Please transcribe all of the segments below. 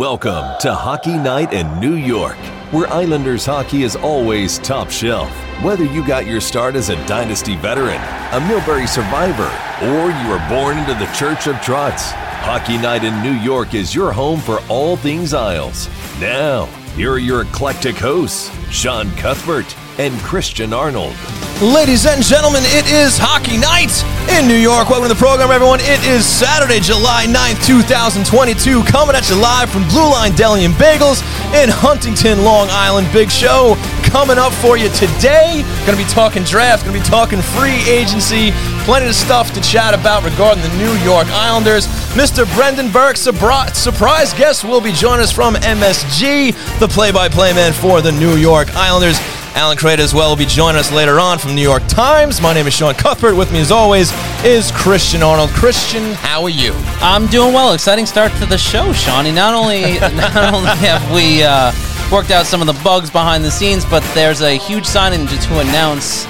Welcome to Hockey Night in New York, where Islanders hockey is always top shelf. Whether you got your start as a Dynasty veteran, a Milbury survivor, or you were born into the Church of Trotz, Hockey Night in New York is your home for all things Isles. Now, here are your eclectic hosts, Sean Cuthbert and Christian Arnold. Ladies and gentlemen, it is hockey night in New York. Welcome to the program, everyone. It is Saturday, July 9th, 2022, coming at you live from Blue Line Deli and Bagels in Huntington, Long Island. Big show coming up for you today. Going to be talking draft, going to be talking free agency, plenty of stuff to chat about regarding the New York Islanders. Mr. Brendan Burke, surprise guest, will be joining us from MSG, the play-by-play man for the New York Islanders. Alan Kreda as well will be joining us later on from New York Times. My name is Sean Cuthbert. With me, as always, is Christian Arnold. Christian, how are you? I'm doing well. Exciting start to the show, Shawnee. Not only not only have we uh, worked out some of the bugs behind the scenes, but there's a huge signing to, to announce.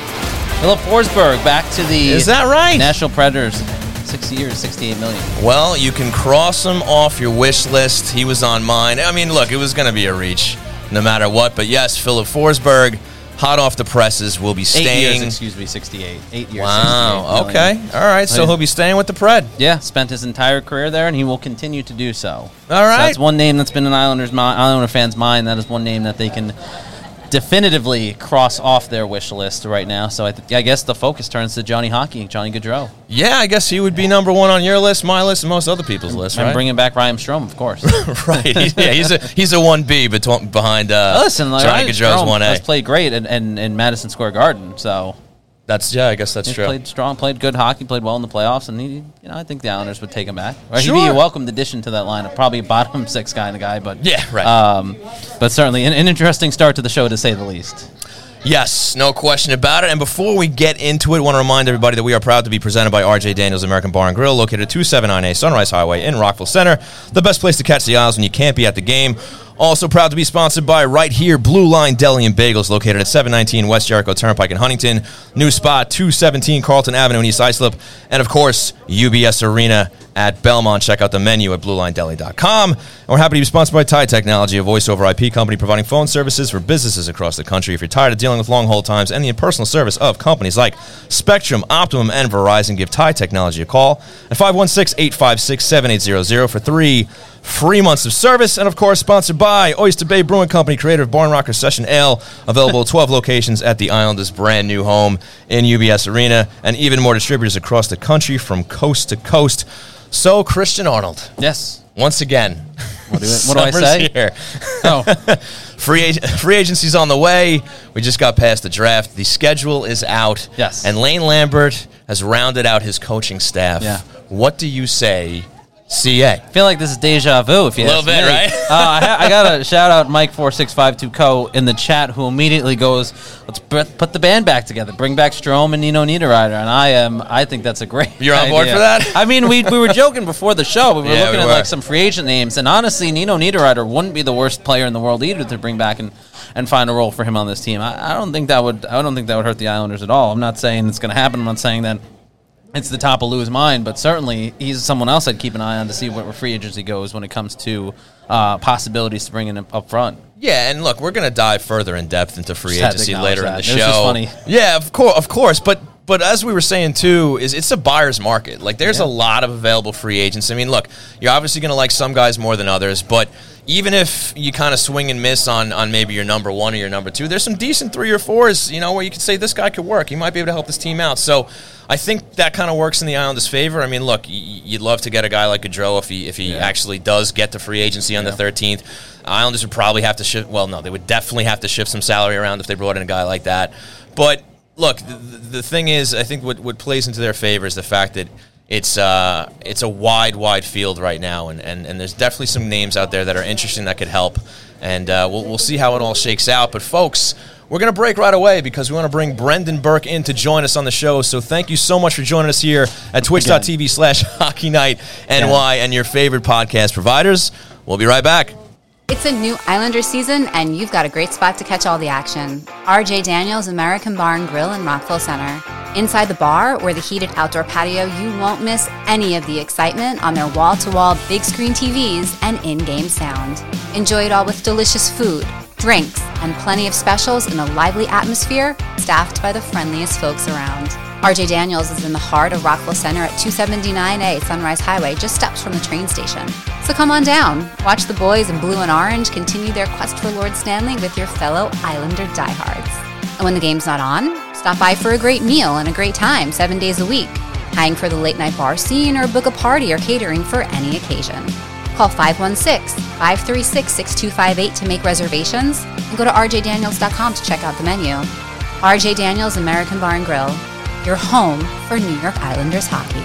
Filip Forsberg back to the is that right? Nashville Predators. Six years, 68 million. Well, you can cross him off your wish list. He was on mine. I mean, look, it was going to be a reach no matter what. But yes, Filip Forsberg hot off the presses, will be staying. Eight years, excuse me, 68. Eight years. Wow. Okay. All right. So oh, he'll be staying with the Pred. Yeah. Spent his entire career there, and he will continue to do so. All right. So that's one name that's been in Islanders' Islander fans' mind. That is one name that they can definitively cross off their wish list right now. So I, th- I, guess the focus turns to Johnny Hockey, Johnny Gaudreau. Yeah, I guess he would be number one on your list, my list, and most other people's list. And right? bringing back Ryan Strome, of course. right. yeah, he's a he's a one B behind uh, Listen, like, Johnny Gaudreau's one A. Has played great in, in, in Madison Square Garden. So that's yeah, I guess that's he true. Played strong, played good hockey, played well in the playoffs, and he, you know, I think the Islanders would take him back. Or sure. He'd be a welcomed addition to that lineup. Probably a bottom six kind of guy, but yeah, right. Um, but certainly an, an interesting start to the show to say the least. Yes, no question about it. And before we get into it, I want to remind everybody that we are proud to be presented by RJ Daniels American Bar and Grill, located at 279A Sunrise Highway in Rockville Center. The best place to catch the Isles when you can't be at the game. Also proud to be sponsored by right here, Blue Line Deli and Bagels, located at 719 West Jericho Turnpike in Huntington. New spot, 217 Carlton Avenue in East Islip. And of course, UBS Arena at Belmont. Check out the menu at BlueLineDeli.com. And we're happy to be sponsored by Tie Technology, a voice over IP company providing phone services for businesses across the country. If you're tired of dealing with long hold times and the impersonal service of companies like Spectrum, Optimum, and Verizon, give Tie Technology a call at 516 856 7800 for three free months of service. And of course, sponsored by Oyster Bay Brewing Company, creator of Barn Rocker Session Ale, available at 12 locations at the Islanders' brand new home in UBS Arena, and even more distributors across the country from coast to coast. So, Christian Arnold. Yes. Once again, what do, what do I say? Here. Oh. free, free agency's on the way. We just got past the draft. The schedule is out. Yes. And Lane Lambert has rounded out his coaching staff. Yeah. What do you say CA. I feel like this is deja vu. If you a little bit, me. right? uh, I, ha- I got a shout out Mike four six five two co in the chat who immediately goes, "Let's put the band back together. Bring back Strome and Nino Niederreiter." And I am, I think that's a great. You're on idea. board for that? I mean, we, we were joking before the show. We were Yeah, looking we at were. like some free agent names, and honestly, Nino Niederreiter wouldn't be the worst player in the world either to bring back and, and find a role for him on this team. I, I don't think that would. I don't think that would hurt the Islanders at all. I'm not saying it's going to happen. I'm not saying that it's the top of Lou's mind, but certainly he's someone else I'd keep an eye on to see where free agency goes when it comes to uh, possibilities to bring in up front. Yeah, and look, we're going to dive further in depth into free Just agency later in the show. just funny. Yeah, of course, of course, but but as we were saying too, is it's a buyer's market. Like there's Yeah. a lot of available free agents. I mean, look, you're obviously going to like some guys more than others, but even if you kind of swing and miss on on maybe your number one or your number two, there's some decent three or fours, you know, where you could say this guy could work. He might be able to help this team out. So. I think that kind of works in the Islanders' favor. I mean, look, you'd love to get a guy like Gaudreau if he if he actually does get to free agency on the 13th. Islanders would probably have to shift. Well, no, they would definitely have to shift some salary around if they brought in a guy like that. But look, the, the thing is, I think what, what plays into their favor is the fact that it's uh, it's a wide, wide field right now, and, and, and there's definitely some names out there that are interesting that could help, and uh, we'll, we'll see how it all shakes out. But folks, we're going to break right away because we want to bring Brendan Burke in to join us on the show. So thank you so much for joining us here at twitch.tv slash hockey night NY and your favorite podcast providers. We'll be right back. It's a new Islander season, and you've got a great spot to catch all the action. RJ Daniels American Bar and Grill in Rockville Center. Inside the bar or the heated outdoor patio, you won't miss any of the excitement on their wall to wall big screen TVs and in game sound. Enjoy it all with delicious food, drinks, and plenty of specials in a lively atmosphere staffed by the friendliest folks around. RJ Daniels is in the heart of Rockville Center at 279A Sunrise Highway, just steps from the train station. So come on down, watch the boys in blue and orange continue their quest for Lord Stanley with your fellow Islander diehards. When the game's not on, stop by for a great meal and a great time seven days a week. Hang for the late night bar scene or book a party or catering for any occasion. Call 516 536 6258 to make reservations and go to rjdaniels.com to check out the menu. RJ Daniels American Bar and Grill, your home for New York Islanders hockey.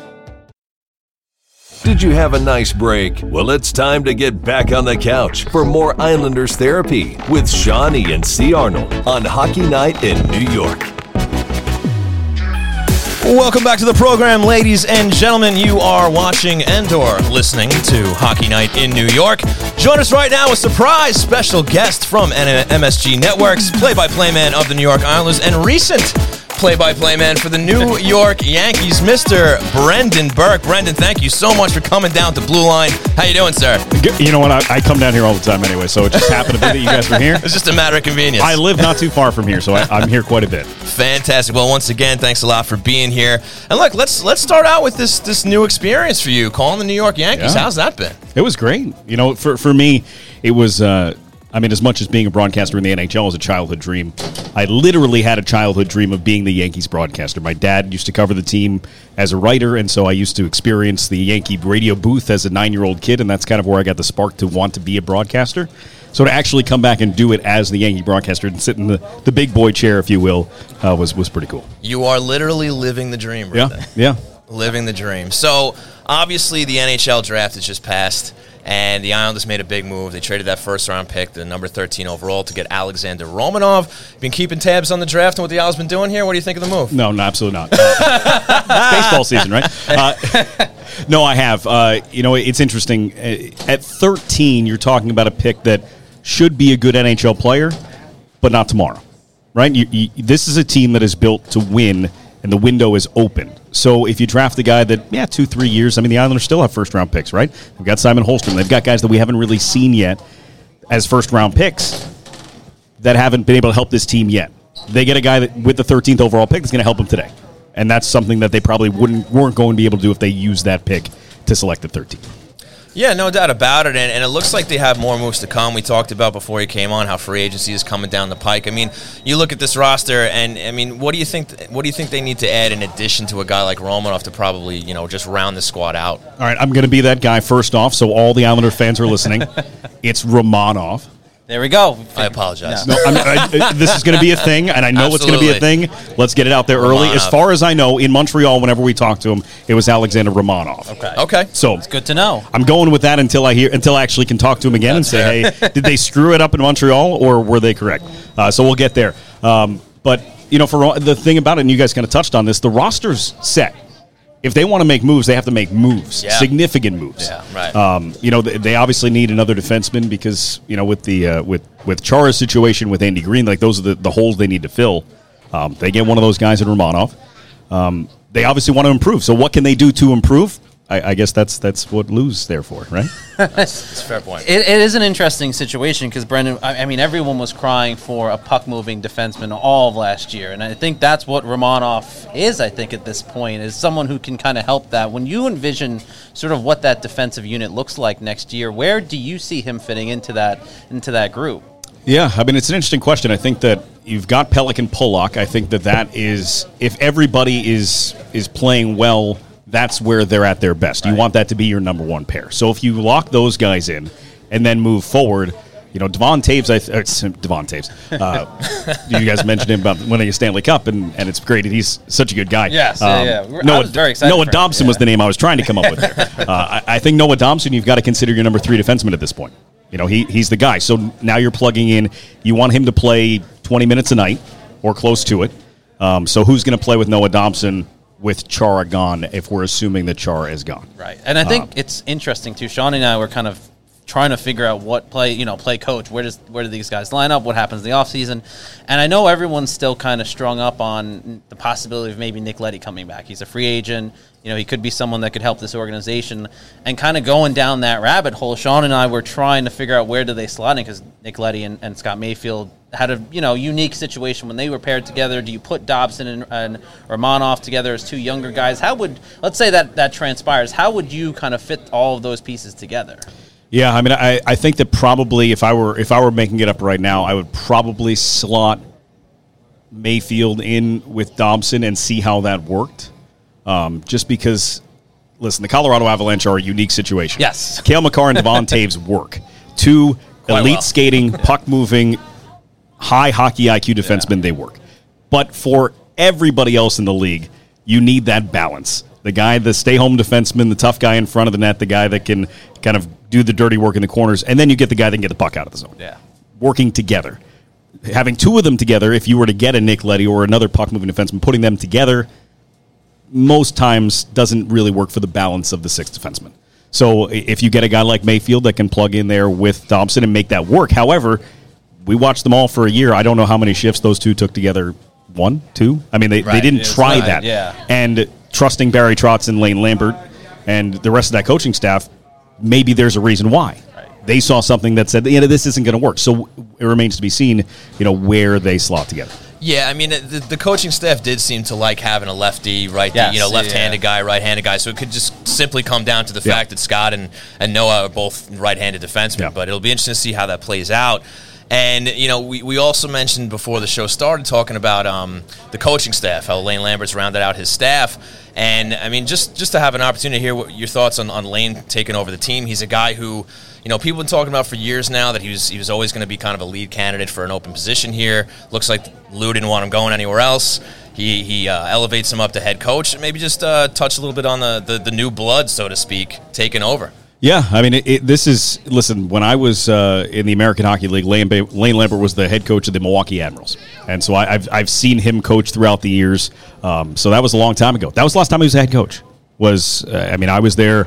Did you have a nice break? Well, it's time to get back on the couch for more Islanders therapy with Shawnee and C. Arnold on Hockey Night in New York. Welcome back to the program, ladies and gentlemen. You are watching and or listening to Hockey Night in New York. Join us right now, a surprise special guest from MSG Networks, play-by-play man of the New York Islanders, and recent play-by-play man for the New York Yankees, Mr. Brendan Burke. Brendan, thank you so much for coming down to Blue Line. How you doing, sir? You know what? I, I come down here all the time anyway, so it just happened to be that you guys were here. It's just a matter of convenience. I live not too far from here, so I, I'm here quite a bit. Fantastic. Well, once again, thanks a lot for being here. And look, let's let's start out with this this new experience for you, calling the New York Yankees. Yeah. How's that been? It was great. You know, for for me, it was. Uh, I mean, as much as being a broadcaster in the NHL is a childhood dream, I literally had a childhood dream of being the Yankees broadcaster. My dad used to cover the team as a writer, and so I used to experience the Yankee radio booth as a nine year old kid, and that's kind of where I got the spark to want to be a broadcaster. So to actually come back and do it as the Yankee broadcaster and sit in the, the big boy chair, if you will, uh, was was pretty cool. You are literally living the dream, Yeah, Brendan. yeah. living the dream. So obviously the NHL draft has just passed, and the Islanders made a big move. They traded that first round pick, the number thirteen overall, to get Alexander Romanov. Been keeping tabs on the draft and what the Islanders been doing here. What do you think of the move? No, no, absolutely not. Baseball season, right? Uh, no, I have. Uh, you know, it's interesting. Uh, At 13, you're talking about a pick that should be a good NHL player, but not tomorrow, right? You, you, this is a team that is built to win, and the window is open. So if you draft the guy that, yeah, two, three years, I mean, the Islanders still have first round picks, right? They've got Simon Holmstrom. They've got guys that we haven't really seen yet as first round picks that haven't been able to help this team yet. They get a guy that with the 13th overall pick that's going to help them today, and that's something that they probably wouldn't weren't going to be able to do if they used that pick to select the 13th. Yeah, no doubt about it. And, and it looks like they have more moves to come. We talked about before you came on how free agency is coming down the pike. I mean, you look at this roster, and I mean, what do you think? What do you think they need to add in addition to a guy like Romanov to probably you know just round the squad out? All right, I'm going to be that guy first off, so all the Islander fans are listening. it's Romanov. There we go. I apologize. No, I'm, I, this is going to be a thing, and I know it's going to be a thing. Let's get it out there early. As far as I know, in Montreal, whenever we talked to him, it was Alexander Romanov. Okay. Okay. So it's Good to know. I'm going with that until I hear until I actually can talk to him again and say, hey, did they screw it up in Montreal or were they correct? Uh, so we'll get there. Um, but you know, for the thing about it, and you guys kind of touched on this, the roster's set. If they want to make moves, they have to make moves, Yeah. significant moves. Yeah, right. Um, you know, they, they obviously need another defenseman because you know with the uh, with with Chara's situation with Andy Greene, like those are the, the holes they need to fill. Um, they get one of those guys in Romanov. Um, they obviously want to improve. So what can they do to improve? I, I guess that's that's what Lou's there for, right? It's a fair point. It, it is an interesting situation because Brendan. I, I mean, everyone was crying for a puck moving defenseman all of last year, and I think that's what Romanov is. I think at this point is someone who can kind of help that. When you envision sort of what that defensive unit looks like next year, where do you see him fitting into that into that group? Yeah, I mean it's an interesting question. I think that you've got Pelech and Pulock. I think that that is if everybody is is playing well, that's where they're at their best. You want that to be your number one pair. So if you lock those guys in and then move forward, you know Devon Toews. I th- Devon Toews. Uh, you guys mentioned him about winning a Stanley Cup, and, and it's great. He's such a good guy. Um, Yes, yeah, yeah. I Noah, was very excited Noah Dobson was the name I was trying to come up with there. Uh, I, I think Noah Dobson, you've got to consider your number three defenseman at this point. You know, he, he's the guy. So now you're plugging in. You want him to play 20 minutes a night or close to it. Um, so who's going to play with Noah Dobson with Chara gone if we're assuming that Chara is gone? Right, and I think it's interesting too. Sean and I were kind of trying to figure out what play, you know, play coach. Where does where do these guys line up? What happens in the offseason? And I know everyone's still kind of strung up on the possibility of maybe Nick Leddy coming back. He's a free agent. You know, he could be someone that could help this organization. And kind of going down that rabbit hole, Sean and I were trying to figure out where do they slot in because Nick Leddy and, and Scott Mayfield had a you know unique situation when they were paired together. Do you put Dobson and, and Romanov together as two younger guys? How would let's say that that transpires? How would you kind of fit all of those pieces together? Yeah, I mean, I, I think that probably if I were if I were making it up right now, I would probably slot Mayfield in with Dobson and see how that worked. Um, just because, listen, the Colorado Avalanche are a unique situation. Yes. Cale Makar and Devon Toews work. Two Quite elite well. skating, puck moving, high hockey IQ defensemen. They work, but for everybody else in the league, you need that balance. The guy, the stay home defenseman, the tough guy in front of the net, the guy that can kind of do the dirty work in the corners, and then you get the guy that can get the puck out of the zone. Yeah. Working together. Having two of them together, if you were to get a Nick Leddy or another puck moving defenseman, putting them together most times doesn't really work for the balance of the six defensemen. So if you get a guy like Mayfield that can plug in there with Thompson and make that work, however, we watched them all for a year. I don't know how many shifts those two took together. One, two. I mean, they, they didn't It was try not- that. yeah. And trusting Barry Trotz and Lane Lambert and the rest of that coaching staff, maybe there's a reason why. They saw something that said, you know, this isn't going to work. So it remains to be seen, you know, where they slot together. Yeah, I mean, the, the coaching staff did seem to like having a lefty, right? Yes, you know, left-handed yeah. guy, right-handed guy. So it could just simply come down to the Yeah. fact that Scott and, and Noah are both right-handed defensemen. Yeah. But it'll be interesting to see how that plays out. And you know, we, we also mentioned before the show started talking about um, the coaching staff, how Lane Lambert's rounded out his staff. And I mean, just just to have an opportunity to hear what your thoughts on, on Lane taking over the team. He's a guy who, you know, people have been talking about for years now that he was he was always going to be kind of a lead candidate for an open position here. Looks like Lou didn't want him going anywhere else. He he uh, elevates him up to head coach. Maybe just uh, touch a little bit on the, the the new blood, so to speak, taking over. Yeah, I mean, it, it, this is listen. When I was uh, in the American Hockey League, Lane, Lane Lambert was the head coach of the Milwaukee Admirals, and so I, I've I've seen him coach throughout the years. Um, so that was a long time ago. That was the last time he was a head coach. Was uh, I mean, I was there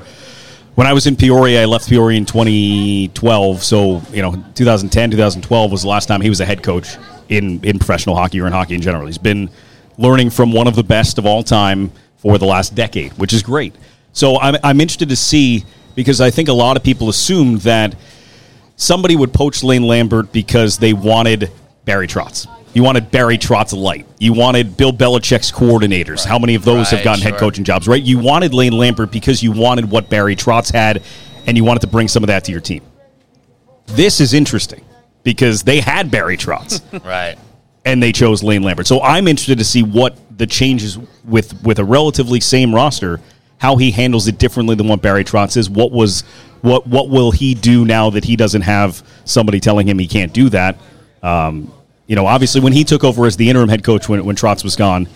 when I was in Peoria. I left Peoria in 2012. So you know, 2010, 2012 was the last time he was a head coach in in professional hockey or in hockey in general. He's been learning from one of the best of all time for the last decade, which is great. So I'm, I'm interested to see because I think a lot of people assumed that somebody would poach Lane Lambert because they wanted Barry Trotz. You wanted Barry Trotz light. You wanted Bill Belichick's coordinators. How many of those have Right, gotten head coaching jobs, right? You wanted Lane Lambert because you wanted what Barry Trotz had and you wanted to bring some of that to your team. This is interesting because they had Barry Trotz Right. and they chose Lane Lambert. So I'm interested to see what the changes with with a relatively same roster, how he handles it differently than what Barry Trotz is. What was what what will he do now that he doesn't have somebody telling him he can't do that? Um, you know, obviously when he took over as the interim head coach when when Trotz was gone,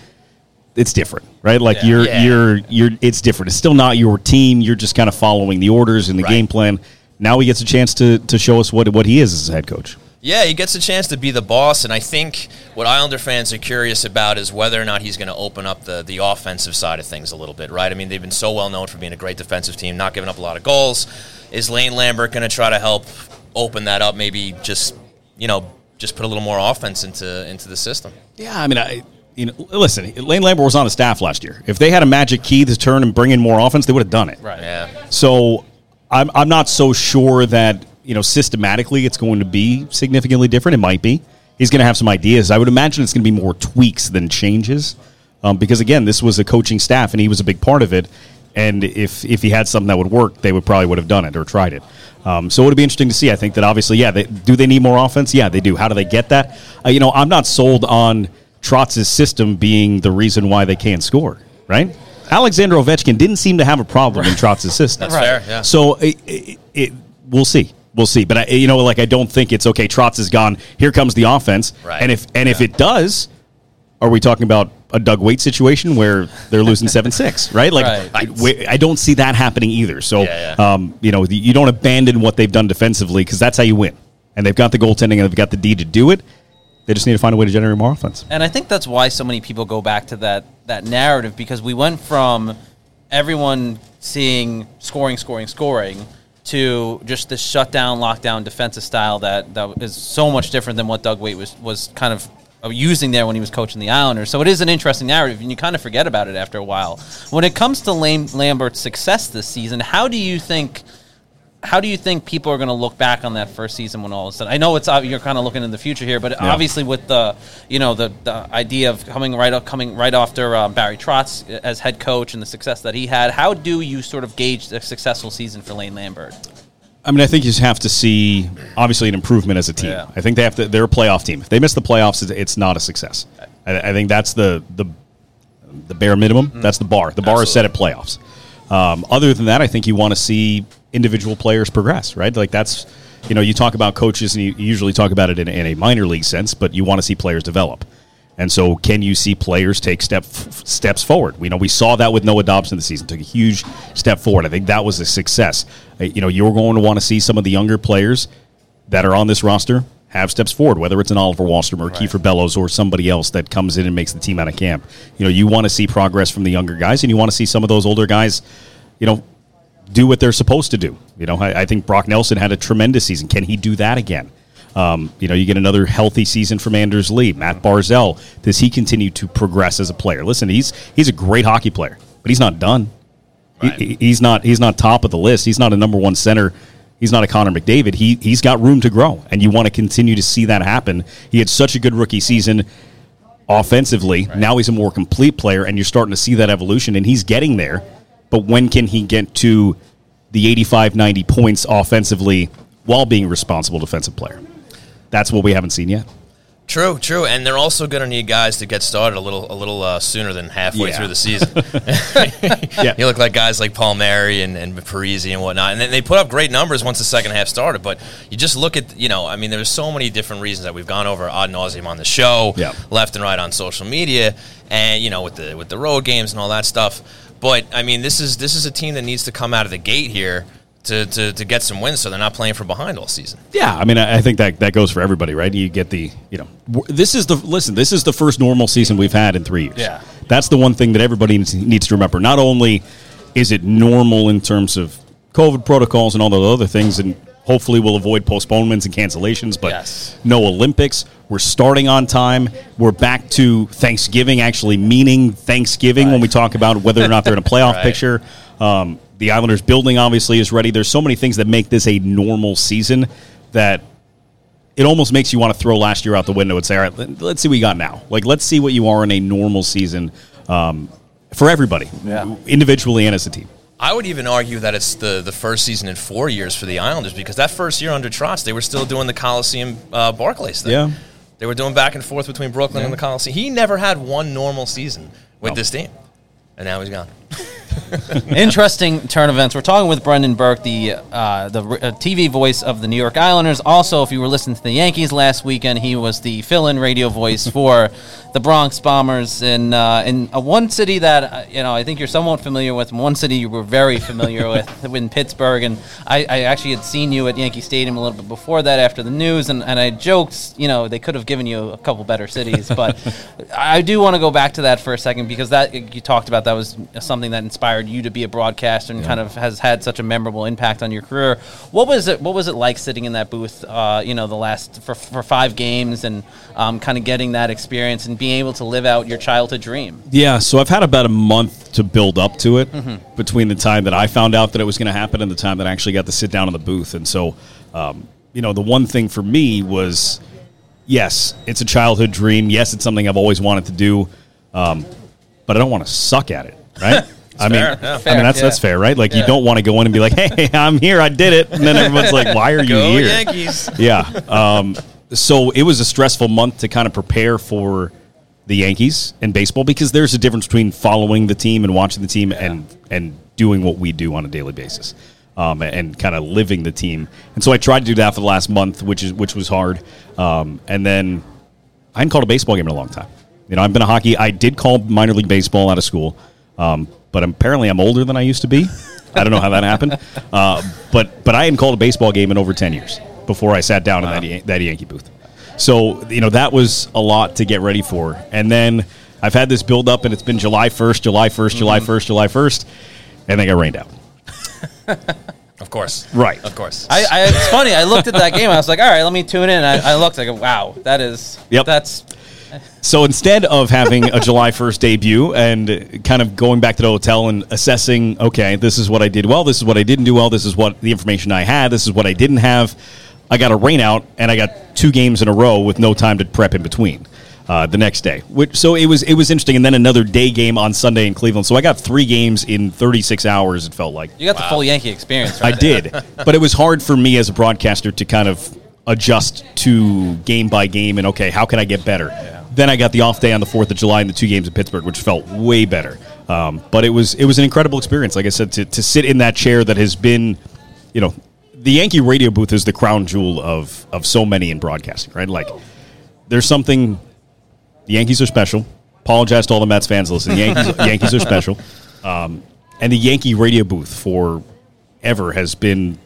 it's different, right? Like you're Yeah. you're you're it's different. It's still not your team. You're just kind of following the orders and the Right. game plan. Now he gets a chance to to show us what what he is as a head coach. Yeah, he gets a chance to be the boss, and I think what Islander fans are curious about is whether or not he's going to open up the, the offensive side of things a little bit, right? I mean, they've been so well known for being a great defensive team, not giving up a lot of goals. Is Lane Lambert going to try to help open that up? Maybe just you know just put a little more offense into into the system. Yeah, I mean, I, you know, listen, Lane Lambert was on the staff last year. If they had a magic key to turn and bring in more offense, they would have done it. Right. Yeah. So I'm, I'm not so sure that, you know, systematically it's going to be significantly different. It might be. He's going to have some ideas. I would imagine it's going to be more tweaks than changes. Um, because, again, this was a coaching staff and he was a big part of it. And if, if he had something that would work, they would probably would have done it or tried it. Um, so it would be interesting to see. I think that obviously, yeah, they, do they need more offense? Yeah, they do. How do they get that? Uh, you know, I'm not sold on Trotz's system being the reason why they can't score, right? Alexander Ovechkin didn't seem to have a problem in Trotz's system. That's fair, yeah. So it, it, it, we'll see. We'll see. But I, you know, like I don't think it's okay. Trotz is gone. Here comes the offense. Right. And if and if it does, are we talking about a Doug Weight situation where they're losing seven six? Right. Like Right. I, I don't see that happening either. So Yeah, yeah. um, you know, you don't abandon what they've done defensively because that's how you win. And they've got the goaltending and they've got the D to do it. They just need to find a way to generate more offense. And I think that's why so many people go back to that that narrative because we went from everyone seeing scoring, scoring, scoring to just this shutdown, lockdown defensive style that that is so much different than what Doug Weight was was kind of uh, using there when he was coaching the Islanders. So it is an interesting narrative, and you kind of forget about it after a while. When it comes to Lam- Lambert's success this season, how do you think? How do you think people are going to look back on that first season when all is said? I know it's you're kind of looking in the future here, but obviously with the you know the, the idea of coming right up coming right after um, Barry Trotz as head coach and the success that he had, how do you sort of gauge a successful season for Lane Lambert? I mean, I think you just have to see obviously an improvement as a team. Yeah. I think they have to. They're a playoff team. If they miss the playoffs, it's- it's not a success. I, I think that's the the the bare minimum. That's the bar. The bar is set at playoffs. Um, other than that, I think you want to see individual players progress. Right, like that's you know you talk about coaches and you usually talk about it in, in a minor league sense, but you want to see players develop. And so, can you see players take step f- steps forward? We know we saw that with Noah Dobson this season, took a huge step forward. I think that was a success. Uh, You know, you're going to want to see some of the younger players that are on this roster have steps forward, whether it's an Oliver Wahlstrom or Kiefer Bellows or somebody else that comes in and makes the team out of camp. You know, you want to see progress from the younger guys, and you want to see some of those older guys, you know, do what they're supposed to do. You know, I, I think Brock Nelson had a tremendous season. Can he do that again? Um, you know, you get another healthy season from Anders Lee, Mat Barzal. Does he continue to progress as a player? Listen, he's he's a great hockey player, but he's not done. He- He, he's not he's not top of the list. He's not a number one center. He's not a Connor McDavid. He he's got room to grow, and you want to continue to see that happen. He had such a good rookie season offensively. Now he's a more complete player, and you're starting to see that evolution, and he's getting there. But when can he get to the 85, 90 points offensively while being a responsible defensive player? That's what we haven't seen yet. True, true, and they're also going to need guys to get started a little, a little uh, sooner than halfway Yeah. through the season. Yeah. You look like guys like Palmieri and, and Parise and whatnot, and then they put up great numbers once the second half started. But you just look at, you know, I mean, there's so many different reasons that we've gone over ad nauseum on the show, Yeah. left and right on social media, and you know, with the with the road games and all that stuff. But I mean, this is this is a team that needs to come out of the gate here. To, to, to get some wins, so they're not playing from behind all season. Yeah, I mean, I I think that that goes for everybody, right? You get the, you know, w- this is the listen. This is the first normal season we've had in three years. Yeah. that's the one thing that everybody needs- needs to remember. Not only is it normal in terms of COVID protocols and all those other things, and hopefully we'll avoid postponements and cancellations, but Yes. no Olympics. We're starting on time. We're back to Thanksgiving, actually meaning Thanksgiving when we talk about whether or not they're in a playoff Right. picture. Um, the Islanders building obviously is ready. There's so many things that make this a normal season that it almost makes you want to throw last year out the window and say, all right, let, let's see what you got now. Like, let's see what you are in a normal season um, for everybody, Yeah. individually and as a team. I would even argue that it's the, the first season in four years for the Islanders because that first year under Trotz, they were still doing the Coliseum uh, Barclays thing. Yeah. They were doing back and forth between Brooklyn and the Coliseum. He never had one normal season with this team. And now he's gone. Interesting turn events. We're talking with Brendan Burke, the uh, the uh, TV voice of the New York Islanders. Also, if you were listening to the Yankees last weekend, he was the fill-in radio voice for the Bronx Bombers in uh, in uh, one city that uh, you know I think you're somewhat familiar with. One city you were very familiar with in Pittsburgh, and I, I actually had seen you at Yankee Stadium a little bit before that after the news, and, and I joked, you know, they could have given you a couple better cities, but I do want to go back to that for a second because that you talked about that was something that inspired you to be a broadcaster and kind of has had such a memorable impact on your career. What was it? What was it like sitting in that booth? Uh, you know, the last for, for five games and um, kind of getting that experience and being able to live out your childhood dream. Yeah, so I've had about a month to build up to it Mm-hmm. between the time that I found out that it was going to happen and the time that I actually got to sit down in the booth. And so, um, you know, the one thing for me was yes, it's a childhood dream. Yes, it's something I've always wanted to do, um, but I don't want to suck at it, right? I mean, fair, yeah. I mean that's yeah. that's fair, right? Like you don't want to go in and be like, "Hey, I'm here, I did it," and then everyone's like, "Why are you Go here?" Yankees. yeah. Um, so it was a stressful month to kind of prepare for the Yankees and baseball because there's a difference between following the team and watching the team and and doing what we do on a daily basis. Um, and kind of living the team, and so I tried to do that for the last month, which is which was hard. Um, and then I hadn't called a baseball game in a long time. You know, I've been a hockey. I did call minor league baseball out of school, um, but apparently I'm older than I used to be. I don't know how that happened, uh, but but I hadn't called a baseball game in over ten years before I sat down in that Yan- that Yankee booth. So you know that was a lot to get ready for, and then I've had this build up, and it's been July first, July 1st July first, July first, and then got rained out. Of course. Right. Of course. I, I it's funny. I looked at that game. I was like, all right, let me tune in. I, I looked. I go, wow, that is. Yep. That's So instead of having a July 1st debut and kind of going back to the hotel and assessing, okay, this is what I did well, this is what I didn't do well, this is what the information I had, this is what I didn't have, I got a rain out and I got two games in a row with no time to prep in between. Uh, the next day, which so it was it was interesting, and then another day game on Sunday in Cleveland. So I got three games in 36 hours. It felt like you got the full Yankee experience. Right I did, but it was hard for me as a broadcaster to kind of adjust to game by game and okay, how can I get better? Then I got the off day on the Fourth of July and the two games in Pittsburgh, which felt way better. Um, but it was it was an incredible experience. Like I said, to, to sit in that chair that has been, you know, the Yankee radio booth is the crown jewel of of so many in broadcasting, right? Like there's something. The Yankees are special. Apologize to all the Mets fans listening. Yankees Yankees are special. Um, and the Yankee radio booth for ever has been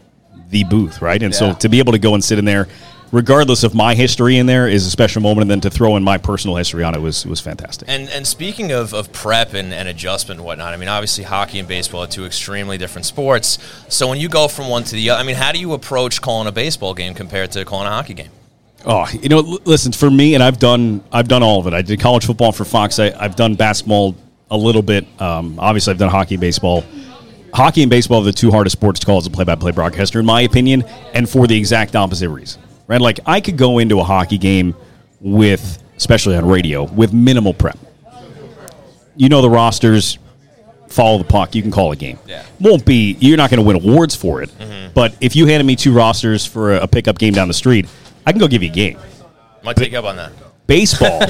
the booth, right? And Yeah. so to be able to go and sit in there, regardless of my history in there, is a special moment. And then to throw in my personal history on it was was fantastic. And and speaking of, of prep and, and adjustment and whatnot, I mean, obviously hockey and baseball are two extremely different sports. So when you go from one to the other, I mean, how do you approach calling a baseball game compared to calling a hockey game? Oh, you know, listen for me, and I've done I've done all of it. I did college football for Fox. I, I've done basketball a little bit. Um, obviously, I've done hockey and baseball. Hockey and baseball are the two hardest sports to call as a play-by-play broadcaster, in my opinion, and for the exact opposite reason. Right? Like I could go into a hockey game with, especially on radio, with minimal prep. You know the rosters, follow the puck. You can call a game. Yeah. Won't be. You're not going to win awards for it. But if you handed me two rosters for a, a pickup game down the street, I can go give you a game. Might take up on that. Baseball.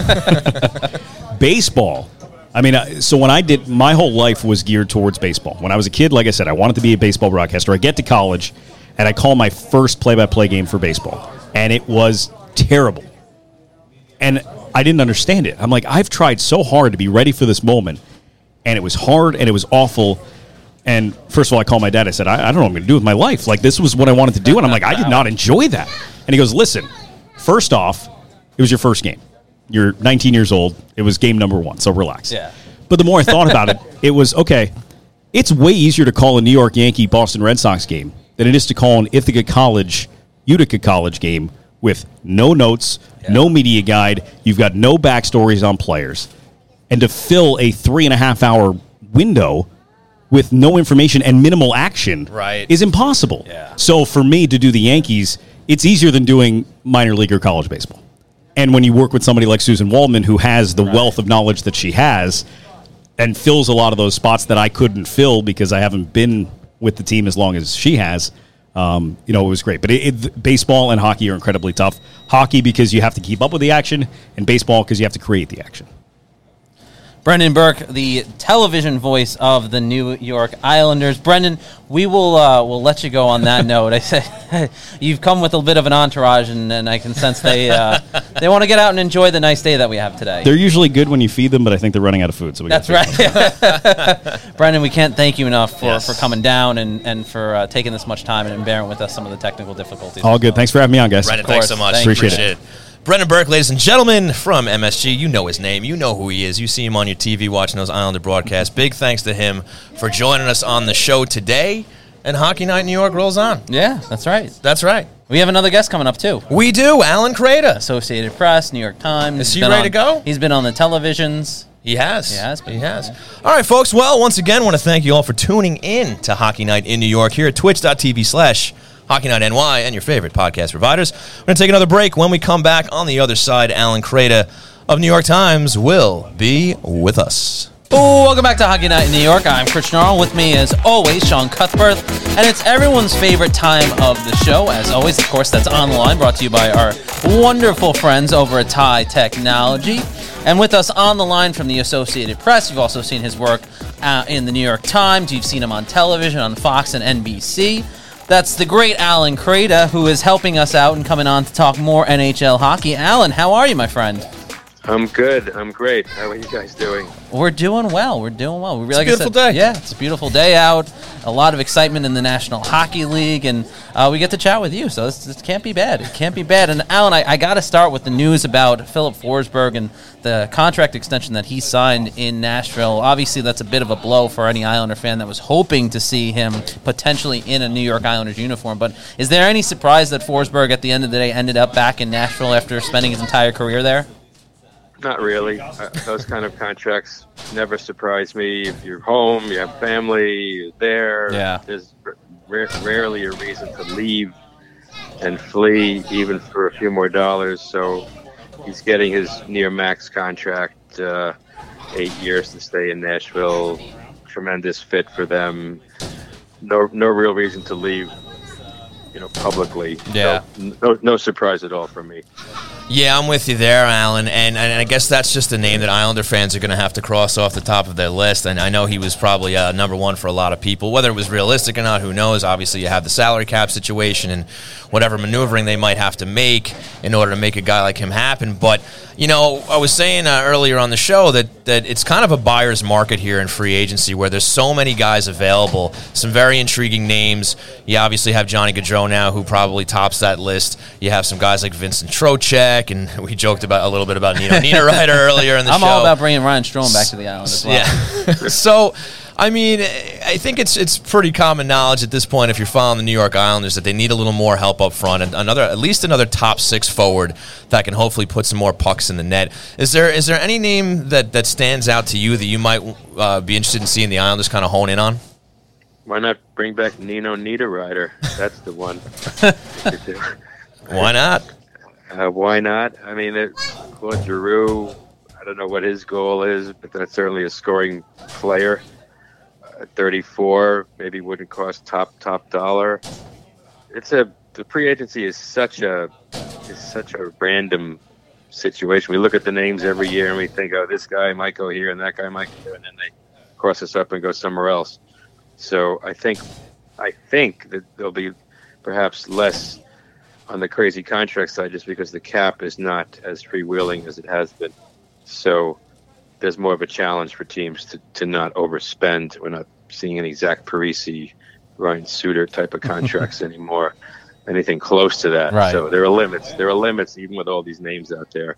baseball. I mean, uh, so when I did, my whole life was geared towards baseball. When I was a kid, like I said, I wanted to be a baseball broadcaster. I get to college, and I call my first play-by-play game for baseball, and it was terrible. And I didn't understand it. I'm like, I've tried so hard to be ready for this moment, and it was hard and it was awful. And first of all, I called my dad. I said, I, I don't know what I'm going to do with my life. Like, this was what I wanted to do. And I'm like, I did not enjoy that. And he goes, Listen, first off, it was your first game. You're 19 years old. It was game number one. So relax. Yeah. But the more I thought about it, it was okay. It's way easier to call a New York Yankee Boston Red Sox game than it is to call an Ithaca College Utica College game with no notes, no media guide. You've got no backstories on players, and to fill a three and a half hour window with no information and minimal action Right. is impossible. Yeah. So for me to do the Yankees, it's easier than doing minor league or college baseball. And when you work with somebody like Suzyn Waldman, who has the wealth of knowledge that she has, and fills a lot of those spots that I couldn't fill because I haven't been with the team as long as she has. Um, you know, it was great. But it, it, baseball and hockey are incredibly tough. Hockey because you have to keep up with the action, and baseball because you have to create the action. Brendan Burke, the television voice of the New York Islanders. Brendan, we will uh, will let you go on that note. I say you've come with a bit of an entourage, and, and I can sense they uh, they want to get out and enjoy the nice day that we have today. They're usually good when you feed them, but I think they're running out of food. So we That's gotta figure it right. Brendan, we can't thank you enough for, Yes. for coming down and, and for uh, taking this much time and bearing with us some of the technical difficulties. All good. Thanks for having me on, guys. Brendan, course. thanks so much. Thank you. Appreciate it. Brendan Burke, ladies and gentlemen, from MSG. You know his name. You know who he is. You see him on your TV watching those Islander broadcasts. Big thanks to him for joining us on the show today. And Hockey Night in New York rolls on. Yeah, that's right. That's right. We have another guest coming up too. We do. Alan Kreda. Associated Press, New York Times. Is he ready on, to go? He's been on the televisions. He has. He has. He has. All right, folks. Well, once again, want to thank you all for tuning in to Hockey Night in New York here at twitch.tv slash Hockey Night NY and your favorite podcast providers. We're going to take another break. When we come back on the other side, Alan Kreda of New York Times will be with us. Welcome back to Hockey Night in New York. I'm Christian Arnold. With me, as always, Sean Cuthbert. And it's everyone's favorite time of the show. As always, of course, that's online, brought to you by our wonderful friends over at Tie Technology. And with us on the line from the Associated Press, you've also seen his work uh, in the New York Times. You've seen him on television on Fox and NBC. That's the great Alan Kreda, who is helping us out and coming on to talk more NHL hockey. Alan, how are you, my friend? I'm good. I'm great. How are you guys doing? We're doing well. We're doing well. We really, It's a like beautiful said- day. Yeah, it's a beautiful day out. A lot of excitement in the National Hockey League, and uh, we get to chat with you. So this, this can't be bad. It can't be bad. And Alan, I, I got to start with the news about Filip Forsberg and the contract extension that he signed in Nashville. Obviously, that's a bit of a blow for any Islander fan that was hoping to see him potentially in a New York Islanders uniform. But is there any surprise that Forsberg, at the end of the day, ended up back in Nashville after spending his entire career there? Not really. Uh, those kind of contracts never surprise me. If you're home, you have family, you're there. Yeah. There's ra- rarely a reason to leave and flee, even for a few more dollars. So he's getting his near max contract, uh, eight years to stay in Nashville. Tremendous fit for them. No, no real reason to leave. You know, publicly. So, Yeah. no, no surprise at all for me. Yeah, I'm with you there, Alan. And, and I guess that's just a name that Islander fans are going to have to cross off the top of their list. And I know he was probably uh, number one for a lot of people. Whether it was realistic or not, who knows? Obviously, you have the salary cap situation and whatever maneuvering they might have to make in order to make a guy like him happen. But, you know, I was saying uh, earlier on the show that, that it's kind of a buyer's market here in free agency where there's so many guys available, some very intriguing names. You obviously have Johnny Gaudreau now, who probably tops that list. You have some guys like Vincent Trocheck, and we joked about a little bit about Nino Niederreiter earlier in the show. I'm all about bringing Ryan Strome back to the island as well. Yeah. so, I mean, I think it's it's pretty common knowledge at this point if you're following the New York Islanders that they need a little more help up front and another at least another top six forward that can hopefully put some more pucks in the net. Is there is there any name that that stands out to you that you might uh, be interested in seeing the Islanders kind of hone in on? Why not bring back Nino Niederreiter? That's the one. Why not? Uh, why not? I mean, it, Claude Giroux. I don't know what his goal is, but that's certainly a scoring player. Uh, 34 maybe wouldn't cost top top dollar. It's a the pre agency is such a is such a random situation. We look at the names every year and we think, oh, this guy might go here and that guy might go, and then they cross us up and go somewhere else. So I think I think that there'll be perhaps less on the crazy contract side just because the cap is not as freewheeling as it has been. So there's more of a challenge for teams to, to not overspend. We're not seeing any Zach Parise, Ryan Suter type of contracts anymore. Anything close to that. Right. So there are limits. There are limits even with all these names out there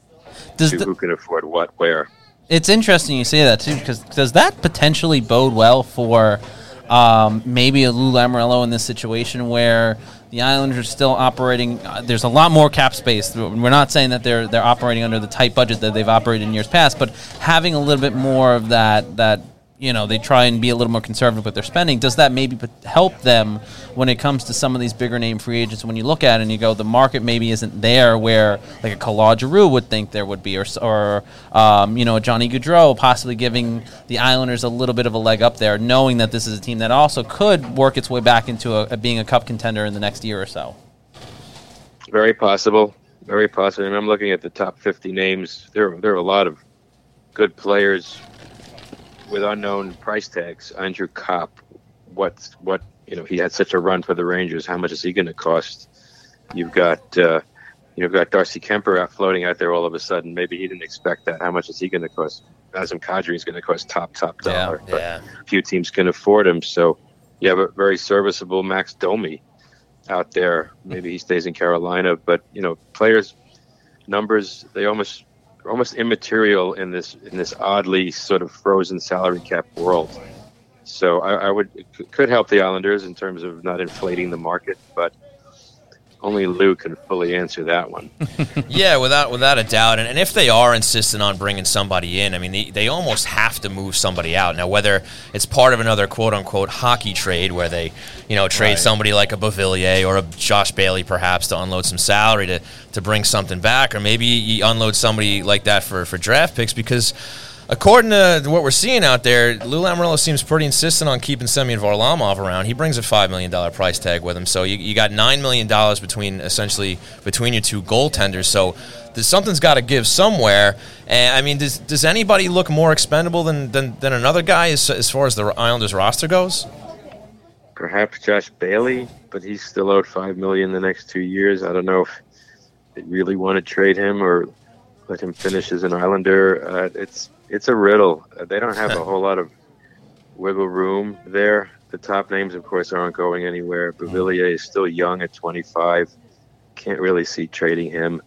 Does to the, who can afford what where. it's interesting you say that too, because does that potentially bode well for um, maybe a Lou Lamoriello in this situation where the Islanders are still operating? Uh, there's a lot more cap space. We're not saying that they're they're operating under the tight budget that they've operated in years past, but having a little bit more of that that you know they try and be a little more conservative with their spending. Does that maybe help them when it comes to some of these bigger name free agents? When you look at it and you go, the market maybe isn't there where like a Claude Giroux would think there would be, or or um, you know Johnny Gaudreau possibly giving the Islanders a little bit of a leg up there, knowing that this is a team that also could work its way back into a, a being a cup contender in the next year or so. Very possible. Very possible. And I'm looking at the top 50 names. There, there are a lot of good players with unknown price tags. Andrew Copp, what's what? You know, he had such a run for the Rangers. How much is he going to cost? You've got, uh, you've got Darcy Kuemper out floating out there all of a sudden. Maybe he didn't expect that. How much is he going to cost? Nazem Kadri is going to cost top top Yeah, dollar. but yeah. few teams can afford him. So you have a very serviceable Max Domi out there. Maybe he stays in Carolina, but you know, players numbers they almost almost immaterial in this in this oddly sort of frozen salary cap world. So I, I would could help the Islanders in terms of not inflating the market, but only Lou can fully answer that one. yeah, without without a doubt. And, and, if they are insistent on bringing somebody in, I mean, they, they almost have to move somebody out. Now, whether it's part of another quote unquote hockey trade where they, you know, trade right. somebody like a Beauvillier or a Josh Bailey perhaps to unload some salary to, to bring something back, or maybe you unload somebody like that for, for draft picks because according to what we're seeing out there, Lou Lamoriello seems pretty insistent on keeping Semyon Varlamov around. He brings a five million dollar price tag with him, so you, you got nine million dollars between essentially between your two goaltenders. So something's got to give somewhere. And I mean, does does anybody look more expendable than than, than another guy as, as far as the Islanders roster goes? Perhaps Josh Bailey, but he's still owed five million the next two years. I don't know if they really want to trade him or let him finish as an Islander. Uh, it's it's a riddle. Uh, they don't have a whole lot of wiggle room there. The top names, of course, aren't going anywhere. Beauvillier is still young at 25. Can't really see trading him.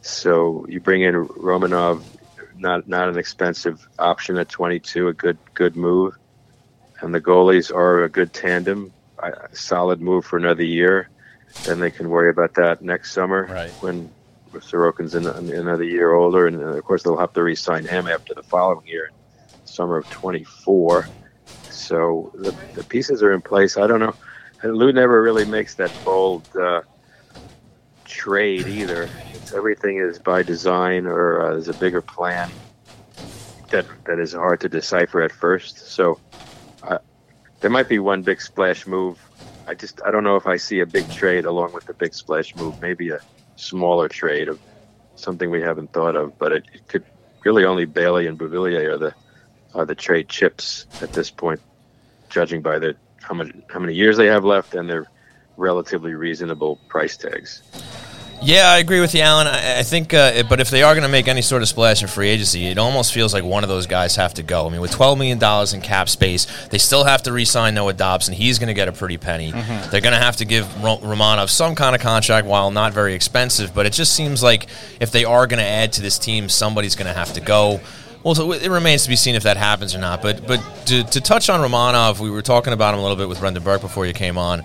So you bring in Romanov, not not an expensive option at 22, a good good move. And the goalies are a good tandem, a solid move for another year. Then they can worry about that next summer right. when Sorokin's in, another year older, and of course they'll have to re-sign him after the following year, summer of 24. So the, the pieces are in place. I don't know. Lou never really makes that bold uh, trade either. It's, everything is by design, or uh, there's a bigger plan that that is hard to decipher at first. So uh, there might be one big splash move. I just I don't know if I see a big trade along with the big splash move. Maybe a smaller trade of something we haven't thought of, but it, it could really only Bailey and Beauvillier are the are the trade chips at this point, judging by the how many how many years they have left and their relatively reasonable price tags. Yeah, I agree with you, Alan. I, I think, uh, but if they are going to make any sort of splash in free agency, it almost feels like one of those guys have to go. I mean, with twelve million dollars in cap space, they still have to re-sign Noah Dobson. He's going to get a pretty penny. Mm-hmm. They're going to have to give Romanov some kind of contract, while not very expensive. But it just seems like if they are going to add to this team, somebody's going to have to go. Well, so it remains to be seen if that happens or not. But but to, to touch on Romanov, we were talking about him a little bit with Brendan Burke before you came on.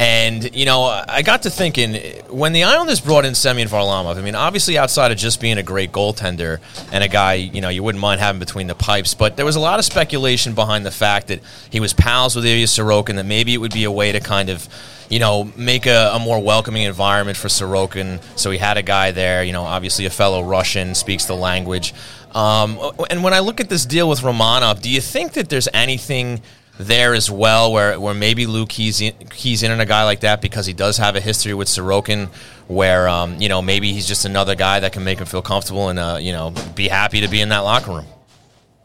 And, you know, I got to thinking when the Islanders brought in Semyon Varlamov, I mean, obviously outside of just being a great goaltender and a guy, you know, you wouldn't mind having between the pipes, but there was a lot of speculation behind the fact that he was pals with Ilya Sorokin, that maybe it would be a way to kind of, you know, make a, a more welcoming environment for Sorokin. So he had a guy there, you know, obviously a fellow Russian, speaks the language. Um, and when I look at this deal with Romanov, do you think that there's anything – there as well, where, where maybe Luke he's in, keys in on a guy like that because he does have a history with Sorokin, where um, you know maybe he's just another guy that can make him feel comfortable and uh, you know be happy to be in that locker room.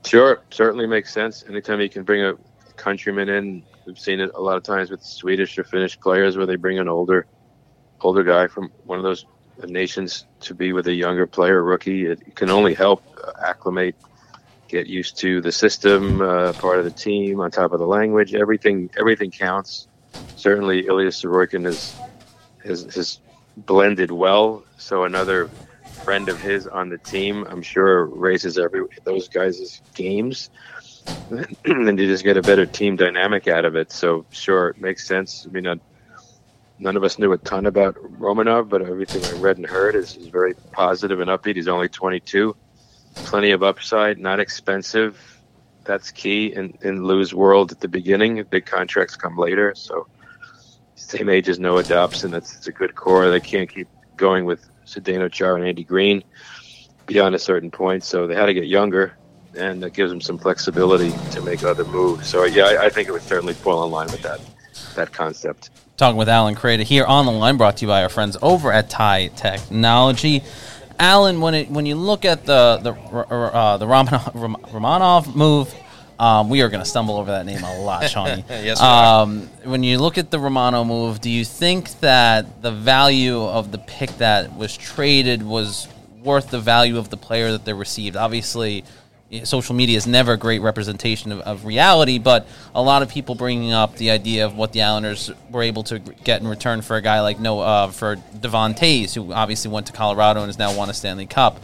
Sure, certainly makes sense. Anytime you can bring a countryman in, we've seen it a lot of times with Swedish or Finnish players where they bring an older older guy from one of those nations to be with a younger player, rookie. It can only help acclimate get used to the system, uh, part of the team, on top of the language. Everything everything counts. Certainly, Ilya Sorokin is has, has blended well. So another friend of his on the team, I'm sure, raises every those guys' games, and you just get a better team dynamic out of it. So sure, it makes sense. I mean, none of us knew a ton about Romanov, but everything I read and heard is, is very positive and upbeat. He's only 22 plenty of upside, not expensive. That's key in, in Lou's world at the beginning. Big contracts come later. So, same age as Noah Dobson. That's, that's a good core. They can't keep going with Zdeno Chara and Andy Greene beyond a certain point. So, they had to get younger, and that gives them some flexibility to make other moves. So, yeah, I, I think it would certainly fall in line with that, that concept. Talking with Alan Kreda here on the line, brought to you by our friends over at Tie Technology. Alan, when it when you look at the the uh, the Romanov, Romanov move, um, we are going to stumble over that name a lot, Shawnee. yes, um, when you look at the Romano move, do you think that the value of the pick that was traded was worth the value of the player that they received? Obviously, social media is never a great representation of, of reality, but a lot of people bringing up the idea of what the Islanders were able to get in return for a guy like no uh, for Devon who obviously went to Colorado and has now won a Stanley Cup.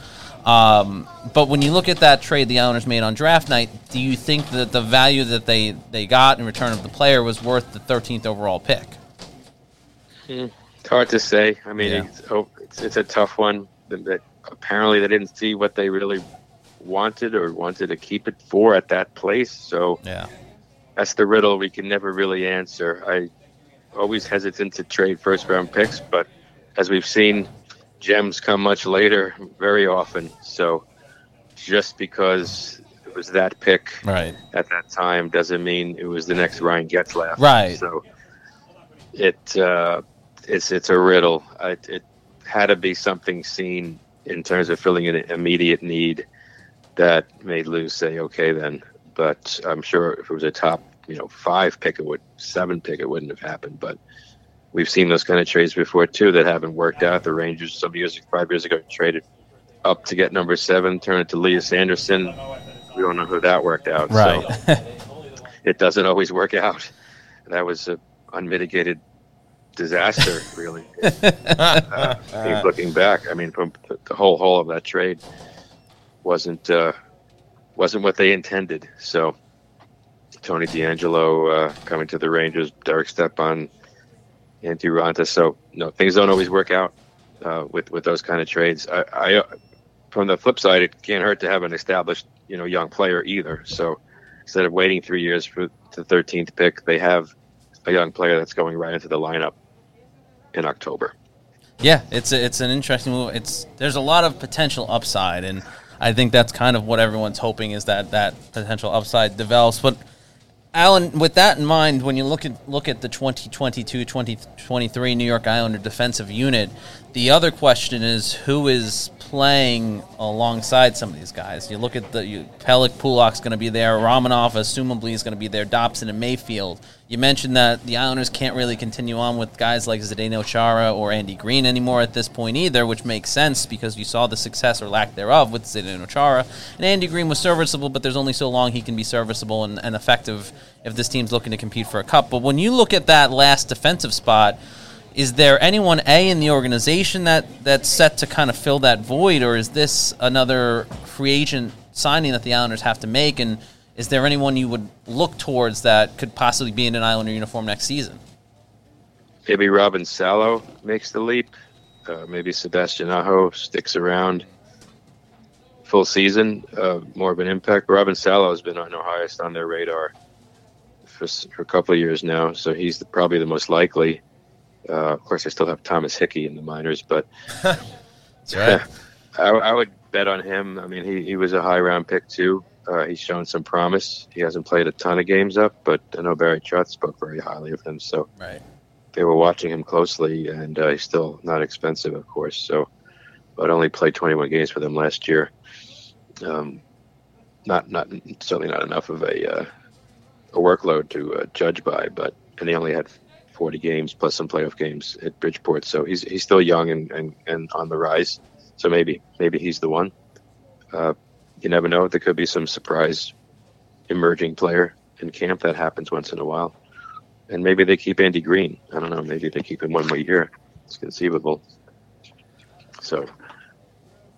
Um, but when you look at that trade the Islanders made on draft night, do you think that the value that they, they got in return of the player was worth the 13th overall pick? It's hard to say. I mean, Yeah. it's, oh, it's, it's a tough one. That apparently they didn't see what they really wanted or wanted to keep it for at that place. So Yeah. that's the riddle we can never really answer. I always hesitant to trade first round picks, but as we've seen, gems come much later very often. So just because it was that pick Right. at that time doesn't mean it was the next Ryan Getzlaf. Right. So it uh, it's it's a riddle. I, it had to be something seen in terms of filling an immediate need that made Lou say, "Okay, then." But I'm sure if it was a top, you know, five pick, it would seven pick, it wouldn't have happened. But we've seen those kind of trades before too that haven't worked out. The Rangers some years, five years ago, traded up to get number seven, turn it to Elias Andersson. We don't know who that worked out. Right. So it doesn't always work out. That was an unmitigated disaster, really. uh, looking back, I mean, from the whole whole of that trade wasn't uh, wasn't what they intended. So Tony DeAngelo uh, coming to the Rangers, Derek Stepan, Antti Raanta. So no, things don't always work out uh, with with those kind of trades. I, I from the flip side, it can't hurt to have an established you know young player either. So instead of waiting three years for the 13th pick, they have a young player that's going right into the lineup in October. Yeah, it's a, it's an interesting move. It's there's a lot of potential upside, and I think that's kind of what everyone's hoping is that that potential upside develops. But Alan, with that in mind, when you look at look at the 2022-2023 New York Islander defensive unit, the other question is who is playing alongside some of these guys. You look at the you, Pelech, Pulock's going to be there. Romanov, assumably, is going to be there. Dobson and Mayfield. You mentioned that the Islanders can't really continue on with guys like Zdeno Chara or Andy Greene anymore at this point either, which makes sense because you saw the success or lack thereof with Zdeno Chara. And Andy Greene was serviceable, but there's only so long he can be serviceable and, and effective if this team's looking to compete for a cup. But when you look at that last defensive spot, is there anyone a in the organization that that's set to kind of fill that void, or is this another free agent signing that the Islanders have to make? And is there anyone you would look towards that could possibly be in an Islander uniform next season? Maybe Robin Salo makes the leap. Uh, maybe Sebastian Aho sticks around full season, uh, more of an impact. Robin Salo has been on the highest on their radar for, for a couple of years now, so he's the, probably the most likely. Uh, of course, I still have Thomas Hickey in the minors, but right. I, I would bet on him. I mean, he, he was a high round pick too. Uh, he's shown some promise. He hasn't played a ton of games up, but I know Barry Trotz spoke very highly of him. So Right. they were watching him closely, and uh, he's still not expensive, of course. So, but only played 21 games for them last year. Um, not not certainly not enough of a uh, a workload to uh, judge by, but and he only had 40 games plus some playoff games at Bridgeport. So he's he's still young and, and, and on the rise. So maybe maybe he's the one. Uh, you never know. There could be some surprise emerging player in camp that happens once in a while and maybe they keep Andy Greene. I don't know. Maybe they keep him one more year. It's conceivable. So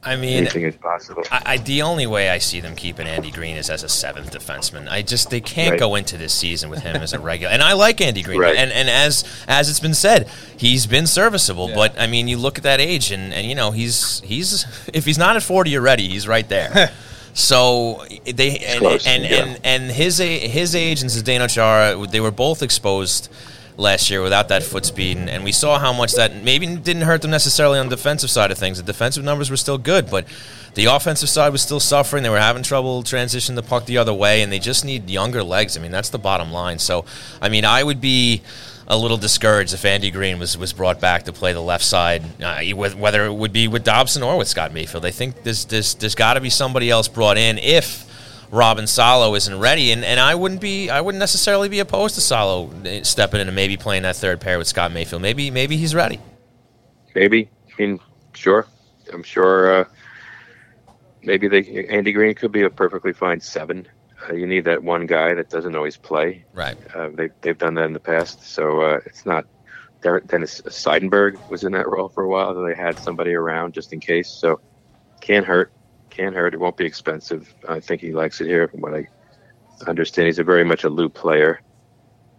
I mean, anything is possible. I, I, the only way I see them keeping Andy Greene is as a seventh defenseman. I just they can't Right. go into this season with him as a regular. And I like Andy Greene, Right. and and as as it's been said, he's been serviceable. But I mean, you look at that age, and and you know he's he's if he's not at forty already, he's right there. So they and close, and, yeah. and and his a- his age and Zdeno Chara, they were both exposed last year without that foot speed, and, and we saw how much that maybe didn't hurt them necessarily on the defensive side of things. The defensive numbers were still good, but the offensive side was still suffering. They were having trouble transitioning the puck the other way, and they just need younger legs. I mean, that's the bottom line. So, I mean, I would be a little discouraged if Andy Greene was, was brought back to play the left side, uh, whether it would be with Dobson or with Scott Mayfield. I think there's, there's, there's got to be somebody else brought in if Robin Salo isn't ready, and, and I wouldn't be I wouldn't necessarily be opposed to Salo eh, stepping in and maybe playing that third pair with Scott Mayfield. Maybe maybe he's ready. Maybe. I mean, sure. I'm sure. Uh, maybe they Andy Greene could be a perfectly fine seven. Uh, you need that one guy that doesn't always play. Right. Uh, they they've done that in the past, so uh, it's not. Dennis Seidenberg was in that role for a while. They had somebody around just in case, so can't hurt. Can't hurt. It won't be expensive. I think he likes it here. From what I understand, he's a very much a loop player.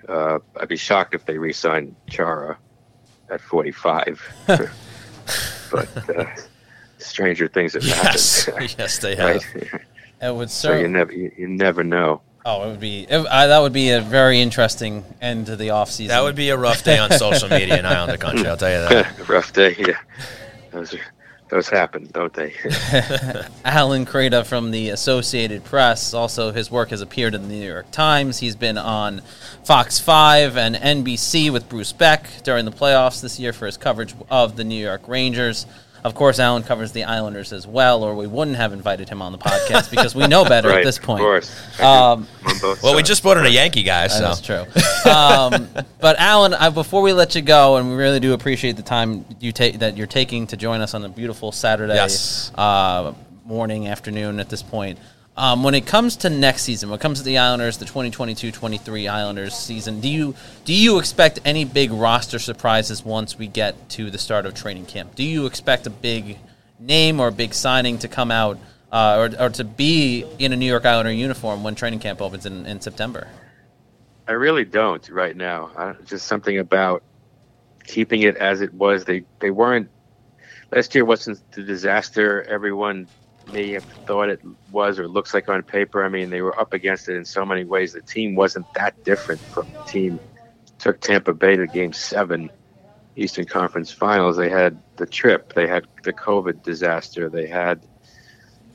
Uh, I'd be shocked if they re-sign Chara at 45. but uh, stranger things have happened. Yes. yes, they have. right? It would so you never you, you never know. Oh, it would be. It, I, that would be a very interesting end to the offseason. That would be a rough day on social media in Islander country. I'll tell you that. Rough day. Yeah, those are, those happen, don't they? Alan Kreda from the Associated Press. Also, his work has appeared in the New York Times. He's been on Fox 5 and NBC with Bruce Beck during the playoffs this year for his coverage of the New York Rangers. Of course, Alan covers the Islanders as well, or we wouldn't have invited him on the podcast because we know better right. at this point. Of course. Um, I'm on both Well, we just brought in a Yankee guy, so That's true. Um, but Alan, I, before we let you go, and we really do appreciate the time you take that you're taking to join us on a beautiful Saturday Yes. uh, morning, afternoon at this point. Um, when it comes to next season, when it comes to the Islanders, the 2022-23 Islanders season, do you do you expect any big roster surprises once we get to the start of training camp? Do you expect a big name or a big signing to come out uh, or, or to be in a New York Islander uniform when training camp opens in, in September? I really don't right now. Uh, just something about keeping it as it was. They they weren't last year. wasn't the disaster everyone may have thought it was or looks like on paper. I mean, they were up against it in so many ways. The team wasn't that different from the team took Tampa Bay to Game Seven, Eastern Conference Finals. They had the trip. They had the COVID disaster. They had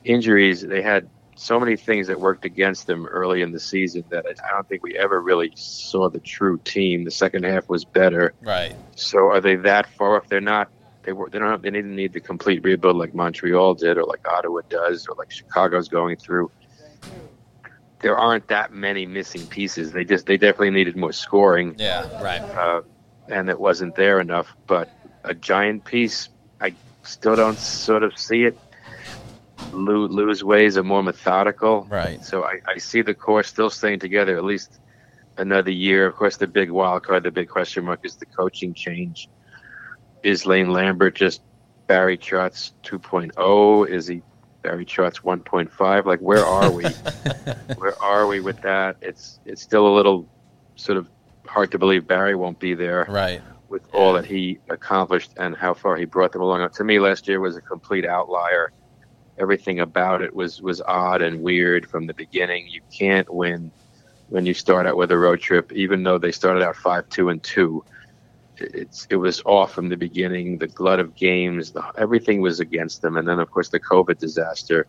injuries. They had so many things that worked against them early in the season that I don't think we ever really saw the true team. The second half was better. Right. So are they that far off? They're not. They were. They don't. Have, they didn't need the complete rebuild like Montreal did, or like Ottawa does, or like Chicago's going through. There aren't that many missing pieces. They just. They definitely needed more scoring Yeah. right. uh, and it wasn't there enough. But a giant piece, I still don't sort of see it. Lou, Lou's ways are more methodical, Right. So I, I see the core still staying together at least another year. Of course, the big wild card, the big question mark is the coaching change. Is Lane Lambert just Barry Trotz 2.0? Is he Barry Trotz 1.5? Like, where are we? where are we with that? It's it's still a little sort of hard to believe Barry won't be there Right. with all that he accomplished and how far he brought them along. To me, last year was a complete outlier. Everything about it was was odd and weird from the beginning. You can't win when you start out with a road trip, even though they started out five two and two. It's it was off from the beginning. The glut of games, the, everything was against them, and then of course the COVID disaster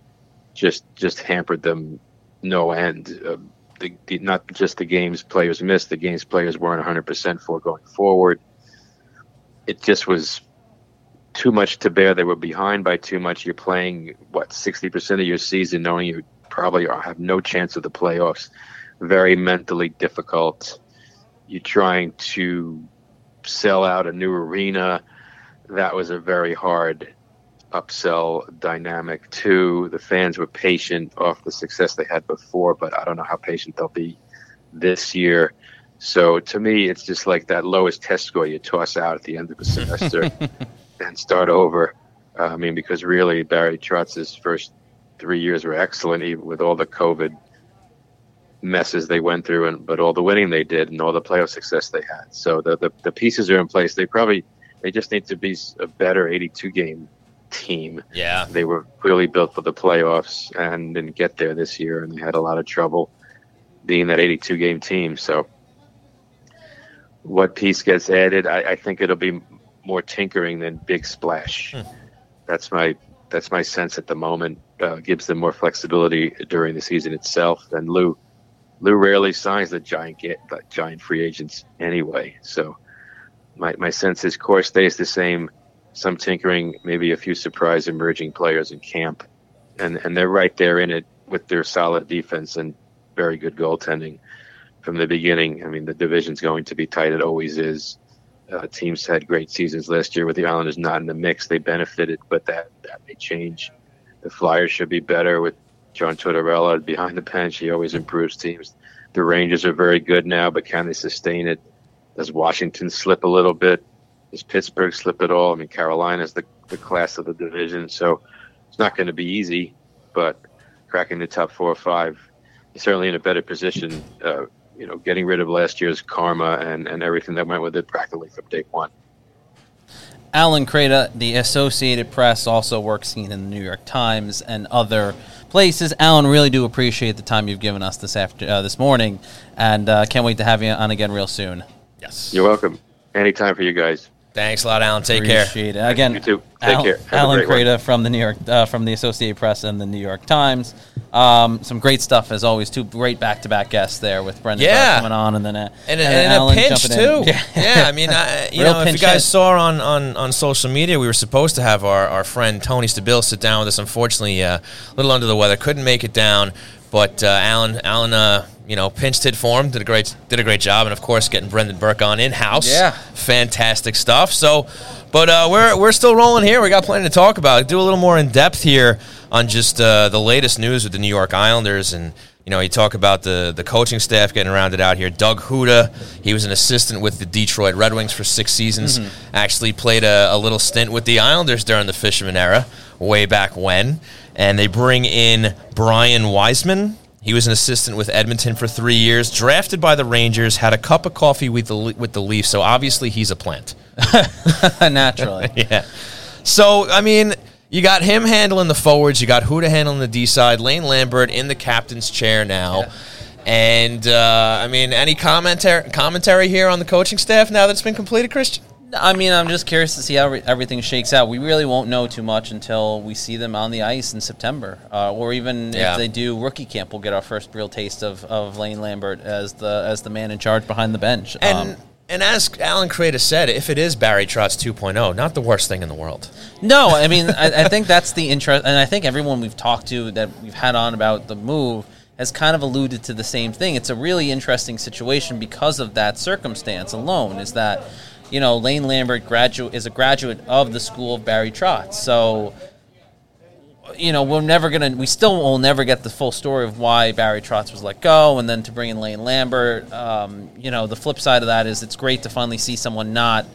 just just hampered them no end. Uh, the, the, not just the games players missed, the games players weren't 100% for going forward. It just was too much to bear. They were behind by too much. You're playing, what, 60% of your season knowing you probably are, have no chance of the playoffs. Very mentally difficult. You're trying to sell out a new arena. That was a very hard upsell dynamic too. The fans were patient off the success they had before, but I don't know how patient they'll be this year. So to me, it's just like that lowest test score you toss out at the end of the semester and start over. Uh, I mean, because really Barry Trotz's first three years were excellent, even with all the COVID messes they went through, and but all the winning they did and all the playoff success they had. So the the, the pieces are in place. They probably they just need to be a better 82 game team. Yeah. They were clearly built for the playoffs and didn't get there this year, and they had a lot of trouble being that 82 game team. So, what piece gets added? I, I think it'll be more tinkering than big splash. That's my that's my sense at the moment. Uh, gives them more flexibility during the season itself. And Lou Lou rarely signs the giant get the giant free agents anyway. So, my my sense is core stays the same some tinkering, maybe a few surprise emerging players in camp, and and they're right there in it with their solid defense and very good goaltending from the beginning. I mean, the division's going to be tight; it always is. Uh, teams had great seasons last year with the Islanders not in the mix. They benefited, but that that may change The Flyers should be better with John Tortorella behind the bench. He always improves teams. The Rangers are very good now, but can they sustain it? Does Washington slip a little bit? Does Pittsburgh slip at all? I mean, Carolina's the, the class of the division, so it's not going to be easy, but cracking the top four or five certainly in a better position, uh, you know, getting rid of last year's karma and, and everything that went with it practically from day one. Alan Kreda, the Associated Press, also works in the New York Times and other places. Alan, really do appreciate the time you've given us this after uh, this morning, and uh, can't wait to have you on again real soon. Yes. You're welcome. Anytime for you guys. Thanks a lot, Alan. Take care. Appreciate it. Again, You too. Take Al- care. Have Alan great one. From the New York, uh, from the Associated Press and the New York Times. Um, some great stuff as always. Two great back-to-back guests there with Brendan Burke Yeah. coming on, and then uh, And, and, a Alan pinch too. in. Yeah. Yeah. I mean, I, you know, if you guys hit. saw on, on, on social media, we were supposed to have our, our friend Tony Stabile sit down with us. Unfortunately, uh, a little under the weather, couldn't make it down. But uh, Alan, Alan, uh, you know, pinched hit for him, did a great did a great job, and of course, getting Brendan Burke on in house. Yeah. fantastic stuff. So, but uh, we're we're still rolling here. We got plenty to talk about. Do a little more in depth here on just uh, the latest news with the New York Islanders and. You know, you talk about the, the coaching staff getting rounded out here. Doug Houda, he was an assistant with the Detroit Red Wings for six seasons. Actually played a, a little stint with the Islanders during the Fisherman era, way back when. And they bring in Brian Wiseman. He was an assistant with Edmonton for three years, drafted by the Rangers, had a cup of coffee with the with the Leafs. So obviously he's a plant. naturally. Yeah. So I mean, you got him handling the forwards. You got who Houda handling the D side. Lane Lambert in the captain's chair now. And uh, I mean, any commentary commentary here on the coaching staff now that's been completed, Christian? I mean, I'm just curious to see how re- everything shakes out. We really won't know too much until we see them on the ice in September, uh, or even Yeah. if they do rookie camp, we'll get our first real taste of, of Lane Lambert as the as the man in charge behind the bench. And Um, and as Alan Kreda said, if it is Barry Trotz 2.0, not the worst thing in the world. No, I mean, I, I think that's the interest, and I think everyone we've talked to that we've had on about the move has kind of alluded to the same thing. It's a really interesting situation because of that circumstance alone. Is that you know Lane Lambert graduate is a graduate of the school of Barry Trotz, so you know we're never gonna we still will never get the full story of why Barry Trotz was let go, and then to bring in Lane Lambert. Um, you know, the flip side of that is it's great to finally see someone not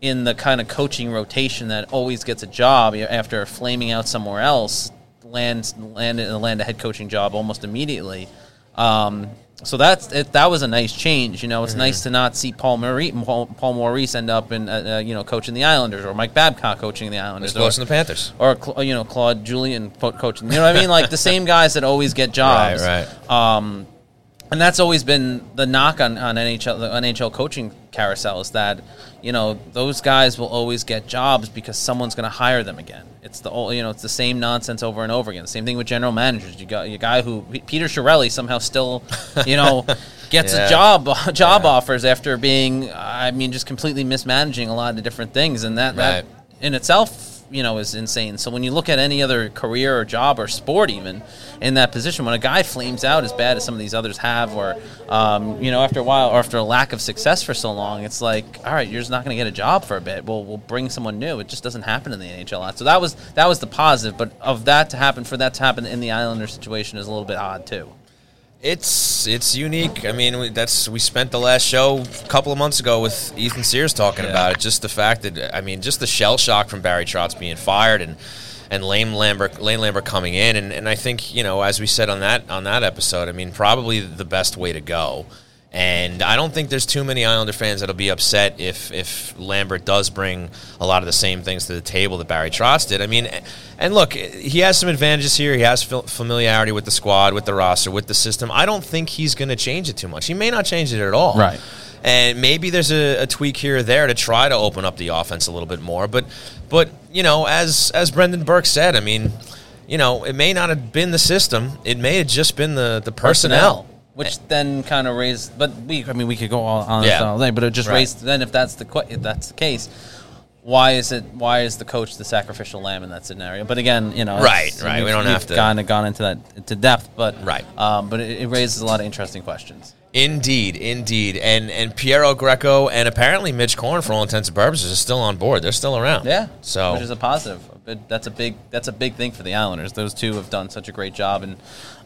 in the kind of coaching rotation that always gets a job after flaming out somewhere else, lands land land a head coaching job almost immediately. Um, so that's it, that was a nice change. You know, Mm-hmm. it's nice to not see Paul Maurice, Paul, Paul Maurice end up in uh, uh, you know coaching the Islanders or Mike Babcock coaching the Islanders close to the Panthers. or you know Claude Julien coaching. You know what I mean? Like the same guys that always get jobs. Right, right. Um, and that's always been the knock on, on NHL the NHL coaching carousel is that you know those guys will always get jobs because someone's going to hire them again. It's the old, you know it's the same nonsense over and over again. Same thing with general managers. You got a guy who Peter Chiarelli somehow still you know gets Yeah. a job job offers after being I mean just completely mismanaging a lot of different things, and that that in itself you know is insane. So when you look at any other career or job or sport, even in that position, when a guy flames out as bad as some of these others have, or um, you know after a while or after a lack of success for so long, it's like all right, you're just not going to get a job for a bit. We'll we'll bring someone new. It just doesn't happen in the NHL a lot. So that was that was the positive, but of that to happen for that to happen in the Islander situation is a little bit odd too. It's it's unique. I mean, we, that's we spent the last show a couple of months ago with Ethan Sears talking Yeah. about it. Just the fact that I mean, just the shell shock from Barry Trotz being fired and and Lane Lambert Lane Lambert coming in, and, and I think you know as we said on that on that episode, I mean, probably the best way to go. And I don't think there's too many Islander fans that'll be upset if if Lambert does bring a lot of the same things to the table that Barry Trotz did. I mean, and look, he has some advantages here. He has familiarity with the squad, with the roster, with the system. I don't think he's going to change it too much. He may not change it at all. Right. And maybe there's a, a tweak here or there to try to open up the offense a little bit more. But, but you know, as as Brendan Burke said, I mean, you know, it may not have been the system. It may have just been the the personnel. Which then kind of raised. But we, I mean, we could go all on Yeah. all day, but it just Right. raised. Then, if that's the if that's the case, why is it? Why is the coach the sacrificial lamb in that scenario? But again, you know, Right, right, we don't have to- of gone into that into depth, but Right. Um, but it, it raises a lot of interesting questions. Indeed, indeed, and and Piero Greco and apparently Mitch Korn, for all intents and purposes, is still on board. They're still around. Yeah, So which is a positive. but that's a big that's a big thing for the Islanders. Those two have done such a great job, and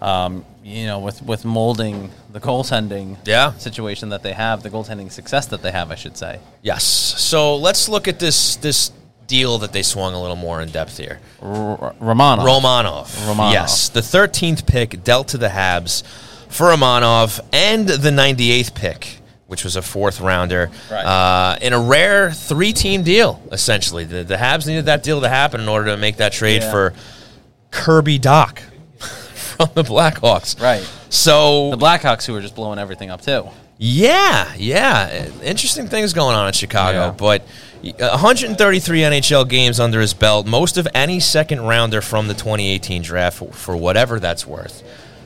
um, you know, with with molding the goaltending Yeah. situation that they have, the goaltending success that they have, I should say. Yes. So let's look at this this deal that they swung a little more in depth here. R- Romanov. Romanov. Romanov. Yes. The 13th pick dealt to the Habs for Romanov and the 98th pick, which was a fourth rounder, Right. uh, in a rare three team deal, essentially. The, the Habs needed that deal to happen in order to make that trade Yeah. for Kirby Dach from the Blackhawks. Right. So The Blackhawks, who are just blowing everything up too. yeah, yeah. Interesting things going on in Chicago. Yeah. But 133 NHL games under his belt, most of any second rounder from the 2018 draft, for, for whatever that's worth.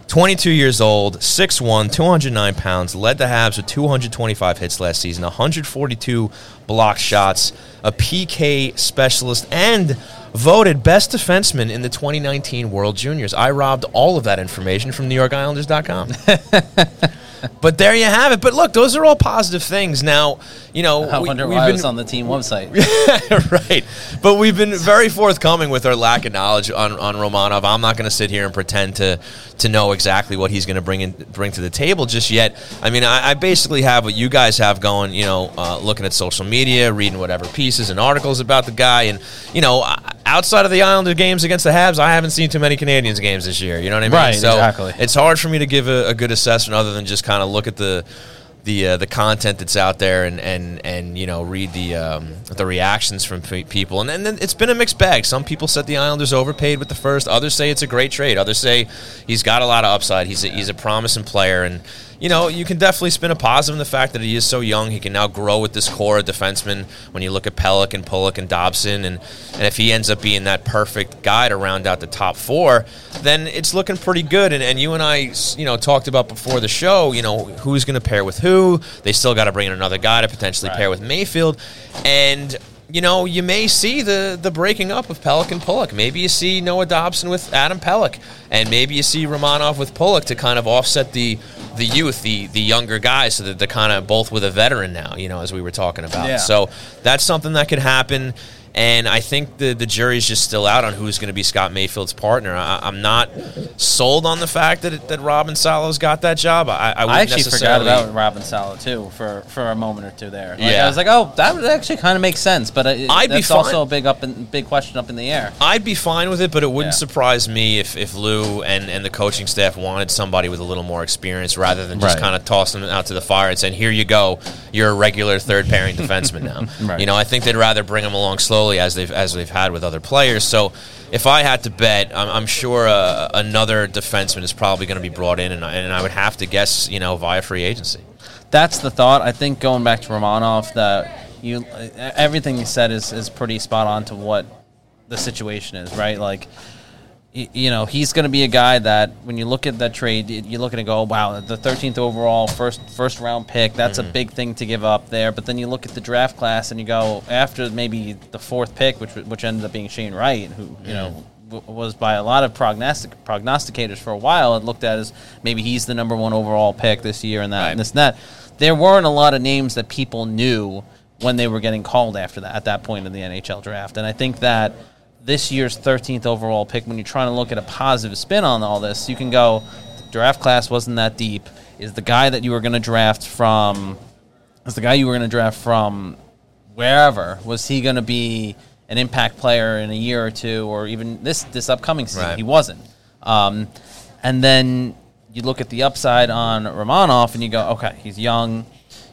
22 years old, 6'1, 209 pounds, led the Habs with 225 hits last season, 142 block shots, a PK specialist, and voted best defenseman in the 2019 World Juniors. I robbed all of that information from NewYorkIslanders.com. But there you have it. But look, those are all positive things. Now, you know, I we- wonder we've why been it's on the team website. right. But we've been very forthcoming with our lack of knowledge on, on Romanov. I'm not going to sit here and pretend to to know exactly what he's going to bring in, bring to the table just yet. I mean, I, I basically have what you guys have going. You know, uh, looking at social media, reading whatever pieces and articles about the guy, and you know, outside of the Islander games against the Habs, I haven't seen too many Canadiens games this year. You know what I mean? Right, So exactly. it's hard for me to give a, a good assessment other than just kind of look at the the uh, the content that's out there and and and you know read the um, the reactions from pe- people and and it's been a mixed bag. Some people said the Islanders overpaid with the first. Others say it's a great trade. Others say he's got a lot of upside. He's a, he's a promising player and. You know, you can definitely spin a positive in the fact that he is so young. He can now grow with this core of defensemen. When you look at Pelech and Pulock and Dobson, and, and if he ends up being that perfect guy to round out the top four, then it's looking pretty good. And, and you and I, you know, talked about before the show, you know, who's going to pair with who. They still got to bring in another guy to potentially pair with Mayfield. And you know, you may see the the breaking up of Pelech and Pulock. Maybe you see Noah Dobson with Adam Pelech, and maybe you see Romanov with Pulock to kind of offset the the youth, the the younger guys, so that they're kind of both with a veteran now. You know, as we were talking about. Yeah. So that's something that could happen. And I think the the jury's just still out on who's going to be Scott Mayfield's partner. I, I'm not sold on the fact that that Robin Salo's got that job. I, I, I actually forgot about Robin Salo too for, for a moment or two there. Like, Yeah. I was like, oh, that would actually kind of make sense, but it, I'd be that's fine. also a big up in, big question up in the air. I'd be fine with it, but it wouldn't Yeah. surprise me if, if Lou and, and the coaching staff wanted somebody with a little more experience rather than just Right. kind of tossing them out to the fire and saying, here you go, you're a regular third pairing defenseman now. Right. You know, I think they'd rather bring him along slowly as they've as they've had with other players. So if I had to bet, I'm, I'm sure uh, another defenseman is probably going to be brought in, and, I- and I would have to guess, you know, via free agency. That's the thought. I think going back to Romanov, that you everything you said is, is pretty spot on to what the situation is, right? Like, you know, he's going to be a guy that when you look at that trade, you look at it and go, wow, the 13th overall first first round pick, that's a mm-hmm. big thing to give up there. But then you look at the draft class and you go after maybe the fourth pick, which which ended up being Shane Wright, who you know mm-hmm. w- was by a lot of prognostic prognosticators for a while and looked at as maybe he's the number one overall pick this year and that and this and that. There weren't a lot of names that people knew when they were getting called after that at that point in the NHL draft, and I think that this year's 13th overall pick, when you're trying to look at a positive spin on all this, you can go, the draft class wasn't that deep. Is the guy that you were going to draft from, is the guy you were going to draft from wherever, was he going to be an impact player in a year or two or even this, this upcoming season? Right. He wasn't. Um, and then you look at the upside on Romanov and you go, okay, he's young,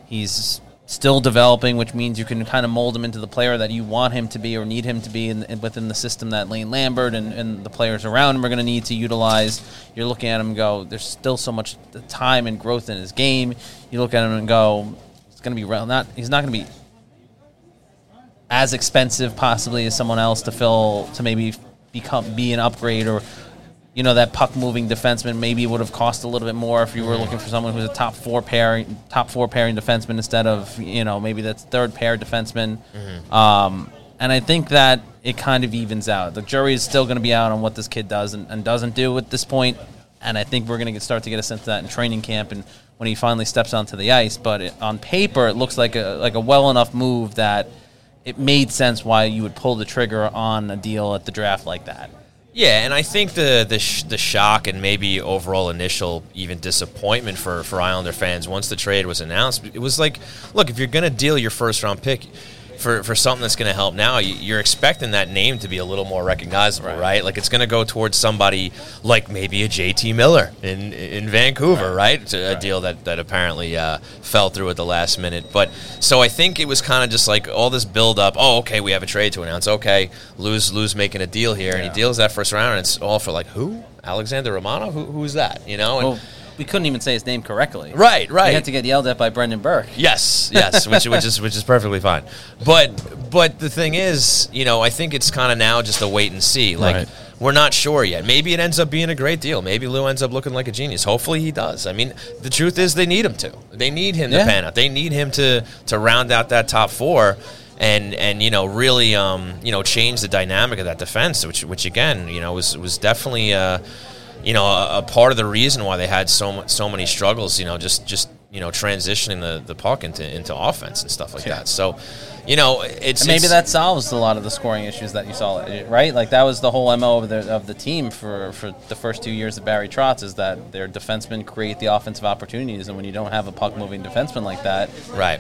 he's still developing, which means you can kind of mold him into the player that you want him to be or need him to be in, in- within the system that Lane Lambert and, and the players around him are going to need to utilize. You're looking at him and go, there's still so much uh, time and growth in his game. You look at him and go, it's going to be rel- not. He's not going to be as expensive possibly as someone else to fill to maybe become be an upgrade or you know that puck moving defenseman maybe would have cost a little bit more if you were looking for someone who's a top four pairing top four pairing defenseman instead of you know maybe that's third pair defenseman. Um, and I think that it kind of evens out. The jury is still going to be out on what this kid does and, and doesn't do at this point and I think we're going to start to get a sense of that in training camp and when he finally steps onto the ice but it, on paper it looks like a like a well enough move that it made sense why you would pull the trigger on a deal at the draft like that. Yeah, and I think the the, sh- the shock and maybe overall initial even disappointment for for Islander fans once the trade was announced, it was like, look, if you're going to deal your first round pick for, for something that's going to help now, you- you're expecting that name to be a little more recognizable, right? Like it's going to go towards somebody like maybe a JT Miller in in Vancouver, right? It's a, a deal that that apparently uh, fell through at the last minute. But so I think it was kind of just like all this build up. Oh, okay, we have a trade to announce. Okay, lose lose making a deal here, and he deals that first round, and it's all for like who Alexander Romano, Who, who's that? You know? And, Well, we couldn't even say his name correctly. Right, right. We had to get yelled at by Brendan Burke. Yes, yes, which which is which is perfectly fine. But but the thing is, you know, I think it's kind of now just a wait and see. Like Right. we're not sure yet. Maybe it ends up being a great deal. Maybe Lou ends up looking like a genius. Hopefully he does. I mean, the truth is they need him to. They need him Yeah. to pan out. They need him to to round out that top four. And, and you know really um, you know change the dynamic of that defense, which which again you know was was definitely uh, you know, a, a part of the reason why they had so mu- so many struggles, you know, just just you know, transitioning the, the puck into into offense and stuff like that. So, you know, it's And maybe it's- that solves a lot of the scoring issues that you saw, right? Like that was the whole mo of the of the team for for the first two years of Barry Trotz is that their defensemen create the offensive opportunities, and when you don't have a puck moving defenseman like that, right.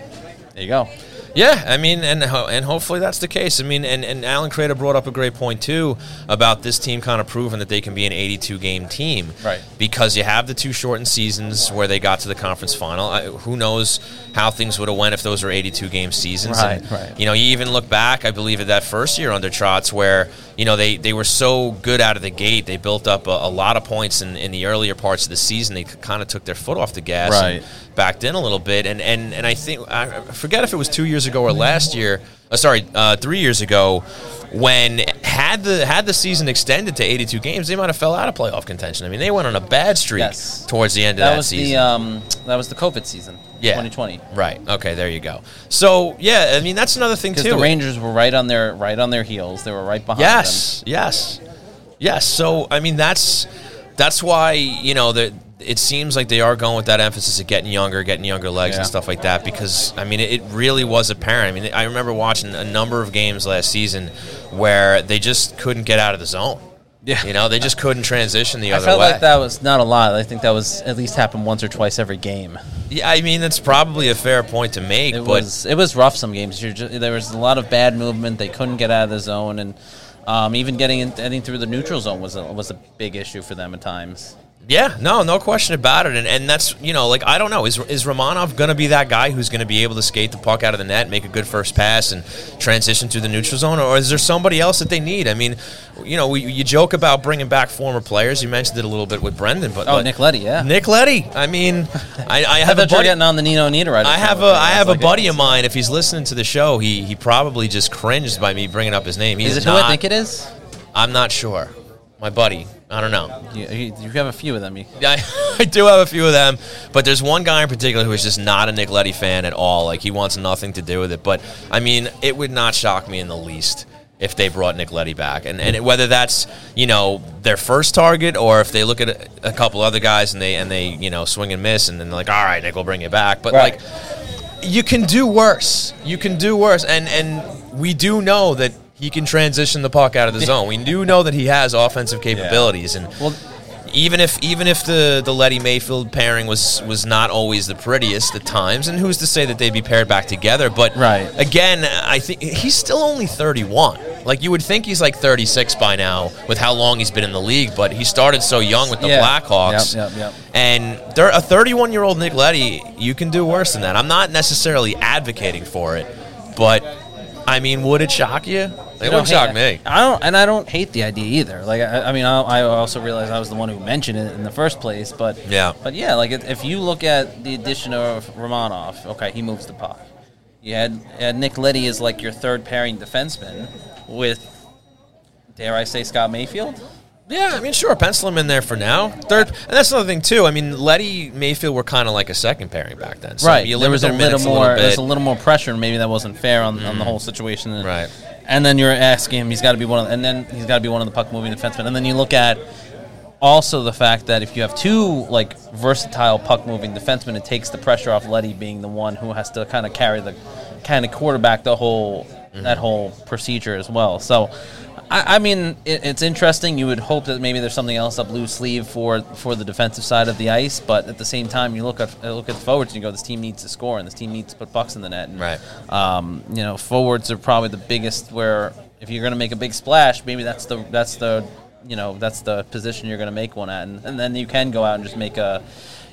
there you go. Yeah, I mean, and ho- and hopefully that's the case. I mean, and, and Alan Kreda brought up a great point too about this team kind of proving that they can be an 82 game team, Right. Because you have the two shortened seasons where they got to the conference final. I, who knows how things would have went if those were 82 game seasons? Right, And, right. You know, you even look back, I believe, at that first year under Trotz where you know they, they were so good out of the gate. They built up a, a lot of points in, in the earlier parts of the season. They kind of took their foot off the gas, and Right. backed in a little bit, and and and I think I forget if it was two years ago or last year. Uh, sorry, uh, three years ago, when had the had the season extended to 82 games, they might have fell out of playoff contention. I mean, they went on a bad streak Yes. towards the end of That season. the um, that was the COVID season, Yeah. 2020. right. Okay, there you go. So yeah, I mean that's another thing too. the Rangers were right on their right on their heels. They were right behind them. Yes, yes, yes. So I mean, that's that's why you know that it seems like they are going with that emphasis of getting younger, getting younger legs and stuff like that. Because I mean, it, really was apparent. I mean, I remember watching a number of games last season where they just couldn't get out of the zone. Yeah. you know, they just couldn't transition the I other way. I felt like that was not a lot. I think that was at least happened once or twice every game. Yeah, I mean, that's probably a fair point to make. It but was it was rough some games. You're ju- there was a lot of bad movement. They couldn't get out of the zone, and um, even getting in, getting through the neutral zone was a, was a big issue for them at times. Yeah, no, no question about it. And, and that's, you know, like, I don't know. Is, is Romanov going to be that guy who's going to be able to skate the puck out of the net, make a good first pass, and transition to the neutral zone? Or is there somebody else that they need? I mean, you know, we, you joke about bringing back former players. You mentioned it a little bit with Brendan. but Oh, like- Nick Leddy, yeah. Nick Leddy. I mean, I, I I have a thought buddy. getting on the Nino Niederreiter. I have a. I have a like, buddy of mine. If he's listening to the show, he he probably just cringed by me bringing up his name. He Is is it who I think it is? I'm not sure. My buddy. I don't know. You, you, have a few of them. You- I, I do have a few of them, but there's one guy in particular who is just not a Nick Leddy fan at all. Like he wants nothing to do with it. But I mean, it would not shock me in the least if they brought Nick Leddy back, and and whether that's you know their first target or if they look at a, a couple other guys and they and they you know swing and miss, and then they're like, all right, Nick, we'll bring you back. But Right. like, you can do worse. You can do worse, and and we do know that. He can transition the puck out of the zone. We do know that he has offensive capabilities, and Well, even if even if the the Leddy Mayfield pairing was was not always the prettiest at times, and who's to say that they'd be paired back together? But Right. again, I think he's still only 31. Like you would think he's like 36 by now with how long he's been in the league, but he started so young with the Yeah. Blackhawks. Yep, yep, yep. And there, a 31 year old Nick Leddy, you can do worse than that. I'm not necessarily advocating for it, but I mean, would it shock you? It I don't shock me. I don't, and I don't hate the idea either. Like, I, I mean, I, I also realize I was the one who mentioned it in the first place, but Yeah. but yeah, like if if you look at the addition of Romanov, okay, he moves the puck. You had, had Nick Leddy as like your third pairing defenseman with, dare I say, Scott Mayfield. Yeah, I mean, sure, pencil him in there for now. Third, and that's another thing too. I mean, Leddy Mayfield were kind of like a second pairing back then. So right. You there was a little more. little There's bit. a little more pressure, and maybe that wasn't fair on, on the mm. whole situation. Right. And then you're asking him, he's got to be one of, and then he's got to be one of the puck moving defensemen. And then you look at also the fact that if you have two like versatile puck moving defensemen, it takes the pressure off Leddy being the one who has to kind of carry the kind of quarterback the whole that whole procedure as well. So, I, I mean, it, it's interesting. You would hope that maybe there's something else up loose sleeve for for the defensive side of the ice, but at the same time, you look at look at the forwards and you go, this team needs to score and this team needs to put bucks in the net. And, Right. Um, you know, forwards are probably the biggest. Where if you're going to make a big splash, maybe that's the that's the you know that's the position you're going to make one at, and, and then you can go out and just make a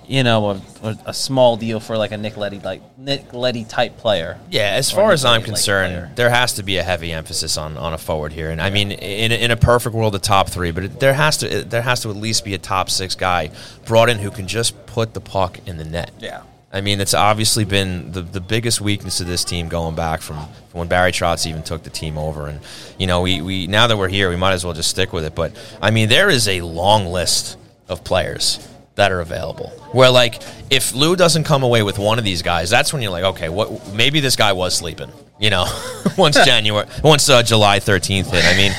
you know a, a, small deal for like a Nick Leddy like Nick Leddy type player. Yeah, as far as I'm concerned, there has to be a heavy emphasis on, on a forward here, and I mean, in, in a perfect world, a top three, but it, there has to there has to at least be a top six guy brought in who can just put the puck in the net. Yeah. I mean, it's obviously been the, the biggest weakness of this team going back from, from when Barry Trotz even took the team over. And, you know, we, we now that we're here, we might as well just stick with it. But, I mean, there is a long list of players that are available. Where, like, if Lou doesn't come away with one of these guys, that's when you're like, okay, what? maybe this guy was sleeping, you know, once January, once uh, July 13th hit. I mean,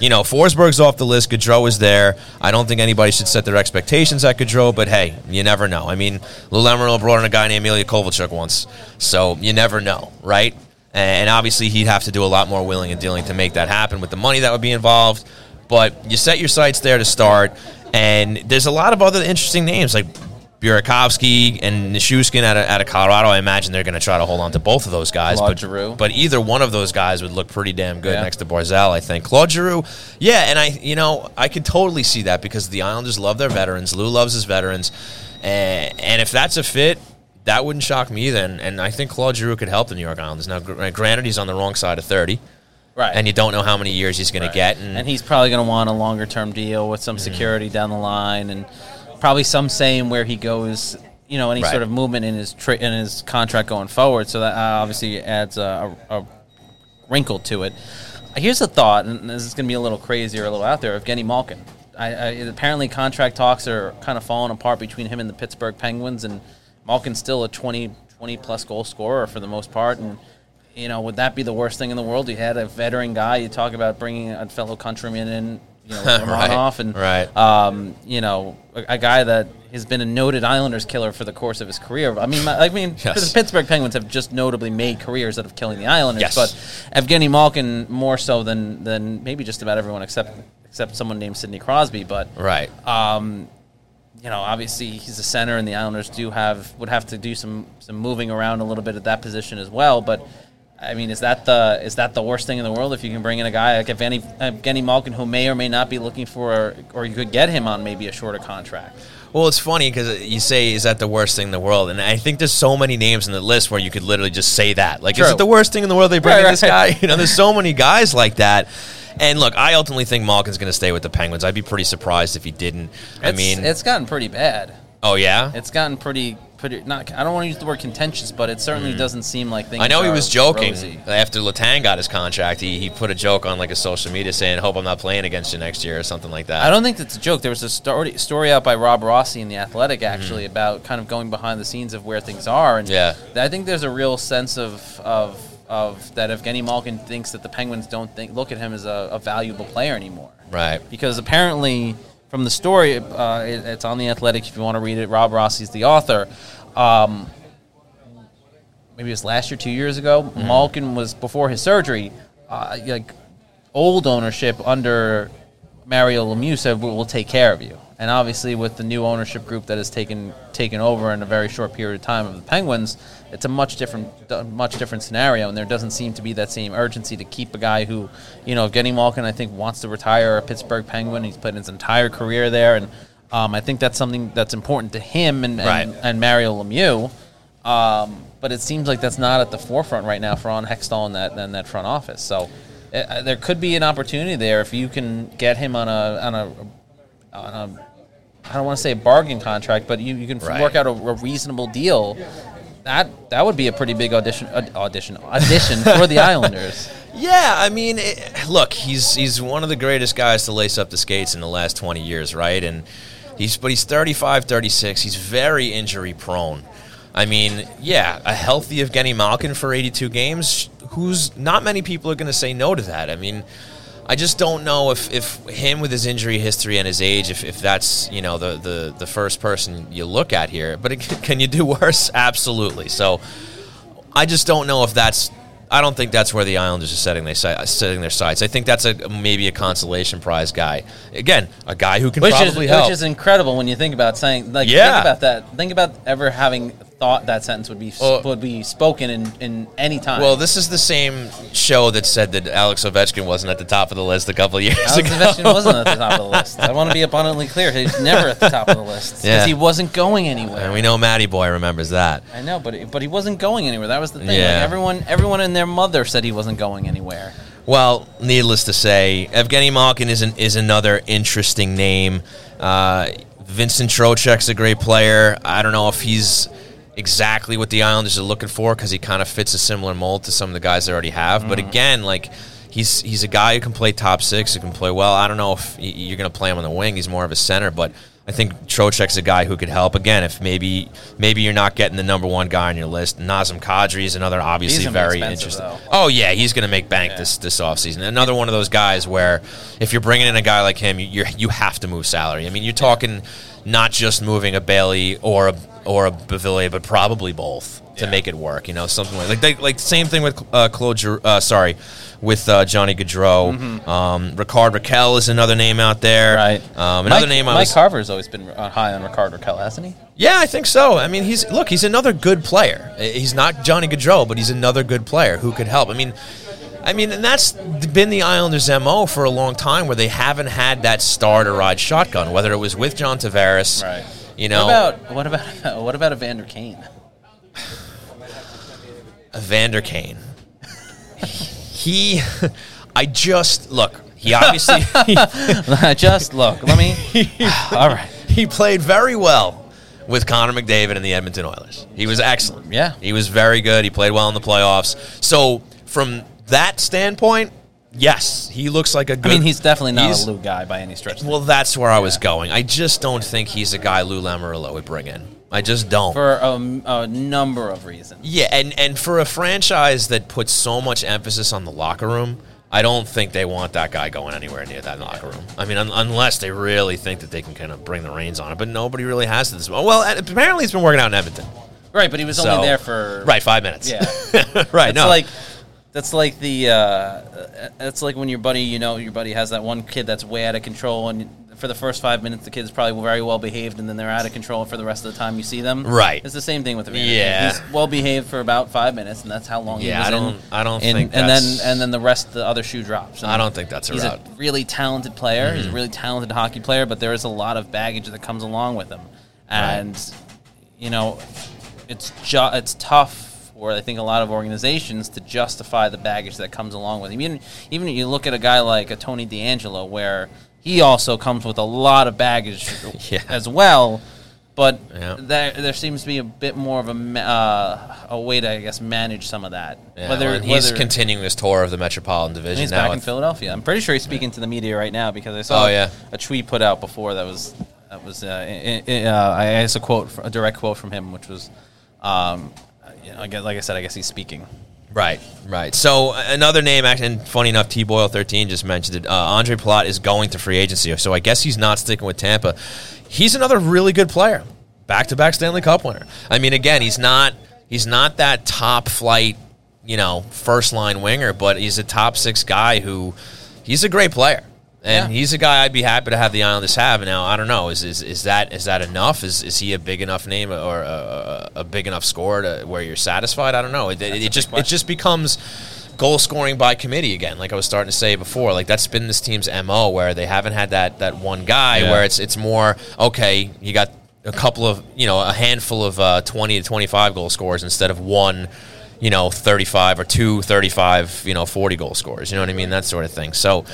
you know, Forsberg's off the list. Gaudreau is there. I don't think anybody should set their expectations at Gaudreau, but hey, you never know. I mean, Lou Lamoriello brought in a guy named Ilya Kovalchuk once, so you never know, right? And obviously, he'd have to do a lot more willing and dealing to make that happen with the money that would be involved. But you set your sights there to start, and there's a lot of other interesting names like Burakovsky and Nichushkin out of, out of Colorado. I imagine they're going to try to hold on to both of those guys. Claude but, Giroux. but either one of those guys would look pretty damn good Yeah. next to Barzal, I think. Claude Giroux, yeah, and I, you know, I could totally see that because the Islanders love their veterans. Lou loves his veterans, and, and if that's a fit, that wouldn't shock me either. And, and I think Claude Giroux could help the New York Islanders. Now, granted, he's on the wrong side of thirty, Right. and you don't know how many years he's going to get. And, and he's probably going to want a longer term deal with Mm-hmm. some security down the line, and probably some saying where he goes. You know, any Right. sort of movement in his tra- in his contract going forward. So that uh, obviously adds a, a, a wrinkle to it. Here's a thought, and this is going to be a little crazy or a little out there. Evgeny Malkin. I, I, apparently, contract talks are kind of falling apart between him and the Pittsburgh Penguins, and Malkin's still a 20, 20 plus goal scorer for the most part. And you know, would that be the worst thing in the world? You had a veteran guy. You talk about bringing a fellow countryman in, you know, Right, Romanov, and right. um, you know, a, a guy that has been a noted Islanders killer for the course of his career. I mean, my- I mean, Yes. the Pittsburgh Penguins have just notably made careers out of killing the Islanders, Yes. but Evgeny Malkin more so than than maybe just about everyone except except someone named Sidney Crosby. But right. um, you know, obviously he's a center, and the Islanders do have would have to do some some moving around a little bit at that position as well. But I mean, is that the is that the worst thing in the world if you can bring in a guy like Evgeny, Evgeny Malkin who may or may not be looking for, or you could get him on maybe a shorter contract? Well, it's funny because you say, "Is that the worst thing in the world?" And I think there's so many names in the list where you could literally just say that. Like, is it the worst thing in the world they bring Right, in this right. guy? You know, there's so many guys like that. And look, I ultimately think Malkin's going to stay with the Penguins. I'd be pretty surprised if he didn't. I mean, it's gotten pretty bad. Oh yeah, It's gotten pretty pretty. Not I don't want to use the word contentious, but it certainly doesn't seem like things. Mm. I know he was joking rosy. after Letang got his contract. He, he put a joke on like a social media saying, "Hope I'm not playing against you next year" or something like that. I don't think that's a joke. There was a story story out by Rob Rossi in the Athletic actually about kind of going behind the scenes of where things are, and Yeah. I think there's a real sense of of of that Evgeny Malkin thinks that the Penguins don't think look at him as a, a valuable player anymore, Right. because apparently from the story, uh, it, it's on the Athletic if you want to read it. Rob Rossi's the author. Um, maybe it was last year, two years ago. Mm-hmm. Malkin was before his surgery, uh, like old ownership under Mario Lemieux said we'll, we'll take care of you. And obviously, with the new ownership group that has taken taken over in a very short period of time of the Penguins, it's a much different much different scenario. And there doesn't seem to be that same urgency to keep a guy who, you know, Getty Malkin, I think, wants to retire a Pittsburgh Penguin. He's played his entire career there, and um, I think that's something that's important to him and and, Right. and Mario Lemieux. Um, but it seems like that's not at the forefront right now for Ron Hextall and that and that front office. So uh, there could be an opportunity there if you can get him on a on a on a I don't want to say a bargain contract, but you, you can Right. work out a, a reasonable deal. That that would be a pretty big audition uh, audition audition for the Islanders. Yeah, I mean, it, look, he's he's one of the greatest guys to lace up the skates in the last 20 years, right? And he's but he's 35, 36. He's very injury prone. I mean, yeah, a healthy Evgeny Malkin for 82 games, who's not many people are going to say no to that. I mean, I just don't know if, if him with his injury history and his age, if, if that's you know the, the the first person you look at here. But it, can you do worse? Absolutely. So I just don't know if that's I don't think that's where the Islanders are setting their setting their sights. I think that's a maybe a consolation prize guy. Again, a guy who can which is probably help. which is incredible when you think about saying like Yeah. think about that. Think about ever having thought that sentence would be Well- would be spoken in in any time. well, this is the same show that said that Alex Ovechkin wasn't at the top of the list a couple of years Alex ago. Ovechkin wasn't at the top of the list. I want to be abundantly clear. He's never at the top of the list because Yeah. he wasn't going anywhere. and we know Matty Boy remembers that. I know, but but he wasn't going anywhere. That was the thing. Yeah. Like everyone everyone and their mother said he wasn't going anywhere. Well, needless to say, Evgeny Malkin is an, is another interesting name. Uh, Vincent Trocheck's a great player. I don't know if he's exactly what the Islanders are looking for because he kind of fits a similar mold to some of the guys they already have. But mm-hmm. again, like he's he's a guy who can play top six, who can play well. I don't know if you're going to play him on the wing. He's more of a center, but. I think Trocheck's a guy who could help. Again, if maybe maybe you're not getting the number one guy on your list, Nazem Kadri is another obviously He's gonna be very interesting. though. Oh yeah, he's going to make bank this this offseason. Another one of those guys where if you're bringing in a guy like him, you you have to move salary. I mean, you're talking not just moving a Bailey or a or a Beauvillier, but probably both to make it work. You know, something like like they, like same thing with uh, Claude. Uh, sorry, with uh, Johnny Gaudreau. Um, Rickard Rakell is another name out there. Right. Um, another Mike, name I Mike was. Carver's always been high on Rickard Rakell, hasn't he? Yeah, I think so. I mean, he's look, he's another good player. He's not Johnny Gaudreau, but he's another good player who could help. I mean, I mean, and that's been the Islanders' mo for a long time, where they haven't had that star to ride shotgun. Whether it was with John Tavares, Right. You know, What about what about what about Evander Kane? Vander Kane. he, I just look. He obviously Just look. Let me. All right. he played very well with Connor McDavid and the Edmonton Oilers. He was excellent. Yeah. He was very good. He played well in the playoffs. So from that standpoint, yes, he looks like a good I mean, he's definitely not he's- a Lou guy by any stretch. Well, that's where I was going. I just don't think he's a guy Lou Lamoriello would bring in. I just don't. for a, a number of reasons. yeah, and and for a franchise that puts so much emphasis on the locker room, I don't think they want that guy going anywhere near that locker room. I mean, un- unless they really think that they can kind of bring the reins on it, but nobody really has this. Well, apparently it's been working out in Edmonton. Right, but he was So- only there for Right, five minutes. Yeah. right. It's No. like that's like the uh, it's like when your buddy, you know, your buddy has that one kid that's way out of control, and for the first five minutes, the kid's probably very well behaved, and then they're out of control for the rest of the time you see them. Right. It's the same thing with Evander. Yeah. He's well behaved for about five minutes, and that's how long he Yeah, was I don't- I don't in- think And that's- then and then the rest, the other shoe drops. And I don't think that's a He's route. Mm-hmm. a really talented player. He's a really talented hockey player, but there is a lot of baggage that comes along with him, and you know, it's ju- it's tough for I think a lot of organizations to justify the baggage that comes along with him. Even even you look at a guy like a Tony DeAngelo, where he also comes with a lot of baggage Yeah. as well. But Yeah. there, there seems to be a bit more of a uh, a way to I guess manage some of that. Yeah, whether well, he's whether- continuing his tour of the Metropolitan Division He's now. back in Philadelphia. I'm pretty sure he's speaking to the media right now because I saw Oh, yeah. a tweet put out before that was that was uh, i- i- uh, I guess a quote, a direct quote from him, which was, um, I guess, like I said, I guess he's speaking. Right, right. So another name, and funny enough, T Boyle thirteen just mentioned it. Uh, Ondrej Palat is going to free agency, so I guess he's not sticking with Tampa. He's another really good player, back to back Stanley Cup winner. I mean, again, he's not he's not that top flight, you know, first line winger, but he's a top six guy who he's a great player. And Yeah. he's a guy I'd be happy to have the Islanders have. Now I don't know is is, is that is that enough? Is is he a big enough name or a, a, a big enough score to where you're satisfied? I don't know. It, it, it just it just becomes goal scoring by committee again. Like I was starting to say before, like that's been this team's mo where they haven't had that that one guy Yeah. where it's it's more okay. You got a couple of you know a handful of uh, twenty to twenty five goal scorers instead of one. You know, 35 or two 35, you know, 40 goal scorers. You know what I mean? That sort of thing. So,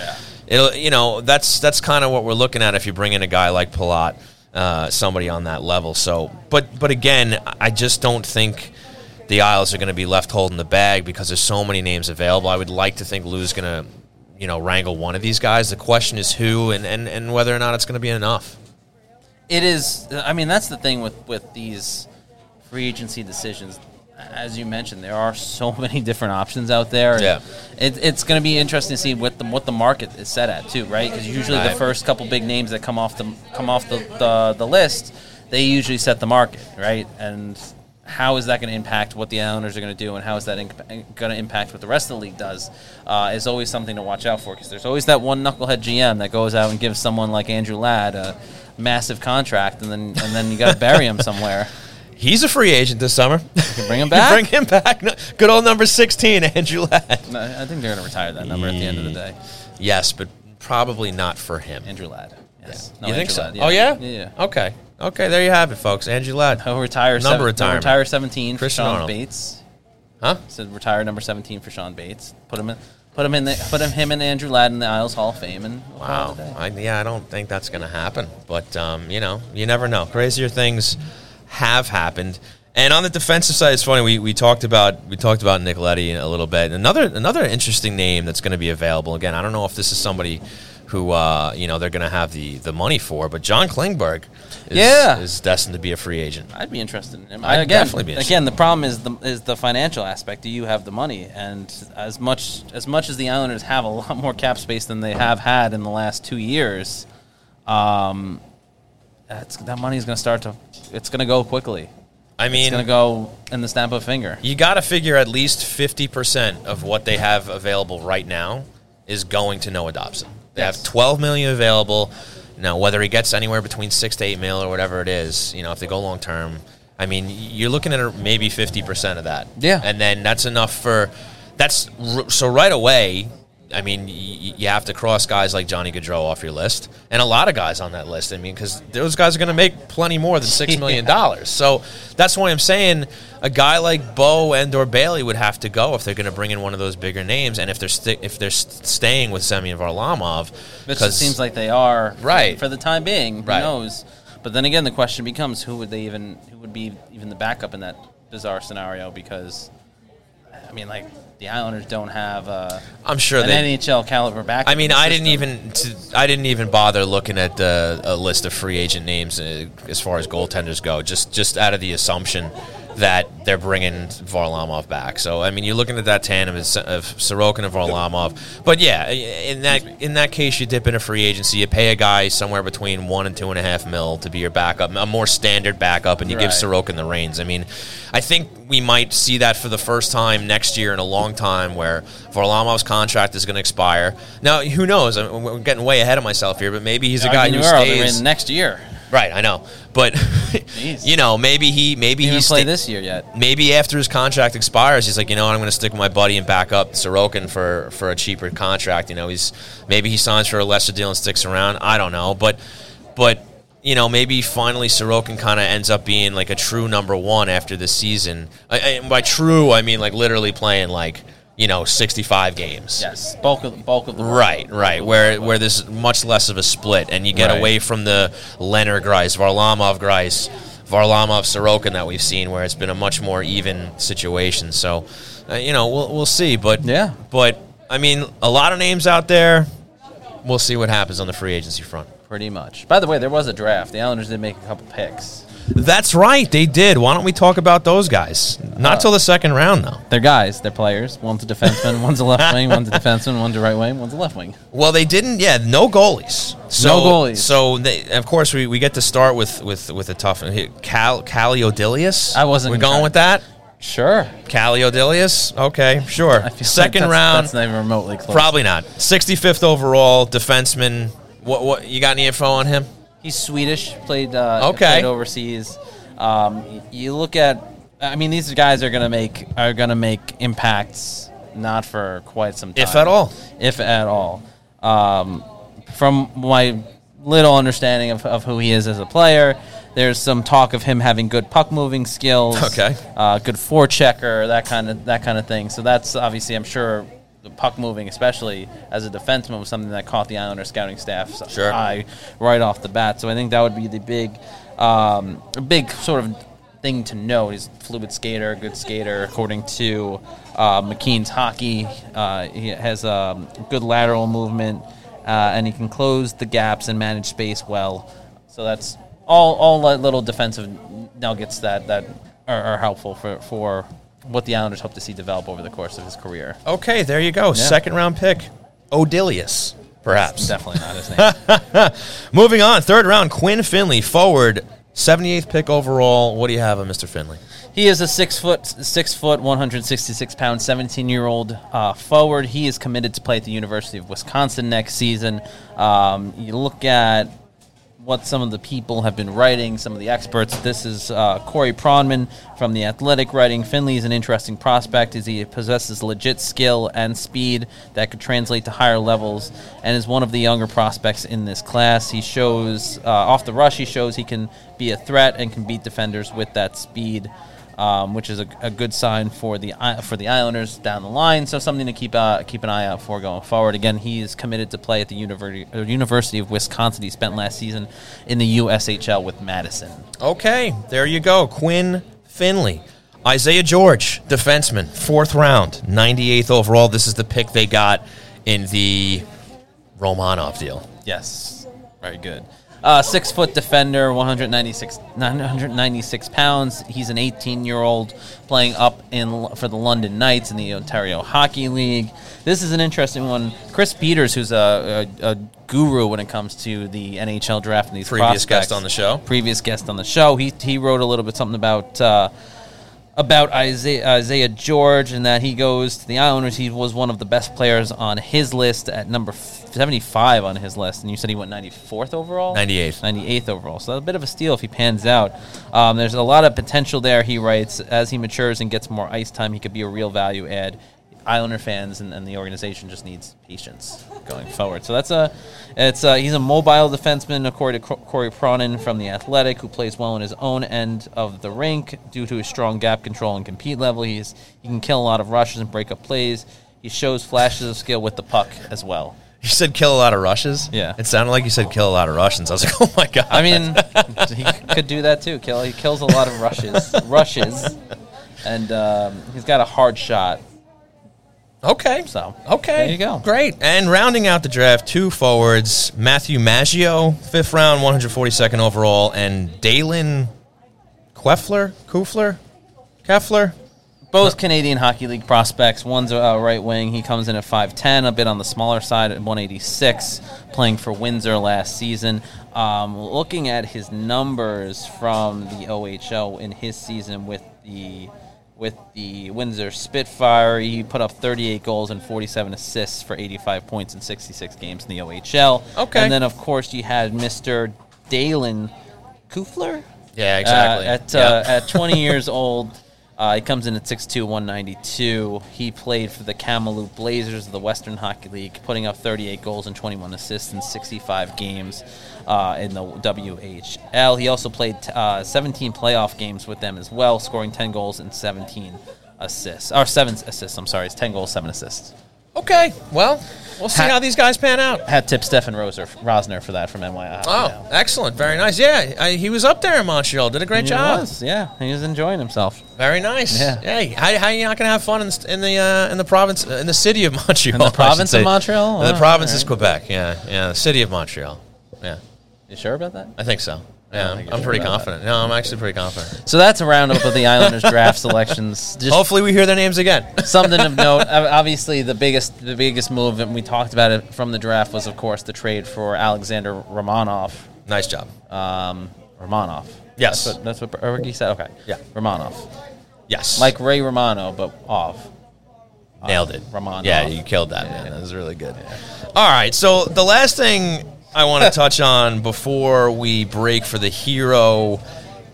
it'll you know that's that's kind of what we're looking at if you bring in a guy like Palat, uh, somebody on that level. So, but but again, I just don't think the Isles are going to be left holding the bag because there's so many names available. I would like to think Lou's going to you know wrangle one of these guys. The question is who and and, and whether or not it's going to be enough. It is. I mean, that's the thing with with these free agency decisions. As you mentioned, there are so many different options out there. Yeah. it, it's going to be interesting to see what the what the market is set at too, right? Because usually the first couple big names that come off the come off the, the, the list, they usually set the market, right? And how is that going to impact what the Islanders are going to do, and how is that going to impact what the rest of the league does, uh, is always something to watch out for. Because there's always that one knucklehead GM that goes out and gives someone like Andrew Ladd a massive contract, and then and then you got to bury him somewhere. He's a free agent this summer. You can bring him back. bring him back. No, good old number sixteen, Andrew Ladd. No, I think they're going to retire that number at the end of the day. Yes, but probably not for him. Andrew Ladd. Yes. you think so? Ladd, Oh yeah. Yeah. Okay. Okay. There you have it, folks. Andrew Ladd. He'll retire. Number seven, retirement. Retire seventeen for Christian Sean Arnold. Bates. Huh? Said retire number seventeen for Sean Bates. Put him in. Put him in. The, put him him and Andrew Ladd in the Isles Hall of Fame. And we'll Wow. it a day. I, yeah, I don't think that's going to happen. But um, you know, you never know. Crazier things have happened. And on the defensive side, it's funny. We, we talked about we talked about Nicoletti a little bit. Another another interesting name that's going to be available. Again, I don't know if this is somebody who uh, you know they're going to have the, the money for, but John Klingberg is, Yeah. is destined to be a free agent. I'd be interested in him. I'd again, definitely be interested. Again, the problem is the is the financial aspect. Do you have the money? And as much as much as the Islanders have a lot more cap space than they have had in the last two years, um, that's, that money is going to start to. It's going to go quickly. I mean, It's going to go in the snap of a finger. you got to figure at least fifty percent of what they have available right now is going to Noah Dobson. They Yes. have twelve million available. Now, whether he gets anywhere between six to eight mil or whatever it is, you know, if they go long term, I mean, you're looking at maybe fifty percent of that. Yeah. and then that's enough for that's so right away. I mean, y- you have to cross guys like Johnny Gaudreau off your list, and a lot of guys on that list. I mean, because those guys are going to make plenty more than six million dollars. So that's why I'm saying a guy like Bo and or Bailey would have to go if they're going to bring in one of those bigger names, and if they're sti- if they're st- staying with Semyon Varlamov, Which it seems like they are Right. for the time being. Who Right. knows? But then again, the question becomes: Who would they even? Who would be even the backup in that bizarre scenario? Because I mean, like the Islanders don't have uh, I'm sure an they. NHL caliber backup. I mean, in I didn't even t- I didn't even bother looking at the a list of free agent names uh, as far as goaltenders go. Just just out of the assumption that they're bringing Varlamov back. So I mean, you're looking at that tandem of, Sorokin and Varlamov. But yeah, in that in that case, you dip into free agency. You pay a guy somewhere between one and two and a half mil to be your backup, a more standard backup, and you give Sorokin the reins. I mean, I think we might see that for the first time next year in a long time, where Varlamov's contract is going to expire. Now, who knows? I'm I'm getting way ahead of myself here, but maybe he's a guy who stays. in next year. Right, I know, but you know, maybe he maybe he play this year yet. Maybe after his contract expires, he's like, you know, what, I'm going to stick with my buddy and back up Sorokin for for a cheaper contract. You know, he's maybe he signs for a lesser deal and sticks around. I don't know, but but you know, maybe finally Sorokin kind of ends up being like a true number one after this season. I, and by true, I mean like literally playing like you know 65 games. Yes, bulk of bulk of the Right, right. Where where there's much less of a split, and you get Right. away from the Leonard Greiss, Varlamov Greiss, Varlamov Sorokin that we've seen, where it's been a much more even situation. So, uh, you know, we'll we'll see. But Yeah. but I mean, a lot of names out there. We'll see what happens on the free agency front. Pretty much. By the way, there was a draft. The Islanders did make a couple picks. That's right, they did. Why don't we talk about those guys? Not Uh, till the second round, though. They're guys. They're players. One's a defenseman. one's a left wing. One's a defenseman. One's a right wing. One's a left wing. Well, they didn't. Yeah, no goalies. So, No goalies. So, they, of course, we, we get to start with with with a tough Cal Caliodilius. I wasn't We gonna going with that. Sure. Caliodilius. Okay, sure. Second like that's, round, That's not even remotely close. probably not. Sixty fifth overall, defenseman. What what you got any info on him? He's Swedish. Played. Uh, Okay. Played overseas. Um, you look at. I mean, these guys are gonna make are gonna make impacts not for quite some time, If at all. if at all. Um, from my little understanding of, of who he is as a player, there's some talk of him having good puck moving skills. Okay. uh, good forechecker, that kind of that kind of thing. So that's obviously, I'm sure, the puck moving, especially as a defenseman, was something that caught the Islander scouting staff's Sure. eye right off the bat. So I think that would be the big, um, a big sort of thing to note. He's a fluid skater, good skater, according to uh, McKeen's hockey. Uh, he has um, good lateral movement, uh, and he can close the gaps and manage space well. So that's all, all little defensive nuggets that, that are, are helpful for, for what the Islanders hope to see develop over the course of his career. Okay, there you go. Second round pick, Odilius, perhaps. Definitely not his name. Moving on, third round, Quinn Finley, forward. 78th pick overall. What do you have of Mr. Finley? He is a six foot, six foot, one hundred sixty six pound, seventeen year old uh, forward. He is committed to play at the University of Wisconsin next season. Um, you look at what some of the people have been writing, some of the experts. This is uh, Corey Pronman from the Athletic writing. Finley is an interesting prospect as he possesses legit skill and speed that could translate to higher levels, and is one of the younger prospects in this class. He shows uh, off the rush. He shows he can be a threat and can beat defenders with that speed um, which is a, a, good sign for the for the Islanders down the line. So something to keep uh, keep an eye out for going forward. Again, he is committed to play at the University uh, University of Wisconsin. He spent last season in the USHL with Madison. Okay, there you go, Quinn Finley. Isaiah George, defenseman, fourth round, 98th overall. This is the pick they got in the Romanov deal. Yes, very good. Uh, six foot defender, 196, 996 pounds. He's an 18 year old playing up in for the London Knights in the Ontario Hockey League. This is an interesting one. Chris Peters, who's a, a, a guru when it comes to the NHL draft and these previous guest on the show, previous guest on the show, he he wrote a little bit something about. Uh, about Isaiah, Isaiah, George and that he goes to the Islanders. He was one of the best players on his list at number 75 on his list. And you said he went 94th overall? 98th. 98th overall. So a bit of a steal if he pans out. Um, there's a lot of potential there, he writes. As he matures and gets more ice time, he could be a real value add. Islander fans and, and, the organization just needs patience going forward. So that's a, it's a, he's a mobile defenseman, according to Corey Pronman from the Athletic, who plays well in his own end of the rink due to his strong gap control and compete level. He's he can kill a lot of rushes and break up plays. He shows flashes of skill with the puck as well. You said kill a lot of rushes. Yeah, it sounded like you said kill a lot of Russians. I was like, oh my god. I mean, he could do that too. Kill. He kills a lot of rushes, rushes, and um, he's got a hard shot Okay. So okay, there you go. Great. And rounding out the draft, two forwards: Matthew Maggio, fifth round, 142nd overall, and Daylan Queffler, Kuefler, Keffler. Both Canadian Hockey League prospects. One's a right wing. He comes in at 5'10, a bit on the smaller side at 186, playing for Windsor last season. Um, looking at his numbers from the OHL in his season with the with the Windsor Spitfire. He put up 38 goals and 47 assists for 85 points in 66 games in the OHL. Okay. And then, of course, you had Mr. Daylan Kuefler. Yeah, exactly. Uh, at, uh, at 20 years old, uh, he comes in at 6'2", 192. He played for the Kamloops Blazers of the Western Hockey League, putting up 38 goals and 21 assists in 65 games uh, in the WHL. He also played uh, 17 playoff games with them as well, scoring 10 goals and 17 assists. Or 7 assists, I'm sorry. It's 10 goals, 7 assists. Okay, well, we'll see how these guys pan out. Had tip Stefan Roser, Rosner for that from NYI. Oh, excellent. Very nice. Yeah, I, he was up there in Montreal. Did a great he job. Was, yeah, he was enjoying himself. Very nice. Yeah. Hey, how, how are you not going to have fun in, in the uh, in the province in the city of Montreal? In the province of Montreal? the Oh, province all is. Quebec. Yeah, yeah, the city of Montreal. Yeah, You sure about that? I think so. I Yeah, don't I'm pretty about confident. No, I'm actually pretty confident. So that's a roundup of the Islanders draft selections. Just Hopefully, we hear their names again. something of note. Obviously, the biggest the biggest move, and we talked about it from the draft, was of course the trade for Alexander Romanov. nice job. Um, Romanov. Yes. that's what, that's what Berkey said. Okay. Yeah. Romanov, Yes, like Ray Romano, but off. nailed it. Romanov. Yeah, you killed that man. That was really good. All right, so the last thing I want to touch on before we break for the hero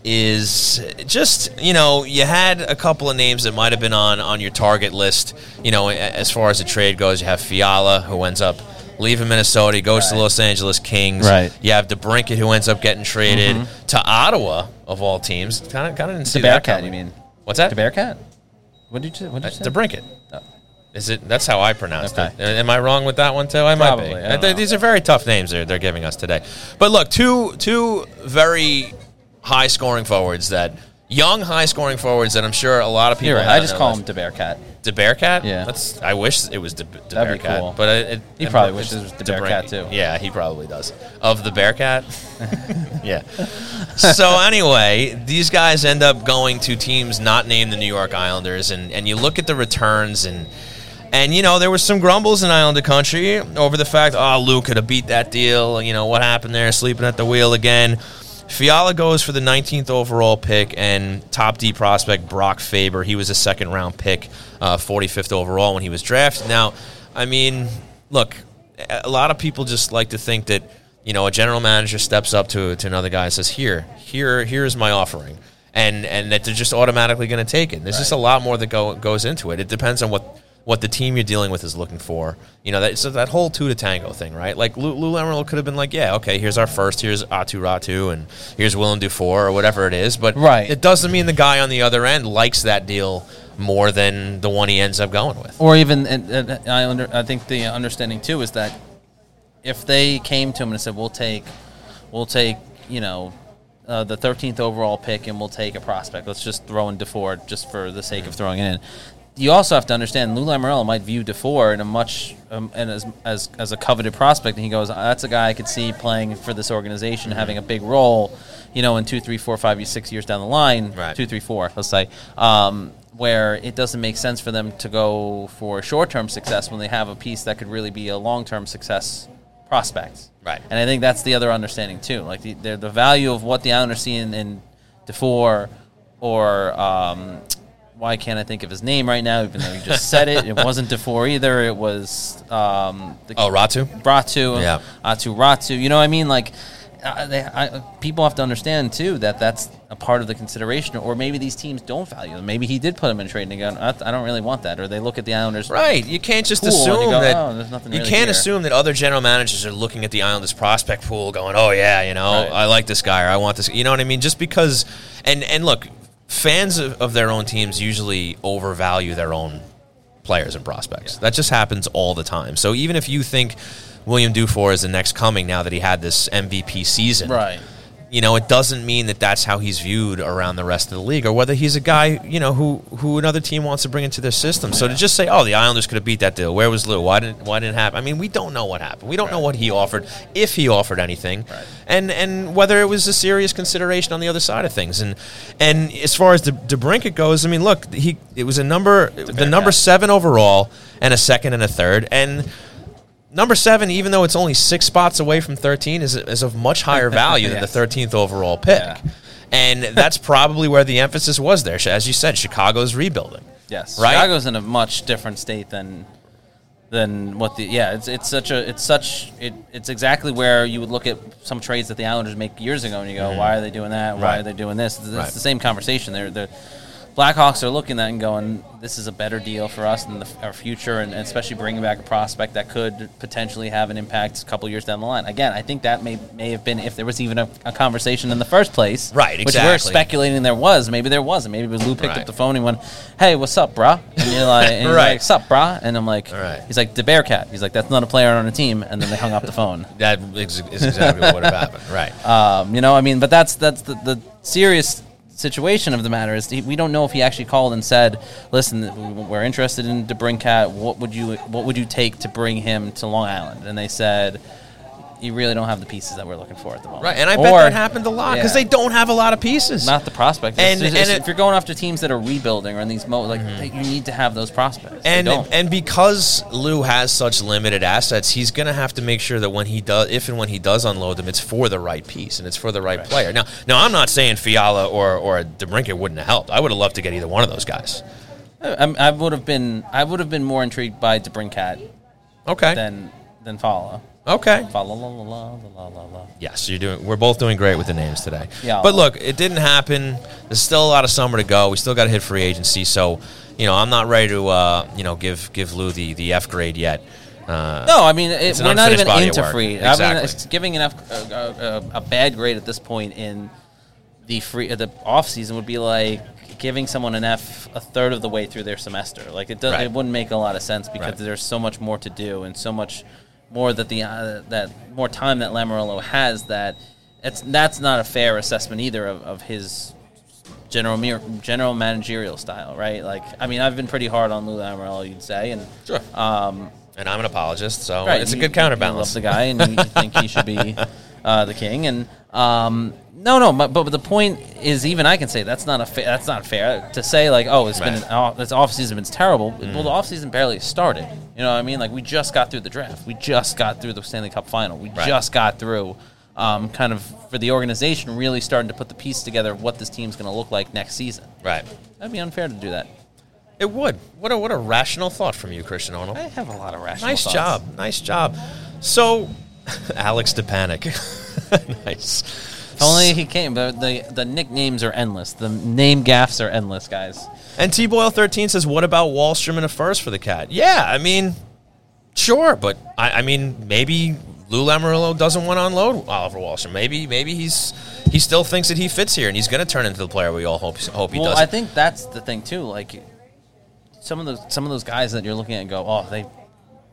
is just you know you had a couple of names that might have been on on your target list. You know, as far as the trade goes, you have Fiala who ends up leaving Minnesota, he goes to Right. Los Angeles Kings. Right. You have DeBrincat who ends up getting traded mm-hmm. to Ottawa of all teams. Kind of, kind of didn't see The that coming. you mean? What's that? The Bearcat. What did you? What did you uh, say? DeBrincat. Oh. Is it? That's how I pronounced Okay. it. Am I wrong with that one too? I might be. I uh, Th- These are very tough names they're, they're giving us today. But look, two two very high scoring forwards that young high scoring forwards that I'm sure a lot of people. Have I just call list. him the Bearcat. De Bearcat. Yeah. that's. I wish it was De, De That'd be Bearcat, cool. but it, it, He probably wishes it was De too. Yeah, he probably does. Of the Bearcat. yeah. So anyway, these guys end up going to teams not named the New York Islanders, and and you look at the returns and. And you know there was some grumbles in Islander country over the fact, oh, Luke could have beat that deal. You know what happened there, sleeping at the wheel again. Fiala goes for the 19th overall pick and top D prospect Brock Faber. He was a second round pick, uh, 45th overall when he was drafted. Now, I mean, look, a lot of people just like to think that you know a general manager steps up to to another guy and says, "Here, here, here's my offering," and and that they're just automatically going to take it. There's just a lot more that go goes into it. It depends on what what the team you're dealing with is looking for. You know, that, so that whole two to tango thing, right? Like Lou, Lou Lamoriello could have been like, yeah, okay, here's our first, here's Aatu Raty, and here's William Dufour or whatever it is. But Right. it doesn't mean the guy on the other end likes that deal more than the one he ends up going with. Or even, and, and I under, I think the understanding too is that if they came to him and said, "We'll take, we'll take, you know, uh, the 13th overall pick, and we'll take a prospect. Let's just throw in Dufour just for the sake of throwing it in." You also have to understand Lou Lamoriello might view Dufour in a much um, and as, as as a coveted prospect, and he goes, "That's a guy I could see playing for this organization, having a big role, you know, in two, three, four, five, six years down the line, Right. two, three, four, let's say." Um, where it doesn't make sense for them to go for short-term success when they have a piece that could really be a long-term success prospect. Right. And I think that's the other understanding too. Like the the, the value of what the Islanders see in, in Dufour or um, why can't I think of his name right now? Even though you just said it, it wasn't Dufour either. It was um, the Oh, Ratu? Ratu, Yeah. Aatu Raty. You know what I mean? Like, uh, they, I, people have to understand too that that's a part of the consideration. Or maybe these teams don't value them. Maybe he did put him in trade and go, I, I don't really want that. Or they look at the Islanders. Right. You can't just Pool, and you assume go, that "Oh, there's nothing you really can't here." assume that other general managers are looking at the Islanders prospect pool going, "Oh yeah, you know, Right. I like this guy or I want this." You know what I mean? Just because and and look, fans of, of their own teams usually overvalue their own players and prospects. That just happens all the time. So even if you think William Dufour is the next coming now that he had this MVP season, Right. You know, it doesn't mean that that's how he's viewed around the rest of the league, or whether he's a guy, you know, who who another team wants to bring into their system. So to just say, "Oh, the Islanders could have beat that deal," where was Lou? Why didn't Why didn't it happen? I mean, we don't know what happened. We don't know what he offered, if he offered anything, and and whether it was a serious consideration on the other side of things. And and as far as the DeBrincat goes, I mean, look, he it was a number the number seven overall and a second and a third, and Number seven, even though it's only six spots away from 13, is, is of much higher value than the 13th overall pick. Yeah. And that's probably where the emphasis was there. As you said, Chicago's rebuilding. Yes, Right? Chicago's in a much different state than than what the yeah. It's it's such a it's such it it's exactly where you would look at some trades that the Islanders make years ago, and you go, why are they doing that? Why Mm-hmm. Right. are they doing this? It's, it's Right. the same conversation. They're the Blackhawks are looking at it and going, this is a better deal for us in the, our future, and, and especially bringing back a prospect that could potentially have an impact a couple years down the line. Again, I think that may may have been if there was even a, a conversation in the first place, Right, Exactly. Which we're speculating there was. Maybe there wasn't. Maybe Lou picked Right. up the phone and went, "Hey, what's up, brah?" And you're like, and Right. like, "Sup, brah?" And I'm like, Right. "He's like the Bearcat." He's like, "That's not a player on a team." And then they hung up the phone. That is, is exactly what would have happened. Right. Um, you know, I mean, but that's that's the, the serious situation of the matter is we don't know if he actually called and said, "Listen, we're interested in DeBrincat. What would you what would you take to bring him to Long Island?" And they said, "You really don't have the pieces that we're looking for at the moment." right. And I bet that happened a lot because Yeah. they don't have a lot of pieces. Not the prospect. And- And, and if you're going after teams that are rebuilding or in these mo like they, you need to have those prospects. And and because Lou has such limited assets, he's going to have to make sure that when he does, if and when he does unload them, it's for the right piece and it's for the right, player. Now, now I'm not saying Fiala or or DeBrincat wouldn't have helped. I would have loved to get either one of those guys. I, I would have been I would have been more intrigued by DeBrincat Okay. than than Fala. Okay. La la la la la la. Yes, you're doing. We're both doing great with the names today. Yeah. But look, it didn't happen. There's still a lot of summer to go. We still got to hit free agency. So, you know, I'm not ready to, uh, you know, give give Lou the, the F grade yet. Uh, No, I mean it, we're not even into free. I mean, Exactly. it's giving an F, a, a, a bad grade at this point in the free the off season would be like giving someone an F a third of the way through their semester. Like it does, Right. it wouldn't make a lot of sense because Right. there's so much more to do and so much more that the uh, that more time that Lamoriello has that it's that's not a fair assessment either of, of his general general managerial style, right? Like I mean, I've been pretty hard on Lou Lamoriello, you'd say, and Sure. um, and I'm an apologist, so Right, it's a you- good You counterbalance. love the guy, and you, you think he should be uh, the king. And um, no, no, but, but the point is, even I can say that's not a fa- that's not fair to say like, oh, it's been an off, this off season been terrible. Mm. Well, the off season barely started. You know what I mean? Like we just got through the draft, we just got through the Stanley Cup final, we Right. just got through. um, kind of for the organization really starting to put the piece together of what this team's going to look like next season. Right. That'd be unfair to do that. It would. What a what a rational thought from you, Christian Arnold. I have a lot of rational. Thoughts. Nice thoughts. job. Nice job. So, Alex Stepanik. nice. If only he came. But the the nicknames are endless. The name gaffs are endless, guys. And T Boyle thirteen says, "What about Wahlstrom in a first for the Cat?" Yeah, I mean, sure, but I, I mean, maybe Lou Lamoriello doesn't want to unload Oliver Wahlstrom. Maybe, maybe he's he still thinks that he fits here, and he's going to turn into the player we all hope hope he well, does. I think that's the thing too. Like some of those some of those guys that you're looking at and go, oh, they,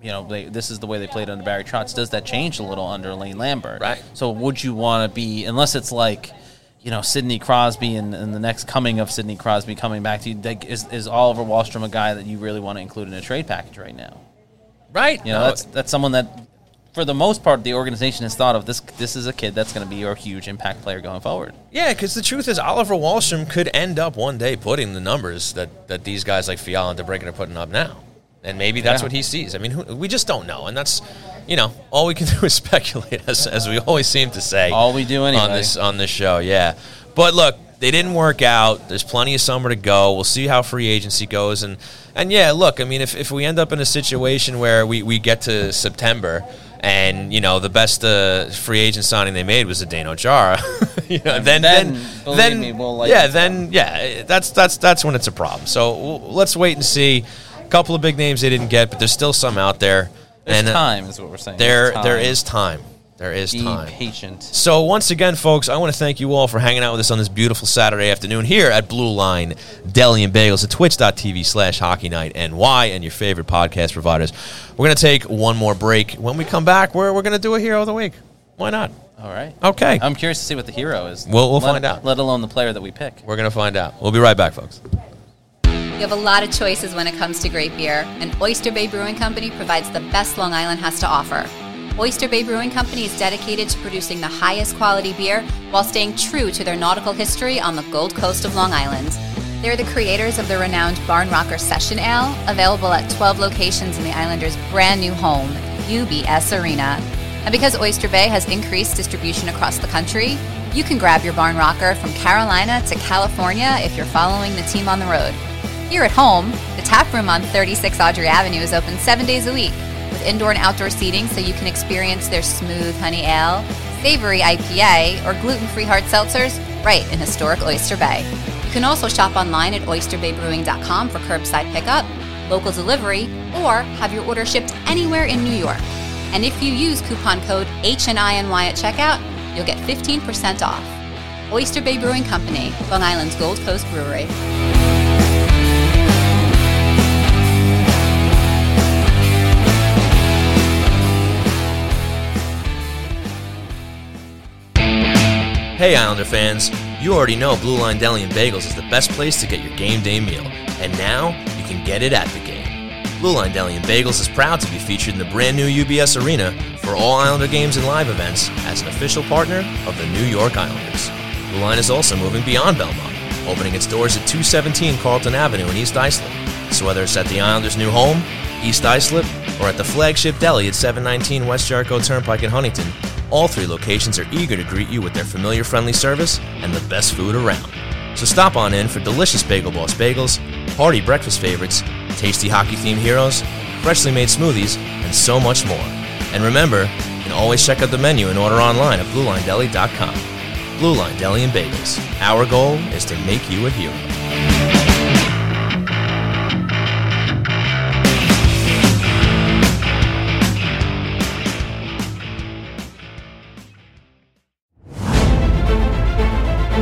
you know, they this is the way they played under Barry Trotz. Does that change a little under Lane Lambert? Right. So would you want to be unless it's like. You know, Sidney Crosby and, and the next coming of Sidney Crosby coming back to you. Like, is, is Oliver Wahlstrom a guy that you really want to include in a trade package right now? right? You know, No, that's that's someone that, for the most part, the organization has thought of this. This is a kid that's going to be your huge impact player going forward. Yeah, because the truth is, Oliver Wahlstrom could end up one day putting the numbers that, that these guys like Fiala and DeBrincat are putting up now, and maybe that's Yeah. what he sees. I mean, who, we just don't know, and that's you know all we can do is speculate, as, as we always seem to say. All we do anyway. on this on this show, yeah. But look, they didn't work out. There's plenty of summer to go. We'll see how free agency goes, and and yeah, look, I mean, if, if we end up in a situation where we, we get to September. And you know the best uh, free agent signing they made was a Zdeno Chara. you know, then then, then, believe then me, we'll like yeah, then yeah, that's that's that's when it's a problem. So let's wait and see. A couple of big names they didn't get, but there's still some out there. There's and uh, time, is what we're saying. There There's time. time. There is Be time. patient. So once again, folks, I want to thank you all for hanging out with us on this beautiful Saturday afternoon here at Blue Line Deli and Bagels at twitch.tv slash hockey night NY and your favorite podcast providers. We're going to take one more break. When we come back, we're, we're going to do a hero of the week. Why not? All right. Okay. I'm curious to see what the hero is. We'll- we'll Let- find out. Let alone the player that we pick. We're going to find out. We'll be right back, folks. You have a lot of choices when it comes to great beer, and Oyster Bay Brewing Company provides the best Long Island has to offer. Oyster Bay Brewing Company is dedicated to producing the highest quality beer while staying true to their nautical history on the Gold Coast of Long Island. They're the creators of the renowned Barn Rocker Session Ale, available at 12 locations in the Islanders' brand new home, UBS Arena. And because Oyster Bay has increased distribution across the country, you can grab your Barn Rocker from Carolina to California if you're following the team on the road. Here at home, the tap room on 36 Audrey Avenue is open seven days a week with indoor and outdoor seating so you can experience their smooth honey ale, savory IPA, or gluten free hard seltzers right in historic Oyster Bay. You can also shop online at oysterbaybrewing.com for curbside pickup, local delivery, or have your order shipped anywhere in New York. And if you use coupon code HNINY at checkout, you'll get 15% off. Oyster Bay Brewing Company, Long Island's Gold Coast Brewery. Hey, Islander fans, you already know Blue Line Deli and Bagels is the best place to get your game day meal, and now you can get it at the game. Blue Line Deli and Bagels is proud to be featured in the brand new UBS Arena for all Islander games and live events as an official partner of the New York Islanders. Blue Line is also moving beyond Belmont, opening its doors at 217 Carlton Avenue in East Islip. So whether it's at the Islanders' new home, East Islip, or at the flagship deli at 719 West Jericho Turnpike in Huntington, all three locations are eager to greet you with their familiar friendly service and the best food around. So stop on in for delicious Bagel Boss bagels, hearty breakfast favorites, tasty hockey themed heroes, freshly made smoothies, and so much more. And remember, you can always check out the menu and order online at BlueLineDeli.com. Blue Line Deli and Bagels. Our goal is to make you a hero.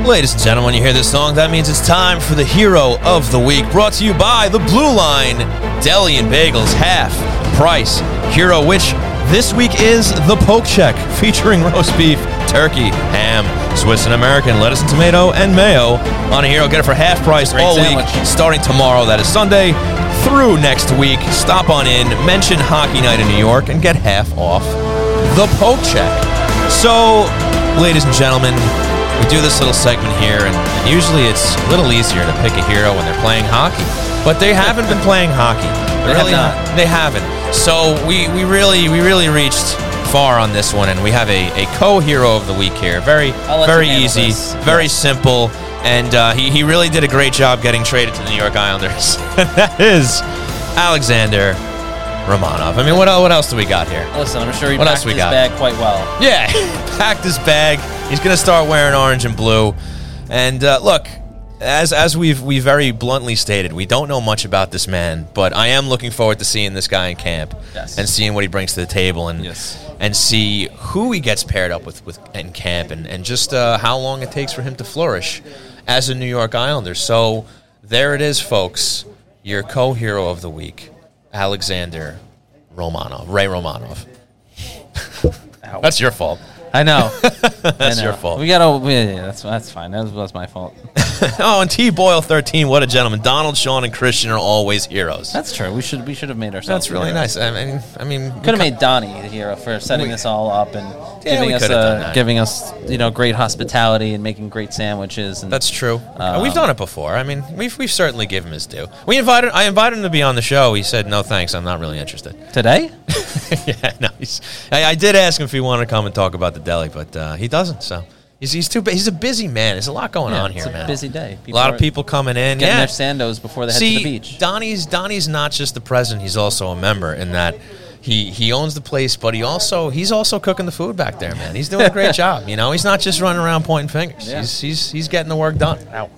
Ladies and gentlemen, you hear this song, that means it's time for the Hero of the Week, brought to you by the Blue Line Deli and Bagels half price hero, which this week is the Poke Check, featuring roast beef, turkey, ham, Swiss and American, lettuce and tomato, and mayo on a hero. Get it for half price Great all sandwich. week, starting tomorrow, that is Sunday, through next week. Stop on in, mention Hockey Night in New York, and get half off the Poke Check. So, ladies and gentlemen, we do this little segment here, and, and usually it's a little easier to pick a hero when they're playing hockey. But they haven't been playing hockey. They have really not. They haven't. So we, we really we really reached far on this one, and we have a, a co-hero of the week here. Very very easy, this. very Yeah. simple, and uh, he he really did a great job getting traded to the New York Islanders. and that is Alexander Romanov. I mean, what what else do we got here? Listen, I'm sure he What packed else we his got? bag quite well. Yeah, packed his bag. He's going to start wearing orange and blue. And uh, look, as as we've we very bluntly stated, we don't know much about this man, but I am looking forward to seeing this guy in camp Yes. and seeing what he brings to the table and Yes. and see who he gets paired up with with in camp and and just uh, how long it takes for him to flourish as a New York Islander. So there it is, folks. Your co-hero of the week, Alexander Romanov, Ray Romanov. That's your fault. I know. That's I your fault. We gotta. Yeah, yeah, that's that's fine. That was, that's my fault. oh, and T Boyle thirteen. What a gentleman! Donald, Sean, and Christian are always heroes. That's true. We should we should have made ourselves. That's really heroes. nice. I mean, I mean, Could have made Donnie the hero for setting We- this all up and Yeah, giving us uh, giving us you know great hospitality and making great sandwiches. And That's true. Um, we've done it before. I mean, we've we've certainly given him his due. We invited. I invited him to be on the show. He said, "No, thanks. I'm not really interested." today. yeah, no. I, I did ask him if he wanted to come and talk about the deli, but uh, he doesn't. So he's he's too. bu- He's a busy man. There's a lot going on here, it's a man. busy day. A lot are of people coming in. getting yeah. their sandos before they head See, to the beach. Donnie's Donnie's not just the president; he's also a member. In that, he he owns the place, but he also he's also cooking the food back there, man. He's doing a great job. You know, he's not just running around pointing fingers. Yeah. He's he's he's getting the work done. Ow.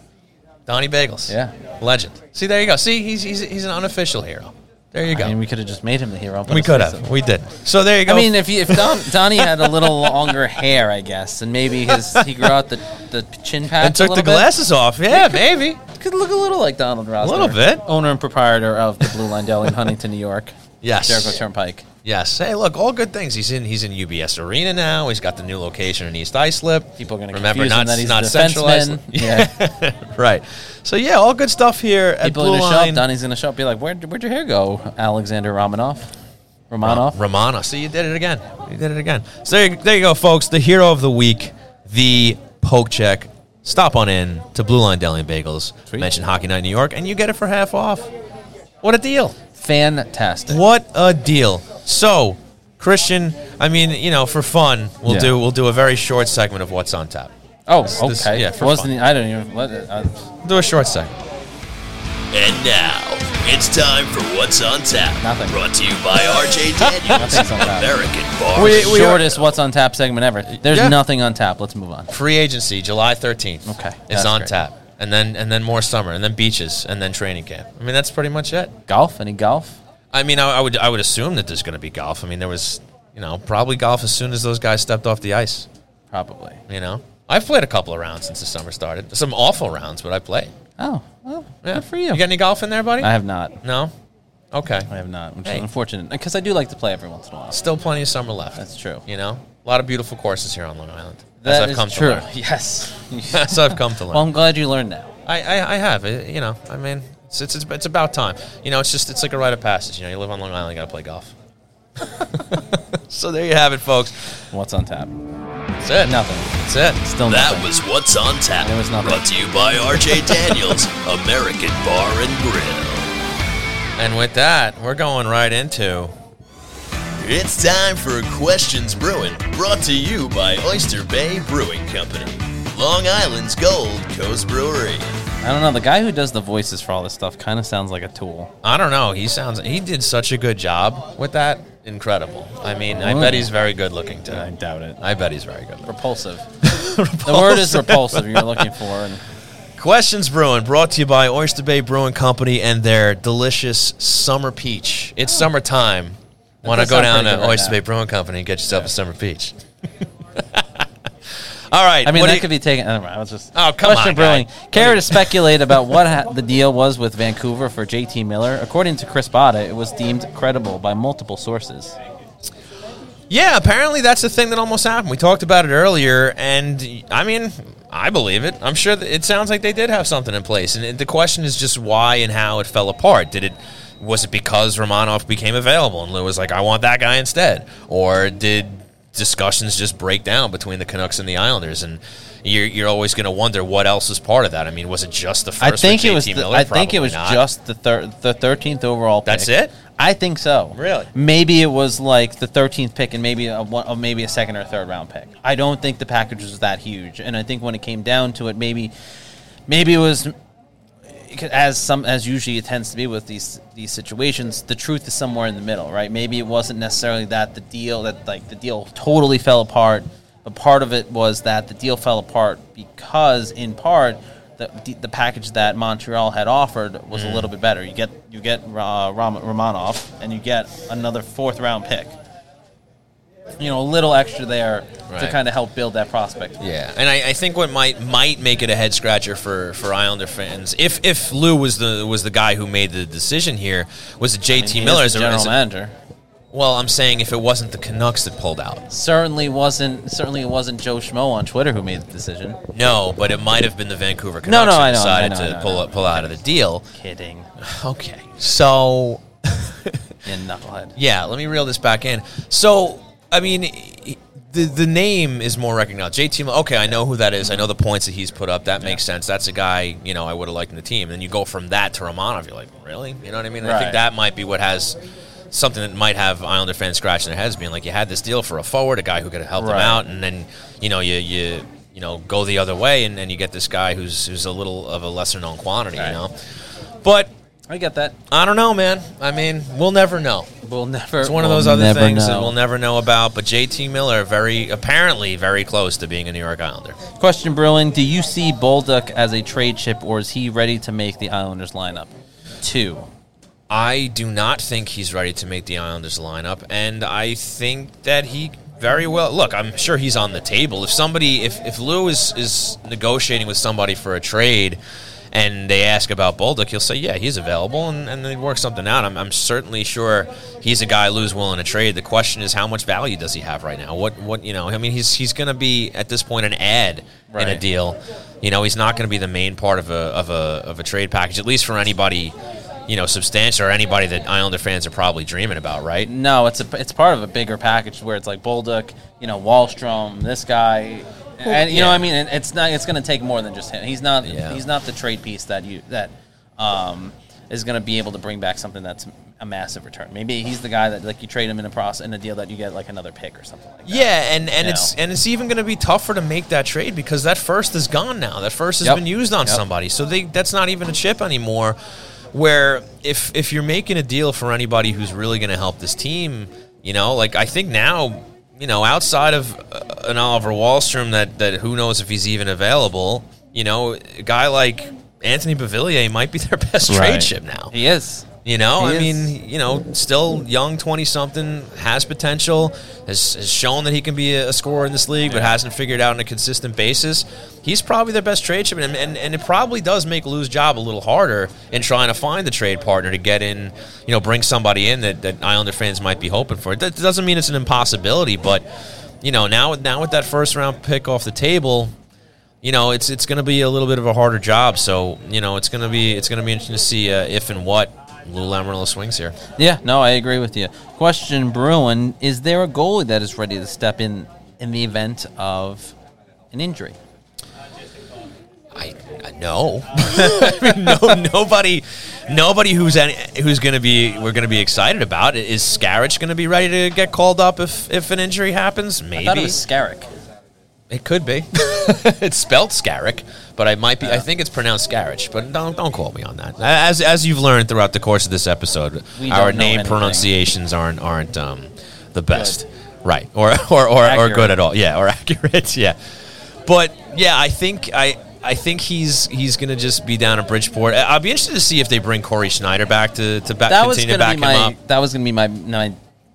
Donnie Bagels, Yeah. legend. See, there you go. See, he's he's he's an unofficial hero. There you go. I mean, we could have just made him the hero. we could have. We did. So there you go. I mean, if he, if Don, Donnie had a little longer hair, I guess, and maybe his he grew out the, the chin patch and took the little bit, glasses off. Yeah, maybe. could look a little like Donald Rosner. A little bit. Owner and proprietor of the Blue Line Deli in Huntington, New York. Yes. Jericho Turnpike. Yes. Hey, look, all good things. He's in. He's in UBS Arena now. He's got the new location in East Islip. People are going to remember confuse not him that he's not Central. Islip. Yeah. right. So yeah, all good stuff here at People Blue to show Line. up. Donnie's going to show up. Be like, where'd, where'd your hair go, Alexander Romanov? Romanov. Romana. See, you did it again. You did it again. So there you, there you go, folks. The hero of the week, the poke check. Stop on in to Blue Line Deli and Bagels. Sweet. Mention Hockey Night in New York, and you get it for half off. What a deal! Fantastic. What a deal! So, Christian, I mean, you know, for fun, we'll Yeah. do we'll do a very short segment of what's on tap. Oh, this- okay. yeah, for Wasn't fun. I don't even. Let it, We'll do a short segment. And now it's time for What's on Tap. Nothing. Brought to you by RJ Daniels, on tap. American Bar. We- we- shortest what's on tap segment ever. There's Yeah. nothing on tap. Let's move on. Free agency, July thirteenth. Okay, it's that's on great. tap, and then and then more summer, and then beaches, and then training camp. I mean, that's pretty much it. Golf? Any golf? I mean, I, I would I would assume that there's going to be golf. I mean, there was you know probably golf as soon as those guys stepped off the ice. Probably. You know, I've played a couple of rounds since the summer started. Some awful rounds, but I played. Oh, well, Yeah. good for you. You got any golf in there, buddy? I have not. no. Okay. I have not, which Hey. is unfortunate because I do like to play every once in a while. Still plenty of summer left. That's true. You know, a lot of beautiful courses here on Long Island. That I've is come true. to learn. Yes. As I've come to learn. well, I'm glad you learned now. I, I, I have. It, you know, I mean, it's, it's, it's, it's about time. You know, it's just, it's like a rite of passage. You know, you live on Long Island, you got to play golf. so there you have it, folks. What's on tap? That's it. Nothing. That's it. Still That was What's on Tap. It was nothing. Brought to you by RJ Daniels, American Bar and Grill. And with that, we're going right into. It's time for Questions Brewing, brought to you by Oyster Bay Brewing Company, Long Island's Gold Coast Brewery. I don't know. The guy who does the voices for all this stuff kind of sounds like a tool. I don't know. He sounds. He did such a good job with that. Incredible. I mean, I bet he's very good looking too. I doubt it. I bet he's very good. Looking. Repulsive. The word is repulsive. You're looking for, and Questions Brewing, brought to you by Oyster Bay Brewing Company and their delicious summer peach. It's oh. summertime. Want to does go sound down pretty to good right Oyster now. Bay Brewing Company and get yourself a summer peach. All right. I mean what that you- could be taken. I, don't know, I was just. Oh, come Question on, Brewing. guy. Care to speculate about what ha- the deal was with Vancouver for JT Miller? According to Chris Botta, it was deemed credible by multiple sources. Yeah, apparently that's the thing that almost happened. We talked about it earlier, and I mean, I believe it. I'm sure that it sounds like they did have something in place, and the question is just why and how it fell apart. Did it was it because Romanov became available and Lou was like, "I want that guy instead," or did discussions just break down between the Canucks and the Islanders? And you're, you're always going to wonder what else is part of that. I mean, was it just the first? I think it was. The, Miller? I think it was not. just the thir- the thirteenth overall. Pick. That's it? I think so. Really? Maybe it was like the thirteenth pick and maybe a one, or maybe a second or third round pick. I don't think the package was that huge, and I think when it came down to it, maybe maybe it was as some as usually it tends to be with these these situations. The truth is somewhere in the middle, right? Maybe it wasn't necessarily that the deal that like the deal totally fell apart, but part of it was that the deal fell apart because, in part, the the package that Montreal had offered was a little bit better. You get you get uh, Romanov, and you get another fourth round pick. You know, a little extra there to kind of help build that prospect. Yeah, and I, I think what might might make it a head scratcher for, for Islander fans, if if Lou was the was the guy who made the decision here, was it JT He is Miller as general a- manager. Well, I'm saying if it wasn't the Canucks that pulled out, Certainly wasn't. Certainly it wasn't Joe Schmo on Twitter who made the decision. no, but it might have been the Vancouver No, Canucks no, who I know, decided I know, I to I pull up- pull out of the deal. Kidding, Okay, so you knucklehead. yeah, let me reel this back in. So, I mean, the the name is more recognized. JT, okay, I know who that is. I know the points that he's put up. That makes sense. That's a guy you know I would have liked in the team. And then you go from that to Romanov. You're like, really? You know what I mean? And I think that might be what has something that might have Islander fans scratching their heads, being like, you had this deal for a forward, a guy who could have helped them out, and then you know you you you know go the other way, and then you get this guy who's who's a little of a lesser known quantity. Right. You know, but. I get that. I don't know, man. I mean, we'll never know. We'll never. It's one of we'll those other never things that we'll never know about. But JT Miller, very apparently very close to being a New York Islander. Question brewing: Do you see Bolduc as a trade chip, or is he ready to make the Islanders lineup? Two. I do not think he's ready to make the Islanders lineup, and I think that he very well. Look, I'm sure he's on the table. If somebody, if if Lou is is negotiating with somebody for a trade. And they ask about Bolduc, he'll say, "Yeah, he's available," and, and they work something out. I'm, I'm certainly sure he's a guy Lou's willing to trade. The question is, how much value does he have right now? What, what, you know? I mean, he's he's going to be at this point an ad in a deal. You know, he's not going to be the main part of a of a of a trade package, at least for anybody, you know, substantial or anybody that Islander fans are probably dreaming about, right? No, it's a it's part of a bigger package where it's like Bolduc, you know, Wahlstrom, this guy, and you know, yeah. what I mean, And it's not. It's going to take more than just him. He's not. Yeah. He's not the trade piece that you that um, is going to be able to bring back something that's a massive return. Maybe he's the guy that like you trade him in a process in a deal that you get like another pick or something like that. Yeah, and, and You it's know. and it's even going to be tougher to make that trade because that first is gone now. That first has Yep. been used on Yep. somebody, so they that's not even a chip anymore. Where if if you're making a deal for anybody who's really going to help this team, you know, like I think now, you know, outside of uh, an Oliver Wahlstrom, that that who knows if he's even available, you know, a guy like Anthony Beauvillier might be their best trade ship now. He is. You know, He I is. mean, you know, still young, twenty something, has potential, has, has shown that he can be a, scorer in this league, but hasn't figured out on a consistent basis. He's probably their best trade chip, and, and, and it probably does make Lou's job a little harder in trying to find the trade partner to get in, you know, bring somebody in that, that Islander fans might be hoping for. That doesn't mean it's an impossibility, but you know, now now with that first round pick off the table, you know, it's it's going to be a little bit of a harder job. So you know, it's going to be it's going to be interesting to see uh, if and what Lou Lamoriello swings here. Yeah, no, I agree with you. Question Brewing: Is there a goalie that is ready to step in in the event of an injury? I, I know. I mean, no, nobody, nobody who's any, who's going to be we're going to be excited about is Scarich going to be ready to get called up if if an injury happens? I Maybe thought it Scarrick. It could be. it's spelled Scarrick, but I might be. I think it's pronounced Scarich, but don't don't quote me on that. As as you've learned throughout the course of this episode, We our name anything. pronunciations aren't aren't um, the best, right? Or or or, or good at all? Yeah, or accurate? Yeah. But yeah, I think I. I think he's he's going to just be down at Bridgeport. I'll be interested to see if they bring Cory Schneider back to to back, That continue to back him my. up. That was going to be my, my.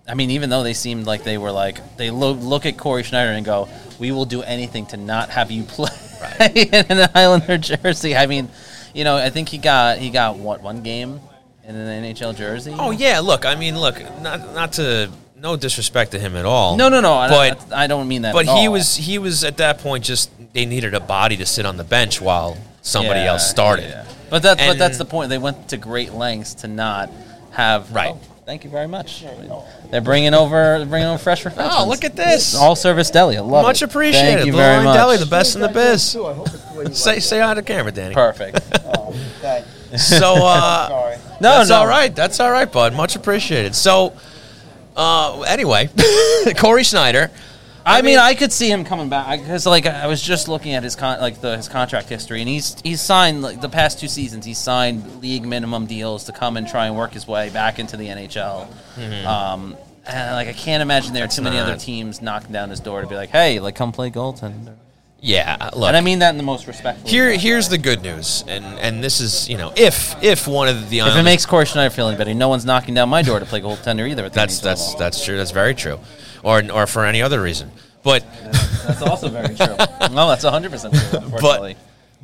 I mean, even though they seemed like they were like they lo- look at Cory Schneider and go, "We will do anything to not have you play right. in an Islander jersey." I mean, you know, I think he got he got what one game in an NHL jersey. Oh yeah, look, I mean, look, not not to no disrespect to him at all. no, no, no! I, but I, I don't mean that. But he was he was at that point just they needed a body to sit on the bench while somebody Yeah, else started. yeah. But that's but that's the point. They went to great lengths to not have Right. Oh, Thank you very much. They're bringing over they're bringing over fresh refreshments. Oh, look at this. All service deli. I love Much it. appreciated. Thank you Blue very Line much. Deli, the best in the biz. Say say hi to the camera, Danny. Perfect. So uh, No, that's no. all right. That's all right, bud. Much appreciated. So uh, anyway, Cory Schneider. I, mean, I could see him coming back because, like, I was just looking at his con- like the his contract history, and he's he's signed like the past two seasons. He's signed league minimum deals to come and try and work his way back into the NHL. Um, and like, I can't imagine there are too many not- other teams knocking down his door to be like, "Hey, like, come play goaltender." Yeah, look. And I mean that in the most respectful. here way. here's the good news, and and this is you know if if one of the If it makes Cory Schneider feeling better, no one's knocking down my door to play goaltender either. At the that's that's level. that's true. That's very true, or or for any other reason. But that's also very true. no, that's 100 percent true. Unfortunately.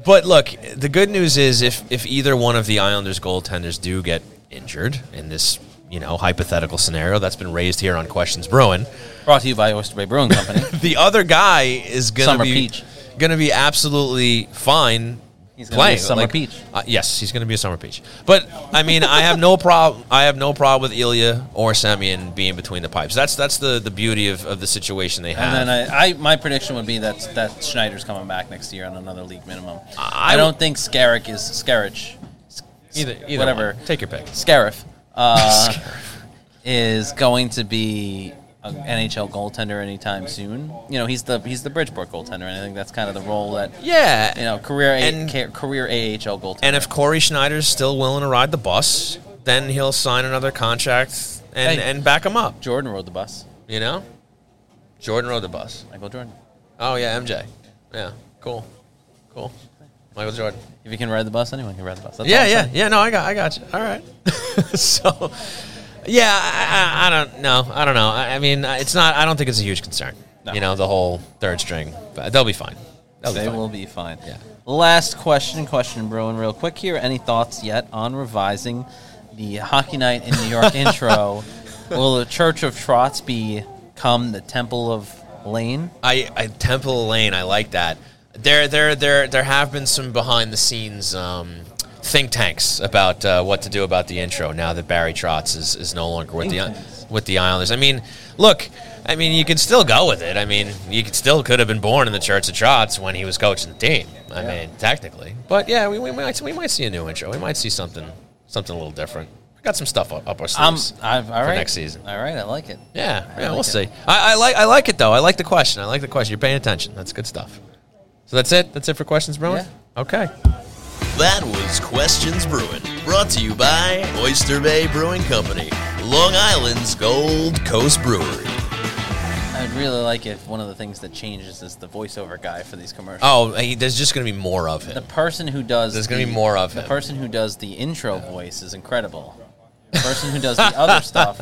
But look, the good news is if if either one of the Islanders goaltenders do get injured in this, you know, hypothetical scenario that's been raised here on Questions Brewing, Brought to you by Oyster Bay Brewing Company. the other guy is gonna Summer be Peach. gonna be absolutely fine. He's gonna be a playing summer Like, peach. uh, yes, he's going to be a summer peach. But I mean, I have no problem. I have no problem with Ilya or Semyon being between the pipes. That's that's the, the beauty of, of the situation they have. And then I, I, my prediction would be that that Schneider's coming back next year on another league minimum. I I, don't think Skarek is Skarich. either, either whatever. one. Take your pick. Scariff uh, is going to be an NHL goaltender anytime soon. You know, he's the he's the Bridgeport goaltender, and I think that's kind of the role that Yeah, you know career a, And- ca- career AHL goaltender. And if Cory Schneider's still willing to ride the bus, then he'll sign another contract and, Hey. and back him up. Jordan rode the bus, You know, Jordan rode the bus. Michael Jordan. Oh yeah, MJ. Yeah, cool, cool. Michael Jordan. If you can ride the bus, anyone can ride the bus. That's yeah, yeah, yeah. No, I got, I got you. All right. so, yeah, I, I, I don't know. I don't know. I, I mean, it's not. I don't think it's a huge concern. No. You know, the whole third string, but they'll be fine. They'll be They fine. will be fine. Yeah. Last question, question, Brewing, real quick here. Any thoughts yet on revising the Hockey Night in New York intro? Will the Church of Trotz become the Temple of Lane? I, I Temple Lane. I like that. There, there, there, there have been some behind the scenes um, think tanks about uh, what to do about the intro now that Barry Trotz is, is no longer with Think the tanks. with the Islanders. I mean, look. I mean, you can still go with it. I mean, you could still could have been born in the Church of Trotz when he was coaching the team. I mean, technically, but yeah, we, we might we might see a new intro. We might see something something a little different. We got some stuff up, up our Um, sleeves. All for right. next season. All right, I like it. Yeah, I yeah, like we'll it. see. I, I like I like it though. I like the question. I like the question. You're paying attention. That's good stuff. So that's it. That's it for questions, Brewing. Yeah. Okay. That was Questions Brewing, brought to you by Oyster Bay Brewing Company, Long Island's Gold Coast Brewery. I'd really like if one of the things that changes is the voiceover guy for these commercials. Oh, he, there's just going to be more of him. The person who does There's gonna the- be more of the him. person who does the intro voice is incredible. The person who does the other stuff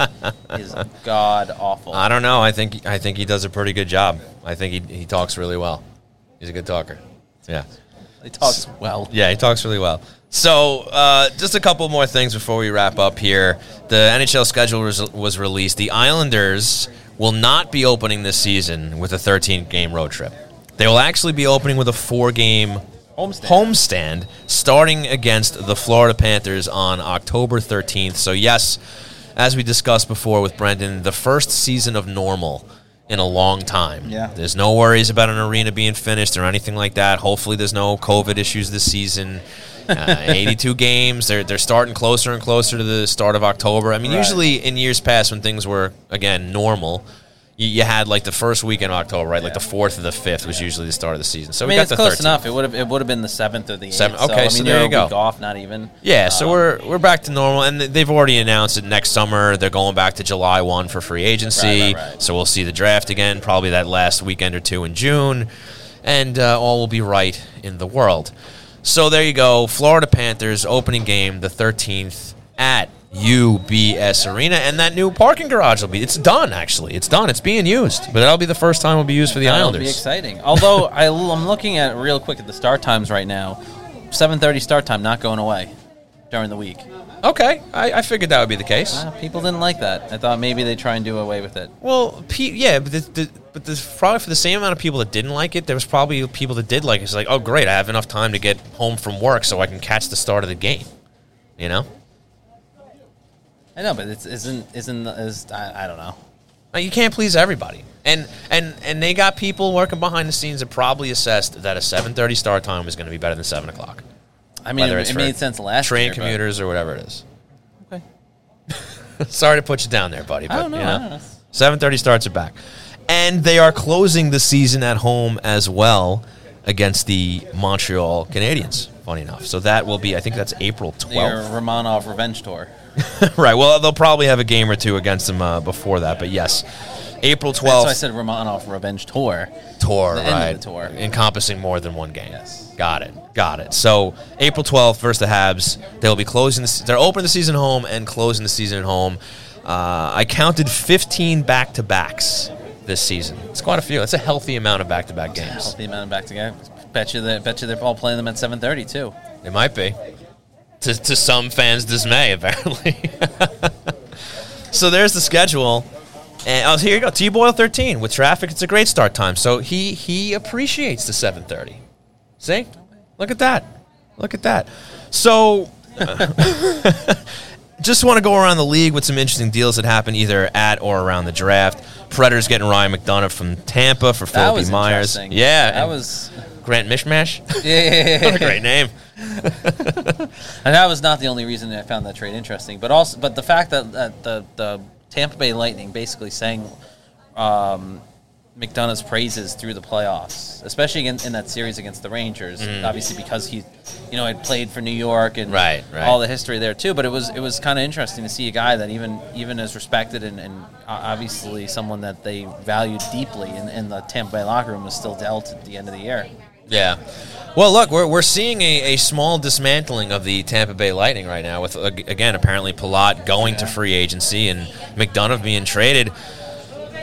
is god awful. I don't know. I think I think he does a pretty good job. I think he he talks really well. He's a good talker. Yeah. He talks well. Yeah, he talks really well. So, uh, just a couple more things before we wrap up here. The NHL schedule was, was released. The Islanders will not be opening this season with a 13 game road trip. They will actually be opening with a four game Homestand. homestand starting against the Florida Panthers on October 13th. So, yes, as we discussed before with Brendan, the first season of normal in a long time. Yeah. There's no worries about an arena being finished or anything like that. Hopefully, there's no COVID issues this season. Uh, 82 games. They're they're starting closer and closer to the start of October. I mean, Right. usually in years past when things were again normal, you, you had like the first week in October, right? Like the fourth or the fifth was usually the start of the season. So I we mean, got it's the close 13th. enough. It would have it would have been the seventh or the eighth. Seven- So, okay, I so mean, there you're you go. week off, not even. Yeah, so Um, we're we're back to normal, and they've already announced that next summer. They're going back to July one for free agency. Right, right, right. So we'll see the draft again, probably that last weekend or two in June, and uh, all will be right in the world. So there you go, Florida Panthers opening game the thirteenth at UBS Arena, and that new parking garage will be. It's done actually. It's done. It's being used, but that'll be the first time it'll be used for the That'll Islanders. be exciting. Although I, am looking at real quick at the start times right now. 7:30 start time, not going away during the week. Okay, I, I figured that would be the case. Uh, people didn't like that. I thought maybe they try and do away with it. Well, pe- yeah, but the, the, but there's probably for the same amount of people that didn't like it, there was probably people that did like it. It's like, oh, great, I have enough time to get home from work so I can catch the start of the game. You know? I know, but it's isn't isn't is I, I don't know. Now, you can't please everybody, and and and they got people working behind the scenes that probably assessed that a seven thirty start time is going to be better than seven o'clock. I mean, Whether it, it made sense last train year, commuters or whatever it is. Okay. Sorry to put you down there, buddy. But, I don't know. you don't know. Seven thirty starts are back, and they are closing the season at home as well against the Montreal Canadiens. Funny enough, so that will be. I think that's April twelfth. Romanov revenge tour. right. Well, they'll probably have a game or two against them uh, before that, but yes, April That's why I said Romanov revenge tour. tour, the end of right? the tour. encompassing more than one game. Yes. Got it. Got it. So April twelfth versus the Habs. They'll be closing. The, they're opening the season home and closing the season at home. Uh, I counted fifteen back to backs this season. It's quite a few. It's a healthy amount of back to back games. Healthy amount of back to back. Bet you that bet you they're all playing them at seven thirty too. It might be. To, to some fans' dismay, apparently. so there's the schedule. And oh, here you go. T Boyle 13. With traffic, it's a great start time. So he he appreciates the 7:30. See? Look at that. Look at that. So just want to go around the league with some interesting deals that happen either at or around the draft. Predators getting Ryan McDonagh from Tampa for Philippe Myers. Yeah. that was Grant Mismash. yeah, yeah, yeah, what a great name. And that was not the only reason that I found that trade interesting, but also, but the fact that, that the the Tampa Bay Lightning basically sang um, McDonagh's praises through the playoffs, especially in, in that series against the Rangers. Obviously, because he, you know, had played for New York and. Right, right. all the history there too. But it was it was kind of interesting to see a guy that even even as respected and, and obviously someone that they valued deeply in, in the Tampa Bay locker room was still dealt at the end of the year. Yeah. Well, look, we're, we're seeing a, a small dismantling of the Tampa Bay Lightning right now, with, again, apparently Palat going to free agency and McDonagh being traded.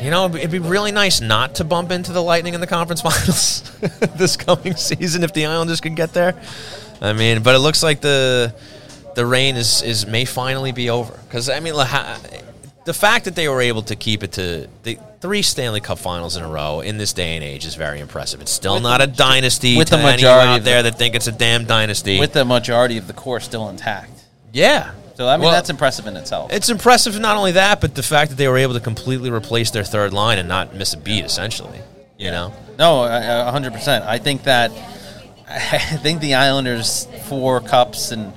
You know, it'd be- really nice not to bump into the Lightning in the conference finals this coming season if the Islanders could get there. I mean, but it looks like the the reign is, is may finally be over. Because, I mean, the fact that they were able to keep it to the three Stanley Cup finals in a row in this day and age is very impressive. It's still With not the a dynasty with to the majority out there the- that think it's a damn dynasty. With the majority of the core still intact. yeah. So I mean Well, that's impressive in itself. It's impressive not only that, but the fact that they were able to completely replace their third line and not miss a beat, essentially. You know? No, hundred percent. I think that I think the Islanders four cups and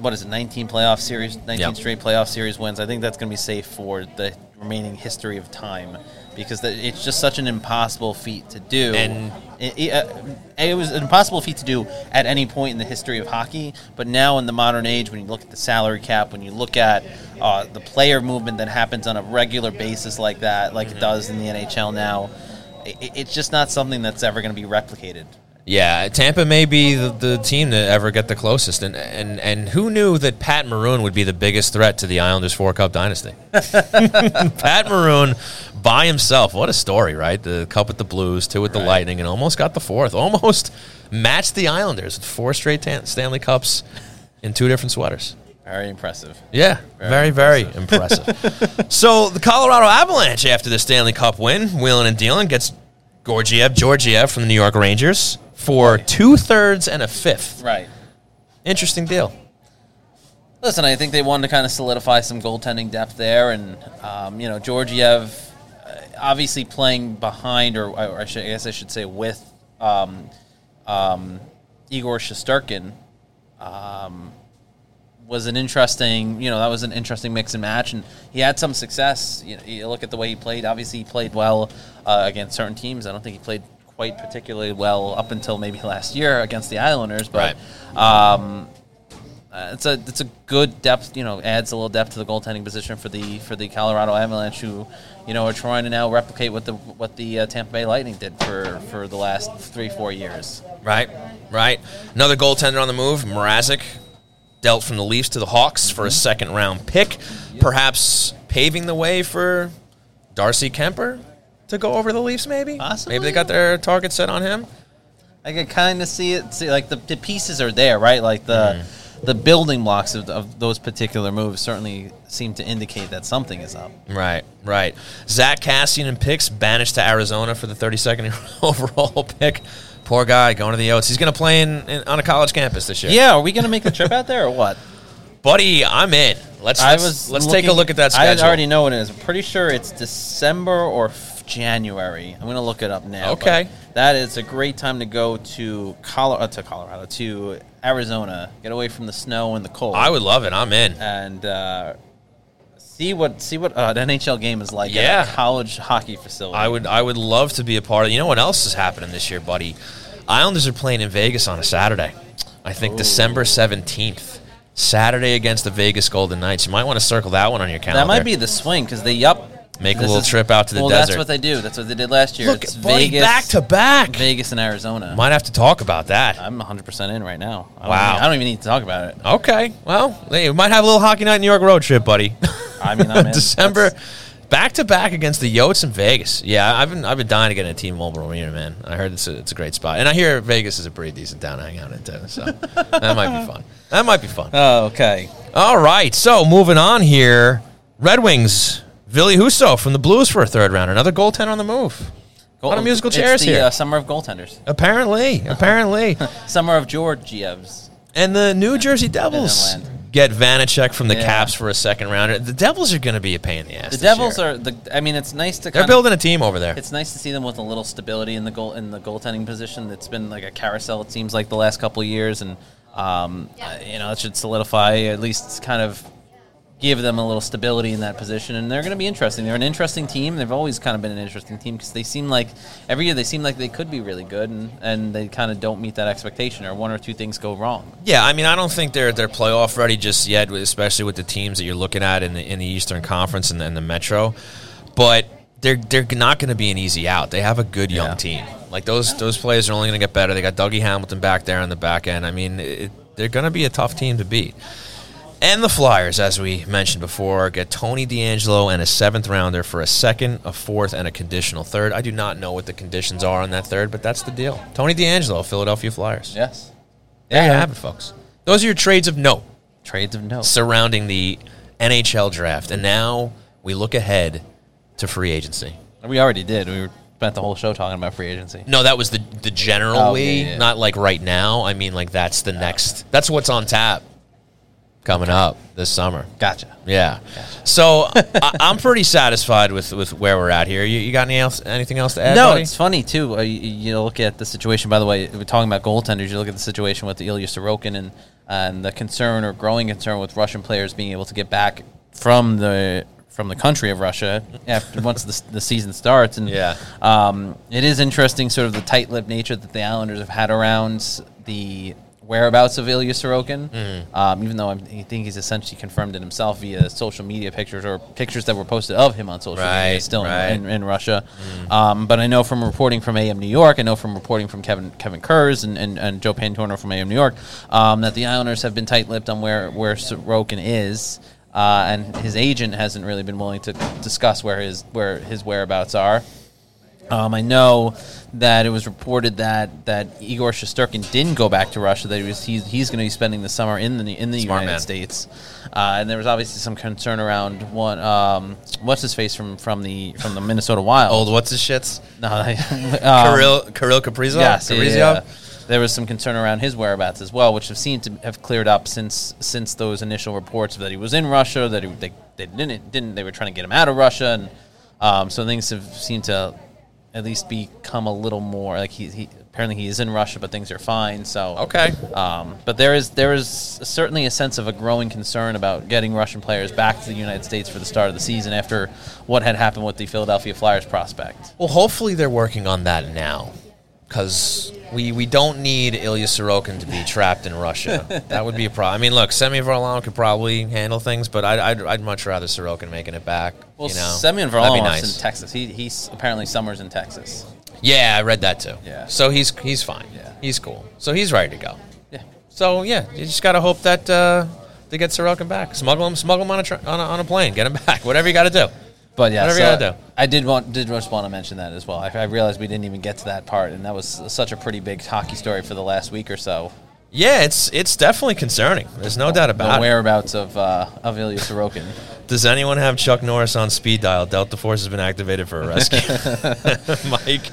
what is it, nineteen playoff series, nineteen Yep. straight playoff series wins. I think that's going to be safe for the remaining history of time because it's just such an impossible feat to do. And- it, it, uh, it was an impossible feat to do at any point in the history of hockey. But now in the modern age, when you look at the salary cap, when you look at uh, the player movement that happens on a regular basis like that, like Mm-hmm. it does in the NHL now, it, it's just not something that's ever going to be replicated. Yeah, Tampa may be the, the team to ever get the closest, and, and and who knew that Pat Maroon would be the biggest threat to the Islanders four cup dynasty? Pat Maroon by himself, what a story, right? The cup with the Blues, two with the Lightning, and almost got the fourth, almost matched the Islanders with four straight tan- Stanley Cups in two different sweaters. Very impressive. Yeah, very, very impressive. so the Colorado Avalanche, after the Stanley Cup win, wheeling and dealing, gets Gorgiev, Georgiev from the New York Rangers for two thirds and a fifth. Right. Interesting deal. Listen, I think they wanted to kind of solidify some goaltending depth there, and um, you know Georgiev, uh, obviously playing behind, or, or I, should, I guess I should say with um, um, Igor Shesterkin, um, was an interesting, you know, that was an interesting mix and match, and he had some success. You, know, you look at the way he played. Obviously, he played well uh, against certain teams. I don't think he played quite particularly well up until maybe last year against the Islanders, but. Um, uh, it's a it's a good depth. You know, adds a little depth to the goaltending position for the for the Colorado Avalanche, who you know are trying to now replicate what the what the uh, Tampa Bay Lightning did for for the last three four years. Right, right. Another goaltender on the move, Mrazek, dealt from the Leafs to the Hawks for a second round pick, perhaps paving the way for Darcy Kuemper to go over the Leafs. Maybe, Possibly. maybe they got their target set on him. I can kind of see it. See, like the, the pieces are there, right? Like the mm. the building blocks of, of those particular moves certainly seem to indicate that something is up. Right, right. Zack Kassian and picks banished to Arizona for the 32nd overall pick. Poor guy going to the Yotes. He's going to play in, in on a college campus this year. Yeah, are we gonna make a trip out there or what? buddy, I'm in. Let's let's, was. let's take a look at that schedule. I schedule. already know what it is. I'm pretty sure it's December or f- January. I'm going to look it up now. Okay. that is a great time to go to Colorado, to Colorado, to Arizona. Get away from the snow and the cold. I would love it. I'm in. and uh, see what see what uh, an NHL game is like Yeah. at a college hockey facility. I would I would love to be a part of. You know what else is happening this year, buddy? Islanders are playing in Vegas on a Saturday. I think December seventeenth, Saturday against the Vegas Golden Knights. You might want to circle that one on your calendar. That might be the swing because they yup Make a this little trip out to the well, desert. that's what they do. That's what they did last year. Look, it's buddy, Vegas, back to back. Vegas and Arizona. Might have to talk about that. I'm 100 percent in right now. I don't Wow. even- I don't even need to talk about it. Okay, well, hey, we might have a little hockey night in New York road trip, buddy. I mean, I'm in. December, That's- back to back against the Yotes in Vegas. Yeah, I've been I've been dying to get in a T-Mobile Arena, man. I heard it's a, it's a great spot, and I hear Vegas is a pretty decent town to hang out in too. So that might be fun. That might be fun. Oh, okay. All right, so moving on here, Red Wings. Ville Husso from the Blues for a third round. Another goaltender on the move. A lot of musical It's chairs the, here. Uh, summer of goaltenders. apparently, apparently. Summer of Georgievs. And the New Jersey Devils get Vanecek from the Yeah. Caps for a second rounder. The Devils are going to be a pain in the ass. The this Devils year. are the. I mean, it's nice to. They're kinda- building a team over there. It's nice to see them with a little stability in the goal in the goaltending position. It's been like a carousel. It seems like the last couple of years, and um, uh, you know, it should solidify at least kind of give them a little stability in that position. And they're going to be interesting. They're an interesting team. They've always kind of been an interesting team because they seem like every year they seem like they could be really good, and, and they kind of don't meet that expectation, or one or two things go wrong. Yeah, I mean, I don't think they're they're playoff ready just yet, especially with the teams that you're looking at in the in the Eastern Conference and, and the Metro. But they're they're not going to be an easy out. They have a good young Yeah. team. Like those those players are only going to get better. They got Dougie Hamilton back there on the back end. I mean, it, they're going to be a tough team to beat. And the Flyers, as we mentioned before, get Tony DeAngelo and a seventh rounder for a second, a fourth, and a conditional third. I do not know what the conditions are on that third, but that's the deal. Tony DeAngelo, Philadelphia Flyers. Yes. There you have it, folks. Those are your trades of note Trades of note. surrounding the NHL draft. And now we look ahead to free agency. We already did. We spent the whole show talking about free agency. No, that was the the general Oh, we, yeah, yeah. not like right now. I mean, like that's the next. That's what's on tap coming up this summer. Gotcha. Yeah. So I, I'm pretty satisfied with, with where we're at here. You, you got any else, anything else to add? No, buddy? it's funny too. Uh, you, you look at the situation. By the way, we're talking about goaltenders. You look at the situation with the Ilya Sorokin and and the concern or growing concern with Russian players being able to get back from the from the country of Russia after once the, the season starts. And Yeah. um, it is interesting, sort of the tight-lipped nature that the Islanders have had around the whereabouts of Ilya Sorokin. Mm-hmm. Um, even though I'm, I think he's essentially confirmed it himself via social media pictures or pictures that were posted of him on social media, still in- right. in, in Russia. Um, but I know from reporting from AM New York, I know from reporting from Kevin Kevin Kurz and, and, and Joe Pantorno from AM New York, um, that the Islanders have been tight-lipped on where where Sorokin is, uh, and his agent hasn't really been willing to discuss where his where his whereabouts are. Um, I know that it was reported that, that Igor Shesterkin didn't go back to Russia. That he was he's, he's going to be spending the summer in the in the Smart United man. States, uh, and there was obviously some concern around one um, what's his face from, from the from the Minnesota Wild. Old what's his shits? No, um, Kirill Kirill Kaprizov. Yes, yeah, Kaprizov? yeah. There was some concern around his whereabouts as well, which have seemed to have cleared up since since those initial reports that he was in Russia, that he, they, they didn't didn't they were trying to get him out of Russia, and um, so things have seemed to at least become a little more like he, he apparently he is in Russia, but things are fine. So Okay. um, but there is there is certainly a sense of a growing concern about getting Russian players back to the United States for the start of the season after what had happened with the Philadelphia Flyers prospect. Well, hopefully they're working on that now, because we we don't need Ilya Sorokin to be trapped in Russia. that would be a problem. I mean, look, Semi Varlamov could probably handle things, but I'd, I'd, I'd much rather Sorokin making it back. Well, you know, Semyon That'd be Varlamov's nice. in Texas. He he's apparently summers in Texas. Yeah, I read that too. Yeah. So he's he's fine. Yeah. He's cool. So he's ready to go. Yeah. So yeah, you just gotta hope that uh, they get Sorokin back. Smuggle him, smuggle him on a, tra- on a on a plane. Get him back. Whatever you got to do. But yeah, Whatever so you gotta do. I did want did just want to mention that as well. I, I realized we didn't even get to that part, and that was such a pretty big hockey story for the last week or so. Yeah, it's it's definitely concerning. There's no doubt The about it. whereabouts of uh, of Ilya Sorokin. Does anyone have Chuck Norris on speed dial? Delta Force has been activated for a rescue. Mike,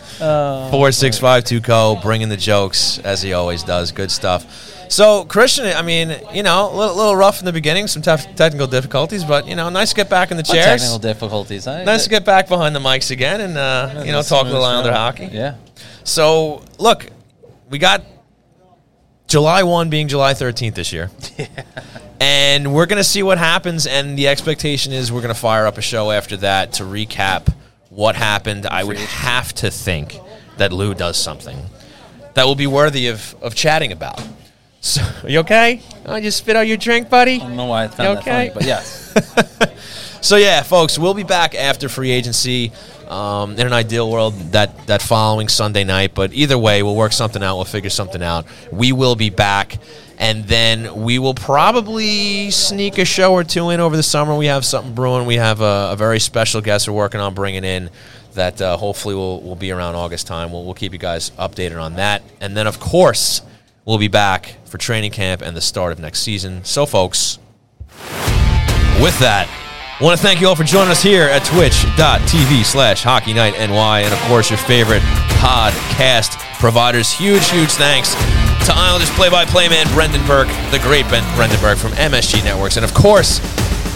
four six five two co, bringing the jokes as he always does. Good stuff. So Christian, I mean, you know, a little, little rough in the beginning, some tough technical difficulties, but you know, nice to get back in the What chairs. technical difficulties. I, Nice to get back behind the mics again and uh, you know talk a little Islander hockey. Yeah. So look, we got July one being July thirteenth this year, and we're gonna see what happens. And the expectation is we're gonna fire up a show after that to recap what happened. I would have to think that Lou does something that will be worthy of of chatting about. So, are you okay? Oh, you spit out your drink, buddy. I don't know why I found You that okay? funny, but yes. So yeah, folks, we'll be back after free agency. Um, in an ideal world, that that following Sunday night. But either way, we'll work something out. We'll figure something out. We will be back, and then we will probably sneak a show or two in over the summer. We have something brewing. We have a, a very special guest we're working on bringing in. That uh, hopefully will will be around August time. We'll, we'll keep you guys updated on that, and then of course we'll be back for training camp and the start of next season. So, folks, with that, I want to thank you all for joining us here at twitch.tv slash hockey night NY and of course your favorite podcast providers. Huge, huge thanks to Islanders play by play man Brendan Burke, the great Ben Brendan Burke from MSG Networks, and of course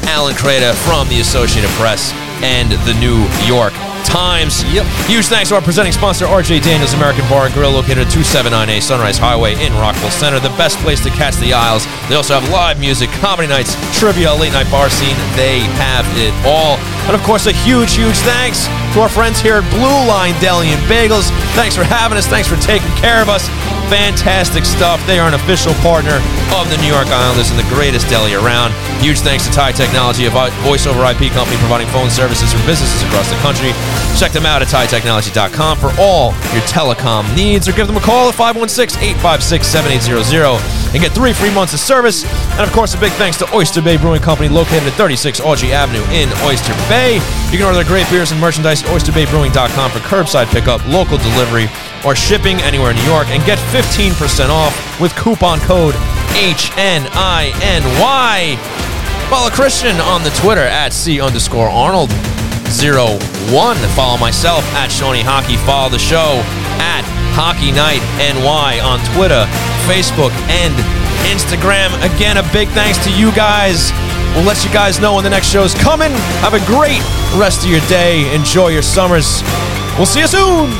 Alan Kreda from the Associated Press and the New York Times. Yep. Huge thanks to our presenting sponsor, RJ Daniels American Bar and Grill, located at 279A Sunrise Highway in Rockville Center, the best place to catch the Isles. They also have live music, comedy nights, trivia, late night bar scene. They have it all. And of course, a huge, huge thanks to our friends here at Blue Line Deli and Bagels. Thanks for having us. Thanks for taking care of us. Fantastic stuff. They are an official partner of the New York Islanders and the greatest deli around. Huge thanks to Tie Technology, a vo- voice over IP company providing phone services for businesses across the country. Check them out at TieTechnology.com for all your telecom needs or give them a call at 516 856 7800 and get three free months of service. And of course, a big thanks to Oyster Bay Brewing Company located at 36 Audrey Avenue in Oyster Bay. You can order their great beers and merchandise at oysterbaybrewing.com for curbside pickup, local delivery, or shipping anywhere in New York and get 15% off with coupon code HNINY. Follow Christian on the Twitter at C underscore Arnold 01. Follow myself at Shawnee Hockey. Follow the show at Hockey Night NY on Twitter, Facebook, and Instagram. Again, a big thanks to you guys. We'll let you guys know when the next show is coming. Have a great rest of your day. Enjoy your summers. We'll see you soon.